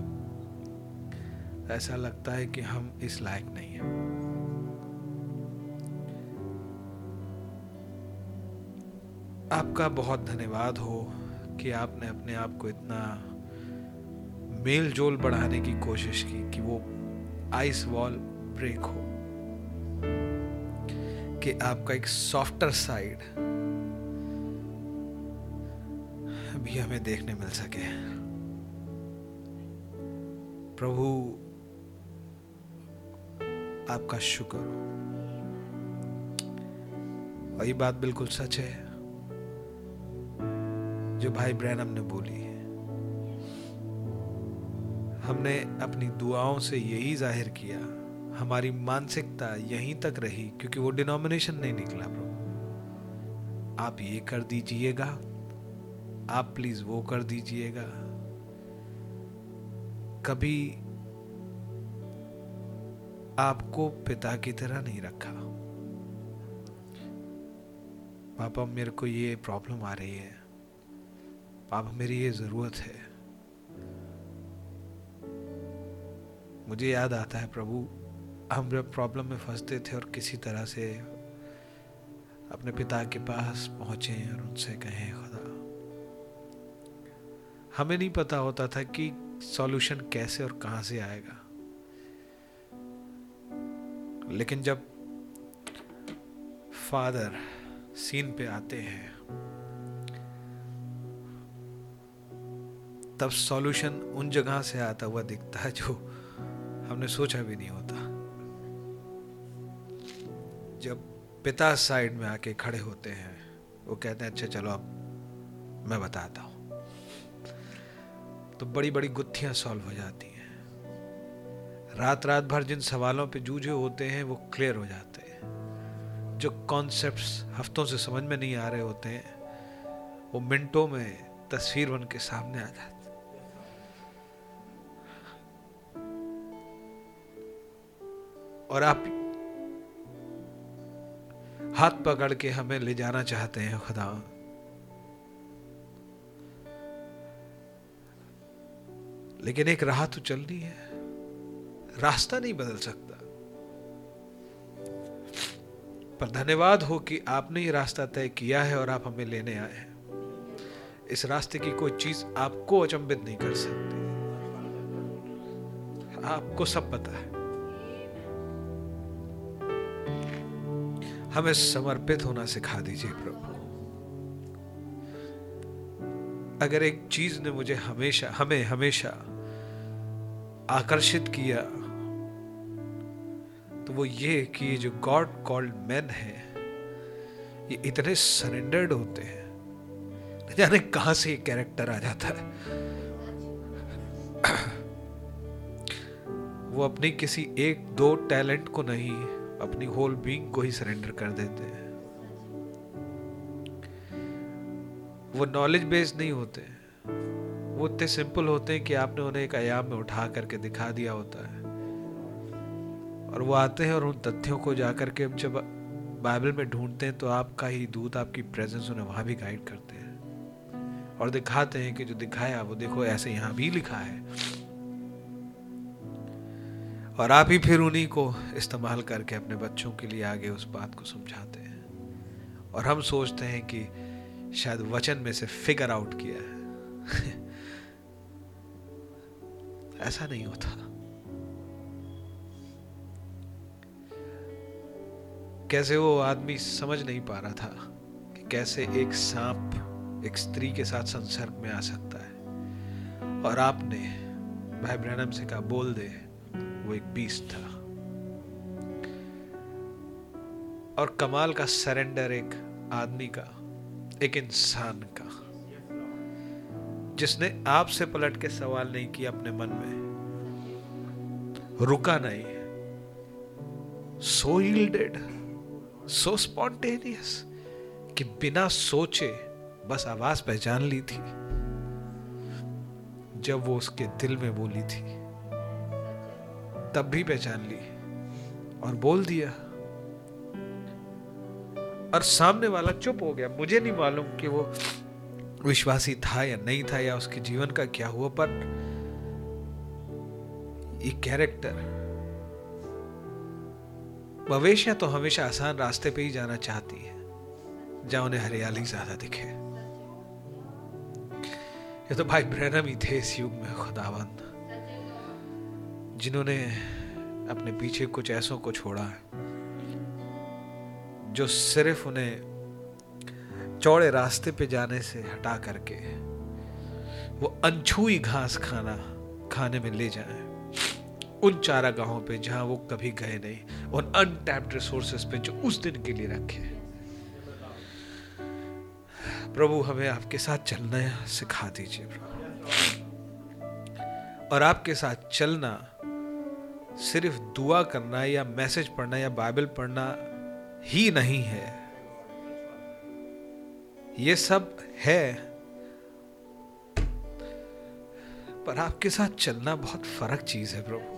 S1: ऐसा लगता है कि हम इस लायक नहीं हैं। आपका बहुत धन्यवाद हो कि आपने अपने आप को इतना मेल जोल बढ़ाने की कोशिश की कि वो आइस वॉल ब्रेक हो, कि आपका एक सॉफ्टर साइड भी हमें देखने मिल सके। प्रभु, आपका शुक्र। और ये बात बिल्कुल सच है, जो भाई ब्रैनम ने बोली है। हमने अपनी दुआओं से यही ज़ाहिर किया, हमारी मानसिकता यहीं तक रही, क्योंकि वो डिनोमिनेशन नहीं निकला, प्रभु। आप ये कर दीजिएगा। आप प्लीज़ वो कर दीजिएगा। कभी आपको पिता की तरह नहीं रखा। पापा, मेरे को ये प्रॉब्लम आ रही है। पापा, मेरी ये ज़रूरत है। मुझे याद आता है प्रभु, हम जब प्रॉब्लम में फंसते थे और किसी तरह से अपने पिता के पास पहुँचे और उनसे कहें, खुदा हमें नहीं पता होता था कि सॉल्यूशन कैसे और कहाँ से आएगा। लेकिन जब फादर सीन पे आते हैं, तब सॉल्यूशन उन जगह से आता हुआ दिखता है जो हमने सोचा भी नहीं होता। जब पिता साइड में आके खड़े होते हैं, वो कहते हैं अच्छा चलो, अब मैं बताता हूँ। तो बड़ी बड़ी गुत्थियाँ सॉल्व हो जाती हैं। रात रात भर जिन सवालों पे जूझे होते हैं, वो क्लियर हो जाते हैं। जो कॉन्सेप्ट्स हफ्तों से समझ में नहीं आ रहे होते हैं, वो मिनटों में तस्वीर बन के सामने आ जाती और आप हाथ पकड़ के हमें ले जाना चाहते हैं, खुदा। लेकिन एक राह तो चलनी है। रास्ता नहीं बदल सकता। पर धन्यवाद हो कि आपने ये रास्ता तय किया है और आप हमें लेने आए हैं। इस रास्ते की कोई चीज़ आपको अचंभित नहीं कर सकती। आपको सब पता है। हमें समर्पित होना सिखा दीजिए प्रभु। अगर एक चीज़ ने मुझे हमेशा, हमें हमेशा आकर्षित किया तो वो ये कि ये जो गॉड कॉल्ड मैन है, ये इतने सरेंडर्ड होते हैं। जाने कहाँ से ये कैरेक्टर आ जाता है। वो अपनी किसी एक, दो टैलेंट को नहीं, अपनी होल बींग को ही सरेंडर कर देते हैं। वो नॉलेज बेस्ड नहीं होते। वो इतने सिंपल होते हैं कि आपने उन्हें एक आयाम में उठा करके दिखा दिया होता है। और वो आते हैं और उन तथ्यों को जाकर के जब बाइबल में ढूंढते हैं तो आपका ही दूत, आपकी प्रेजेंस उन्हें वहाँ भी गाइड करते हैं। और दिखाते हैं कि जो दिखाया, वो देखो ऐसे यहाँ भी लिखा है। और आप ही फिर उन्हीं को इस्तेमाल करके अपने बच्चों के लिए आगे उस बात को समझाते हैं। और हम सोचते हैं कि शायद वचन में से फिगर आउट किया है। ऐसा नहीं होता। कैसे वो आदमी समझ नहीं पा रहा था कि कैसे एक सांप एक स्त्री के साथ संसर्ग में आ सकता है। और आपने भाई ब्रैनम से कहा, बोल दे, वो एक बीस था। और कमाल का सरेंडर एक आदमी का एक इंसान का, जिसने आपसे पलट के सवाल नहीं किया अपने मन में। रुका नहीं। सो yielded सो स्पॉन्टेनियस कि बिना सोचे बस आवाज़ पहचान ली थी, जब वो उसके दिल में बोली थी। तब भी पहचान ली और बोल दिया और सामने वाला चुप हो गया। मुझे नहीं मालूम कि वो विश्वासी था या नहीं था या उसके जीवन का क्या हुआ, पर ये कैरेक्टर मवेशियाँ तो हमेशा आसान रास्ते पे ही जाना चाहती है, जहाँ उन्हें हरियाली ज़्यादा दिखे। ये तो भाई ब्रैनम ही थे इस युग में, खुदावंद, जिन्होंने अपने पीछे कुछ ऐसों को छोड़ा है। जो सिर्फ़ उन्हें चौड़े रास्ते पे जाने से हटा करके वो अनछुई घास खाना, खाने में ले जाए। उन चारागाहों पे जहाँ वो कभी गए नहीं उन अनटैप्ड रिसोर्सेस पे जो उस दिन के लिए रखे। प्रभु, हमें आपके साथ चलना सिखा दीजिए प्रभु। और आपके साथ चलना सिर्फ़ दुआ करना या मैसेज पढ़ना या बाइबल पढ़ना ही नहीं है। ये सब है। पर आपके साथ चलना बहुत फ़र्क चीज़ है प्रभु।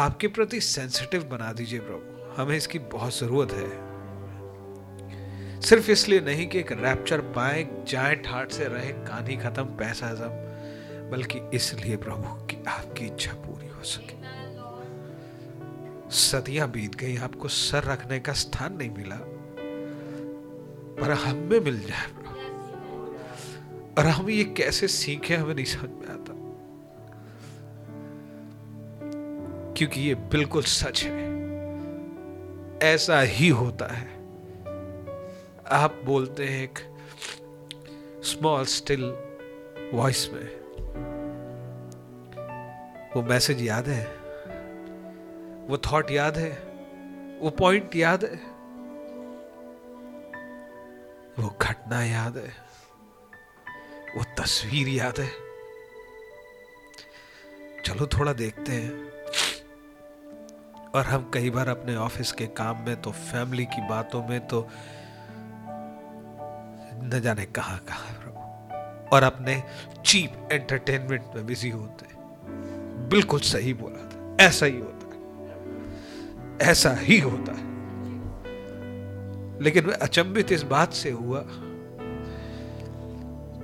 S1: आपके प्रति सेंसिटिव बना दीजिए प्रभु। हमें इसकी बहुत ज़रूरत है। सिर्फ़ इसलिए नहीं कि एक रैप्चर पाए जाए ठाट से रहे कहानी खत्म, पैसा जम, बल्कि इसलिए प्रभु कि आपकी इच्छा पूरी हो सके। सदियाँ बीत गई, आपको सर रखने का स्थान नहीं मिला। पर हम में मिल जाए। और हम ये कैसे सीखे, हमें नहीं समझ में आता। क्योंकि ये बिल्कुल सच है। ऐसा ही होता है। आप बोलते हैं एक स्मॉल स्टिल वॉइस में। वो मैसेज याद है? वो थॉट याद है, वो पॉइंट याद है, वो घटना याद है, वो तस्वीर याद है। चलो थोड़ा देखते हैं। और हम कई बार अपने ऑफ़िस के काम में तो फैमिली की बातों में तो न जाने कहाँ कहाँ प्रभु। और अपने चीप एंटरटेनमेंट में बिज़ी होते बिल्कुल सही बोला था, ऐसा ही है। ऐसा ही होता है। लेकिन मैं अचंभित इस बात से हुआ,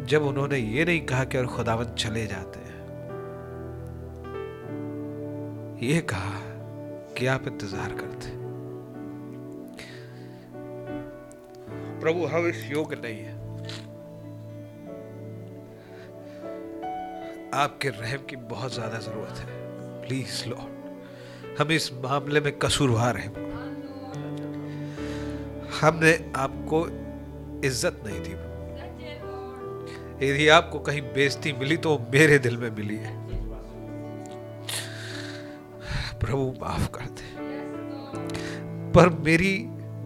S1: जब उन्होंने ये नहीं कहा कि और खुदावंत चले जाते हैं। ये कहा कि आप इंतज़ार करते प्रभु, हम इस योग्य नहीं है। आपके रहम की बहुत ज़्यादा ज़रूरत है। Please, lord. हम इस मामले में कसूरवार हैं। हमने आपको इज़्ज़त नहीं दी। यदि आपको कहीं बेइज्जती मिली तो मेरे दिल में मिली है। प्रभु माफ़ कर दे। पर मेरी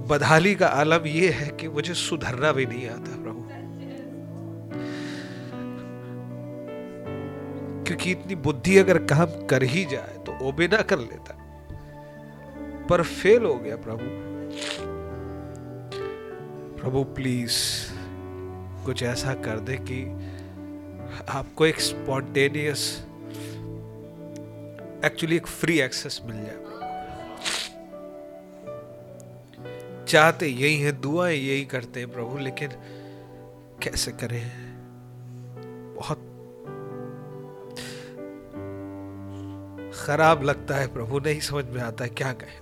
S1: बदहाली का आलम यह है कि मुझे सुधरना भी नहीं आता, प्रभु। क्योंकि इतनी बुद्धि अगर काम कर ही जाए तो वो भी ना कर लेता। पर फेल हो गया प्रभु। प्रभु प्लीज़ कुछ ऐसा कर दे कि आपको एक स्पॉन्टेनियस एक्चुअली एक फ्री एक्सेस मिल जाए। चाहते यही है, दुआएँ यही करते हैं प्रभु, लेकिन कैसे करें? बहुत खराब लगता है प्रभु, नहीं समझ में आता है क्या कहें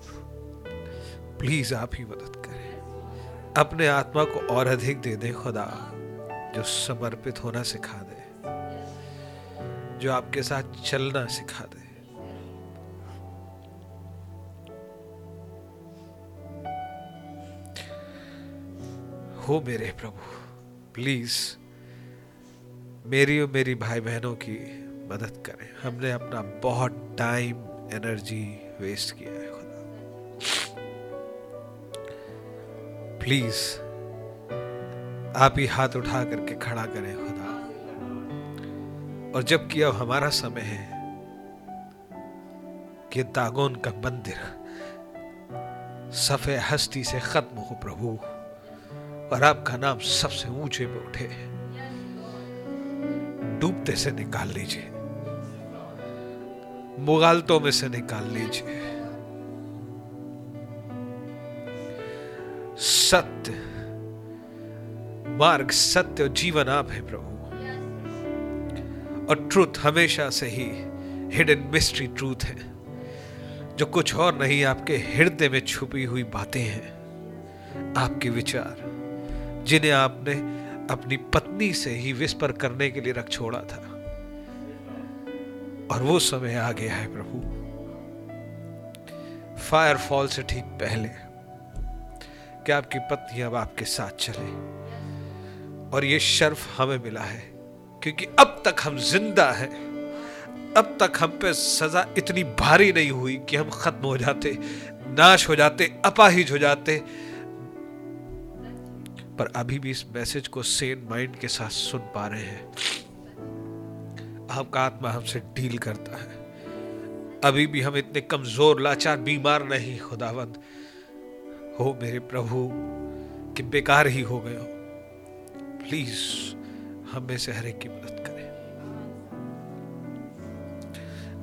S1: प्लीज़ आप ही मदद करें। अपने आत्मा को और अधिक दे दे खुदा, जो समर्पित होना सिखा दे, जो आपके साथ चलना सिखा दे। हो मेरे प्रभु प्लीज़ मेरी और मेरी भाई बहनों की मदद करें। हमने अपना बहुत टाइम एनर्जी वेस्ट किया है, खुदा। प्लीज़ आप ही हाथ उठा करके खड़ा करें, खुदा। और जबकि अब हमारा समय है कि दागोन का मंदिर सफे हस्ती से खत्म हो, प्रभु। और आपका नाम सबसे ऊँचे पे उठे। डूबते से निकाल लीजिए। मुगालतों में से निकाल लीजिए। सत्य, मार्ग सत्य और जीवन आप है प्रभु। और ट्रूथ हमेशा से ही हिडन मिस्ट्री ट्रूथ है। जो कुछ और नहीं, आपके हृदय में छुपी हुई बातें हैं। आपके विचार, जिन्हें आपने अपनी पत्नी से ही विस्पर करने के लिए रख छोड़ा था। और वो समय आ गया है प्रभु। फायर फॉल से ठीक पहले कि आपकी पत्नी अब आपके साथ चले और ये शर्फ हमें मिला है, क्योंकि अब तक हम ज़िंदा हैं। अब तक हम पे सजा इतनी भारी नहीं हुई कि हम खत्म हो जाते, नाश हो जाते, अपाहिज हो जाते। पर अभी भी इस मैसेज को सेन माइंड के साथ सुन पा रहे हैं। आपका आत्मा हमसे डील करता है। अभी भी हम इतने कमज़ोर, लाचार, बीमार नहीं, खुदावंद। हो मेरे प्रभु, कि बेकार ही हो गए हो। प्लीज़, हम से हर एक की मदद करें।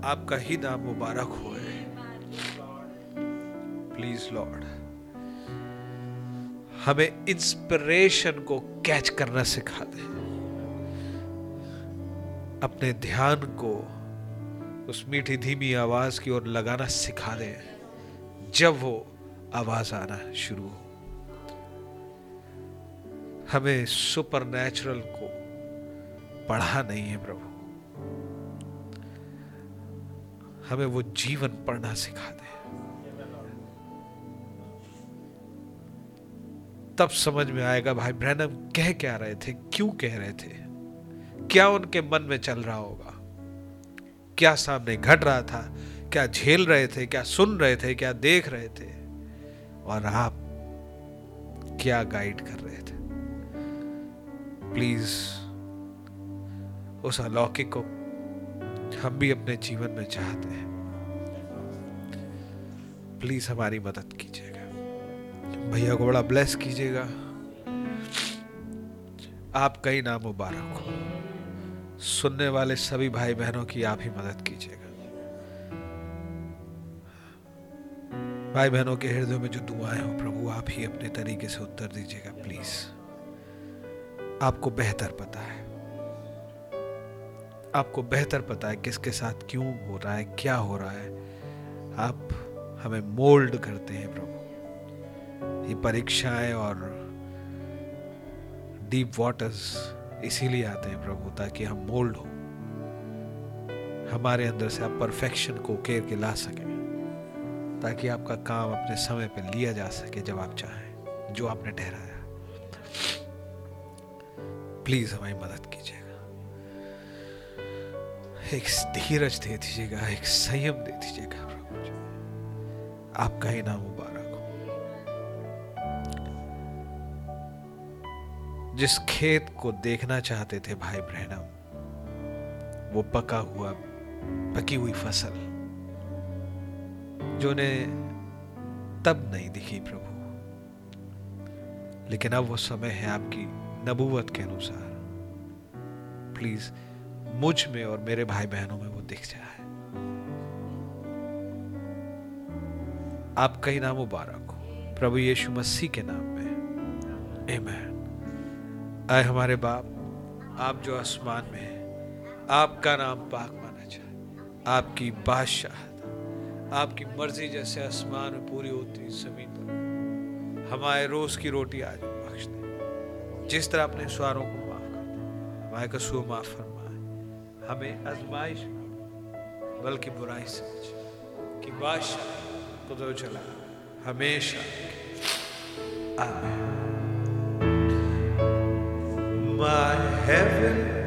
S1: आपका ही नाम मुबारक हो। Please, lord. हमें इंस्पिरेशन को कैच करना सिखा दे। अपने ध्यान को उस मीठी धीमी आवाज़ की ओर लगाना सिखा दे, जब वो आवाज़ आना शुरू हो। हमें सुपर नेचुरल को पढ़ा नहीं है प्रभु। हमें वो जीवन पढ़ना सिखा दे। तब समझ में आएगा, भाई ब्रैनम कह क्या रहे थे, क्यों कह रहे थे? क्या उनके मन में चल रहा होगा? क्या सामने घट रहा था? क्या झेल रहे थे? क्या सुन रहे थे? क्या देख रहे थे? और आप क्या गाइड कर रहे थे? प्लीज़ उस अलौकिक को हम भी अपने जीवन में चाहते हैं। प्लीज़ हमारी मदद कीजिएगा। भैया को बड़ा ब्लेस कीजिएगा। आपका ही नाम मुबारक हो। सुनने वाले सभी भाई बहनों की आप ही मदद कीजिएगा। भाई बहनों के हृदय में जो दुआएँ हो, प्रभु, आप ही अपने तरीके से उत्तर दीजिएगा, प्लीज़। आपको बेहतर पता है। आपको बेहतर पता है किसके साथ क्यों हो रहा है, क्या हो रहा है। आप हमें मोल्ड करते हैं, प्रभु। ये परीक्षाएँ और डीप वाटर्स इसीलिए आते हैं प्रभु, ताकि हम मोल्ड हो। हमारे अंदर से आप परफेक्शन को उकेर के ला सकें, ताकि आपका काम अपने समय पे लिया जा सके जब आप चाहें, जो आपने ठहराया। प्लीज़ हमारी मदद कीजिएगा। एक धीरज दे दीजिएगा, एक संयम दे दीजिएगा प्रभु जी। आपका ही नाम मुबारक जिस खेत को देखना चाहते थे भाई ब्रहणम वो पका हुआ, पकी हुई फ़सल, जो ने तब नहीं दिखी प्रभु। लेकिन अब वो समय है आपकी नबूवत के अनुसार। प्लीज़, मुझमें और मेरे भाई बहनों में वो दिख जाए। आपका ही नाम मुबारक हो। प्रभु यीशु मसीह के नाम में। आमेन आए हमारे बाप, आप जो आसमान में हैं, आपका नाम पाक माना जाए। आपकी बादशाह आपकी मर्ज़ी जैसे आसमान में पूरी होती ज़मीन पर। हमारे रोज की रोटी आज बख्श दे। जिस तरह अपने स्वारों को माफ़ कर दे हमारे कसूर माफ़ फरमाए। हमें आजमाइश बल्कि बुराई से बचा कि बादशाह कुदरत चला हमेशा। आमीन। My heaven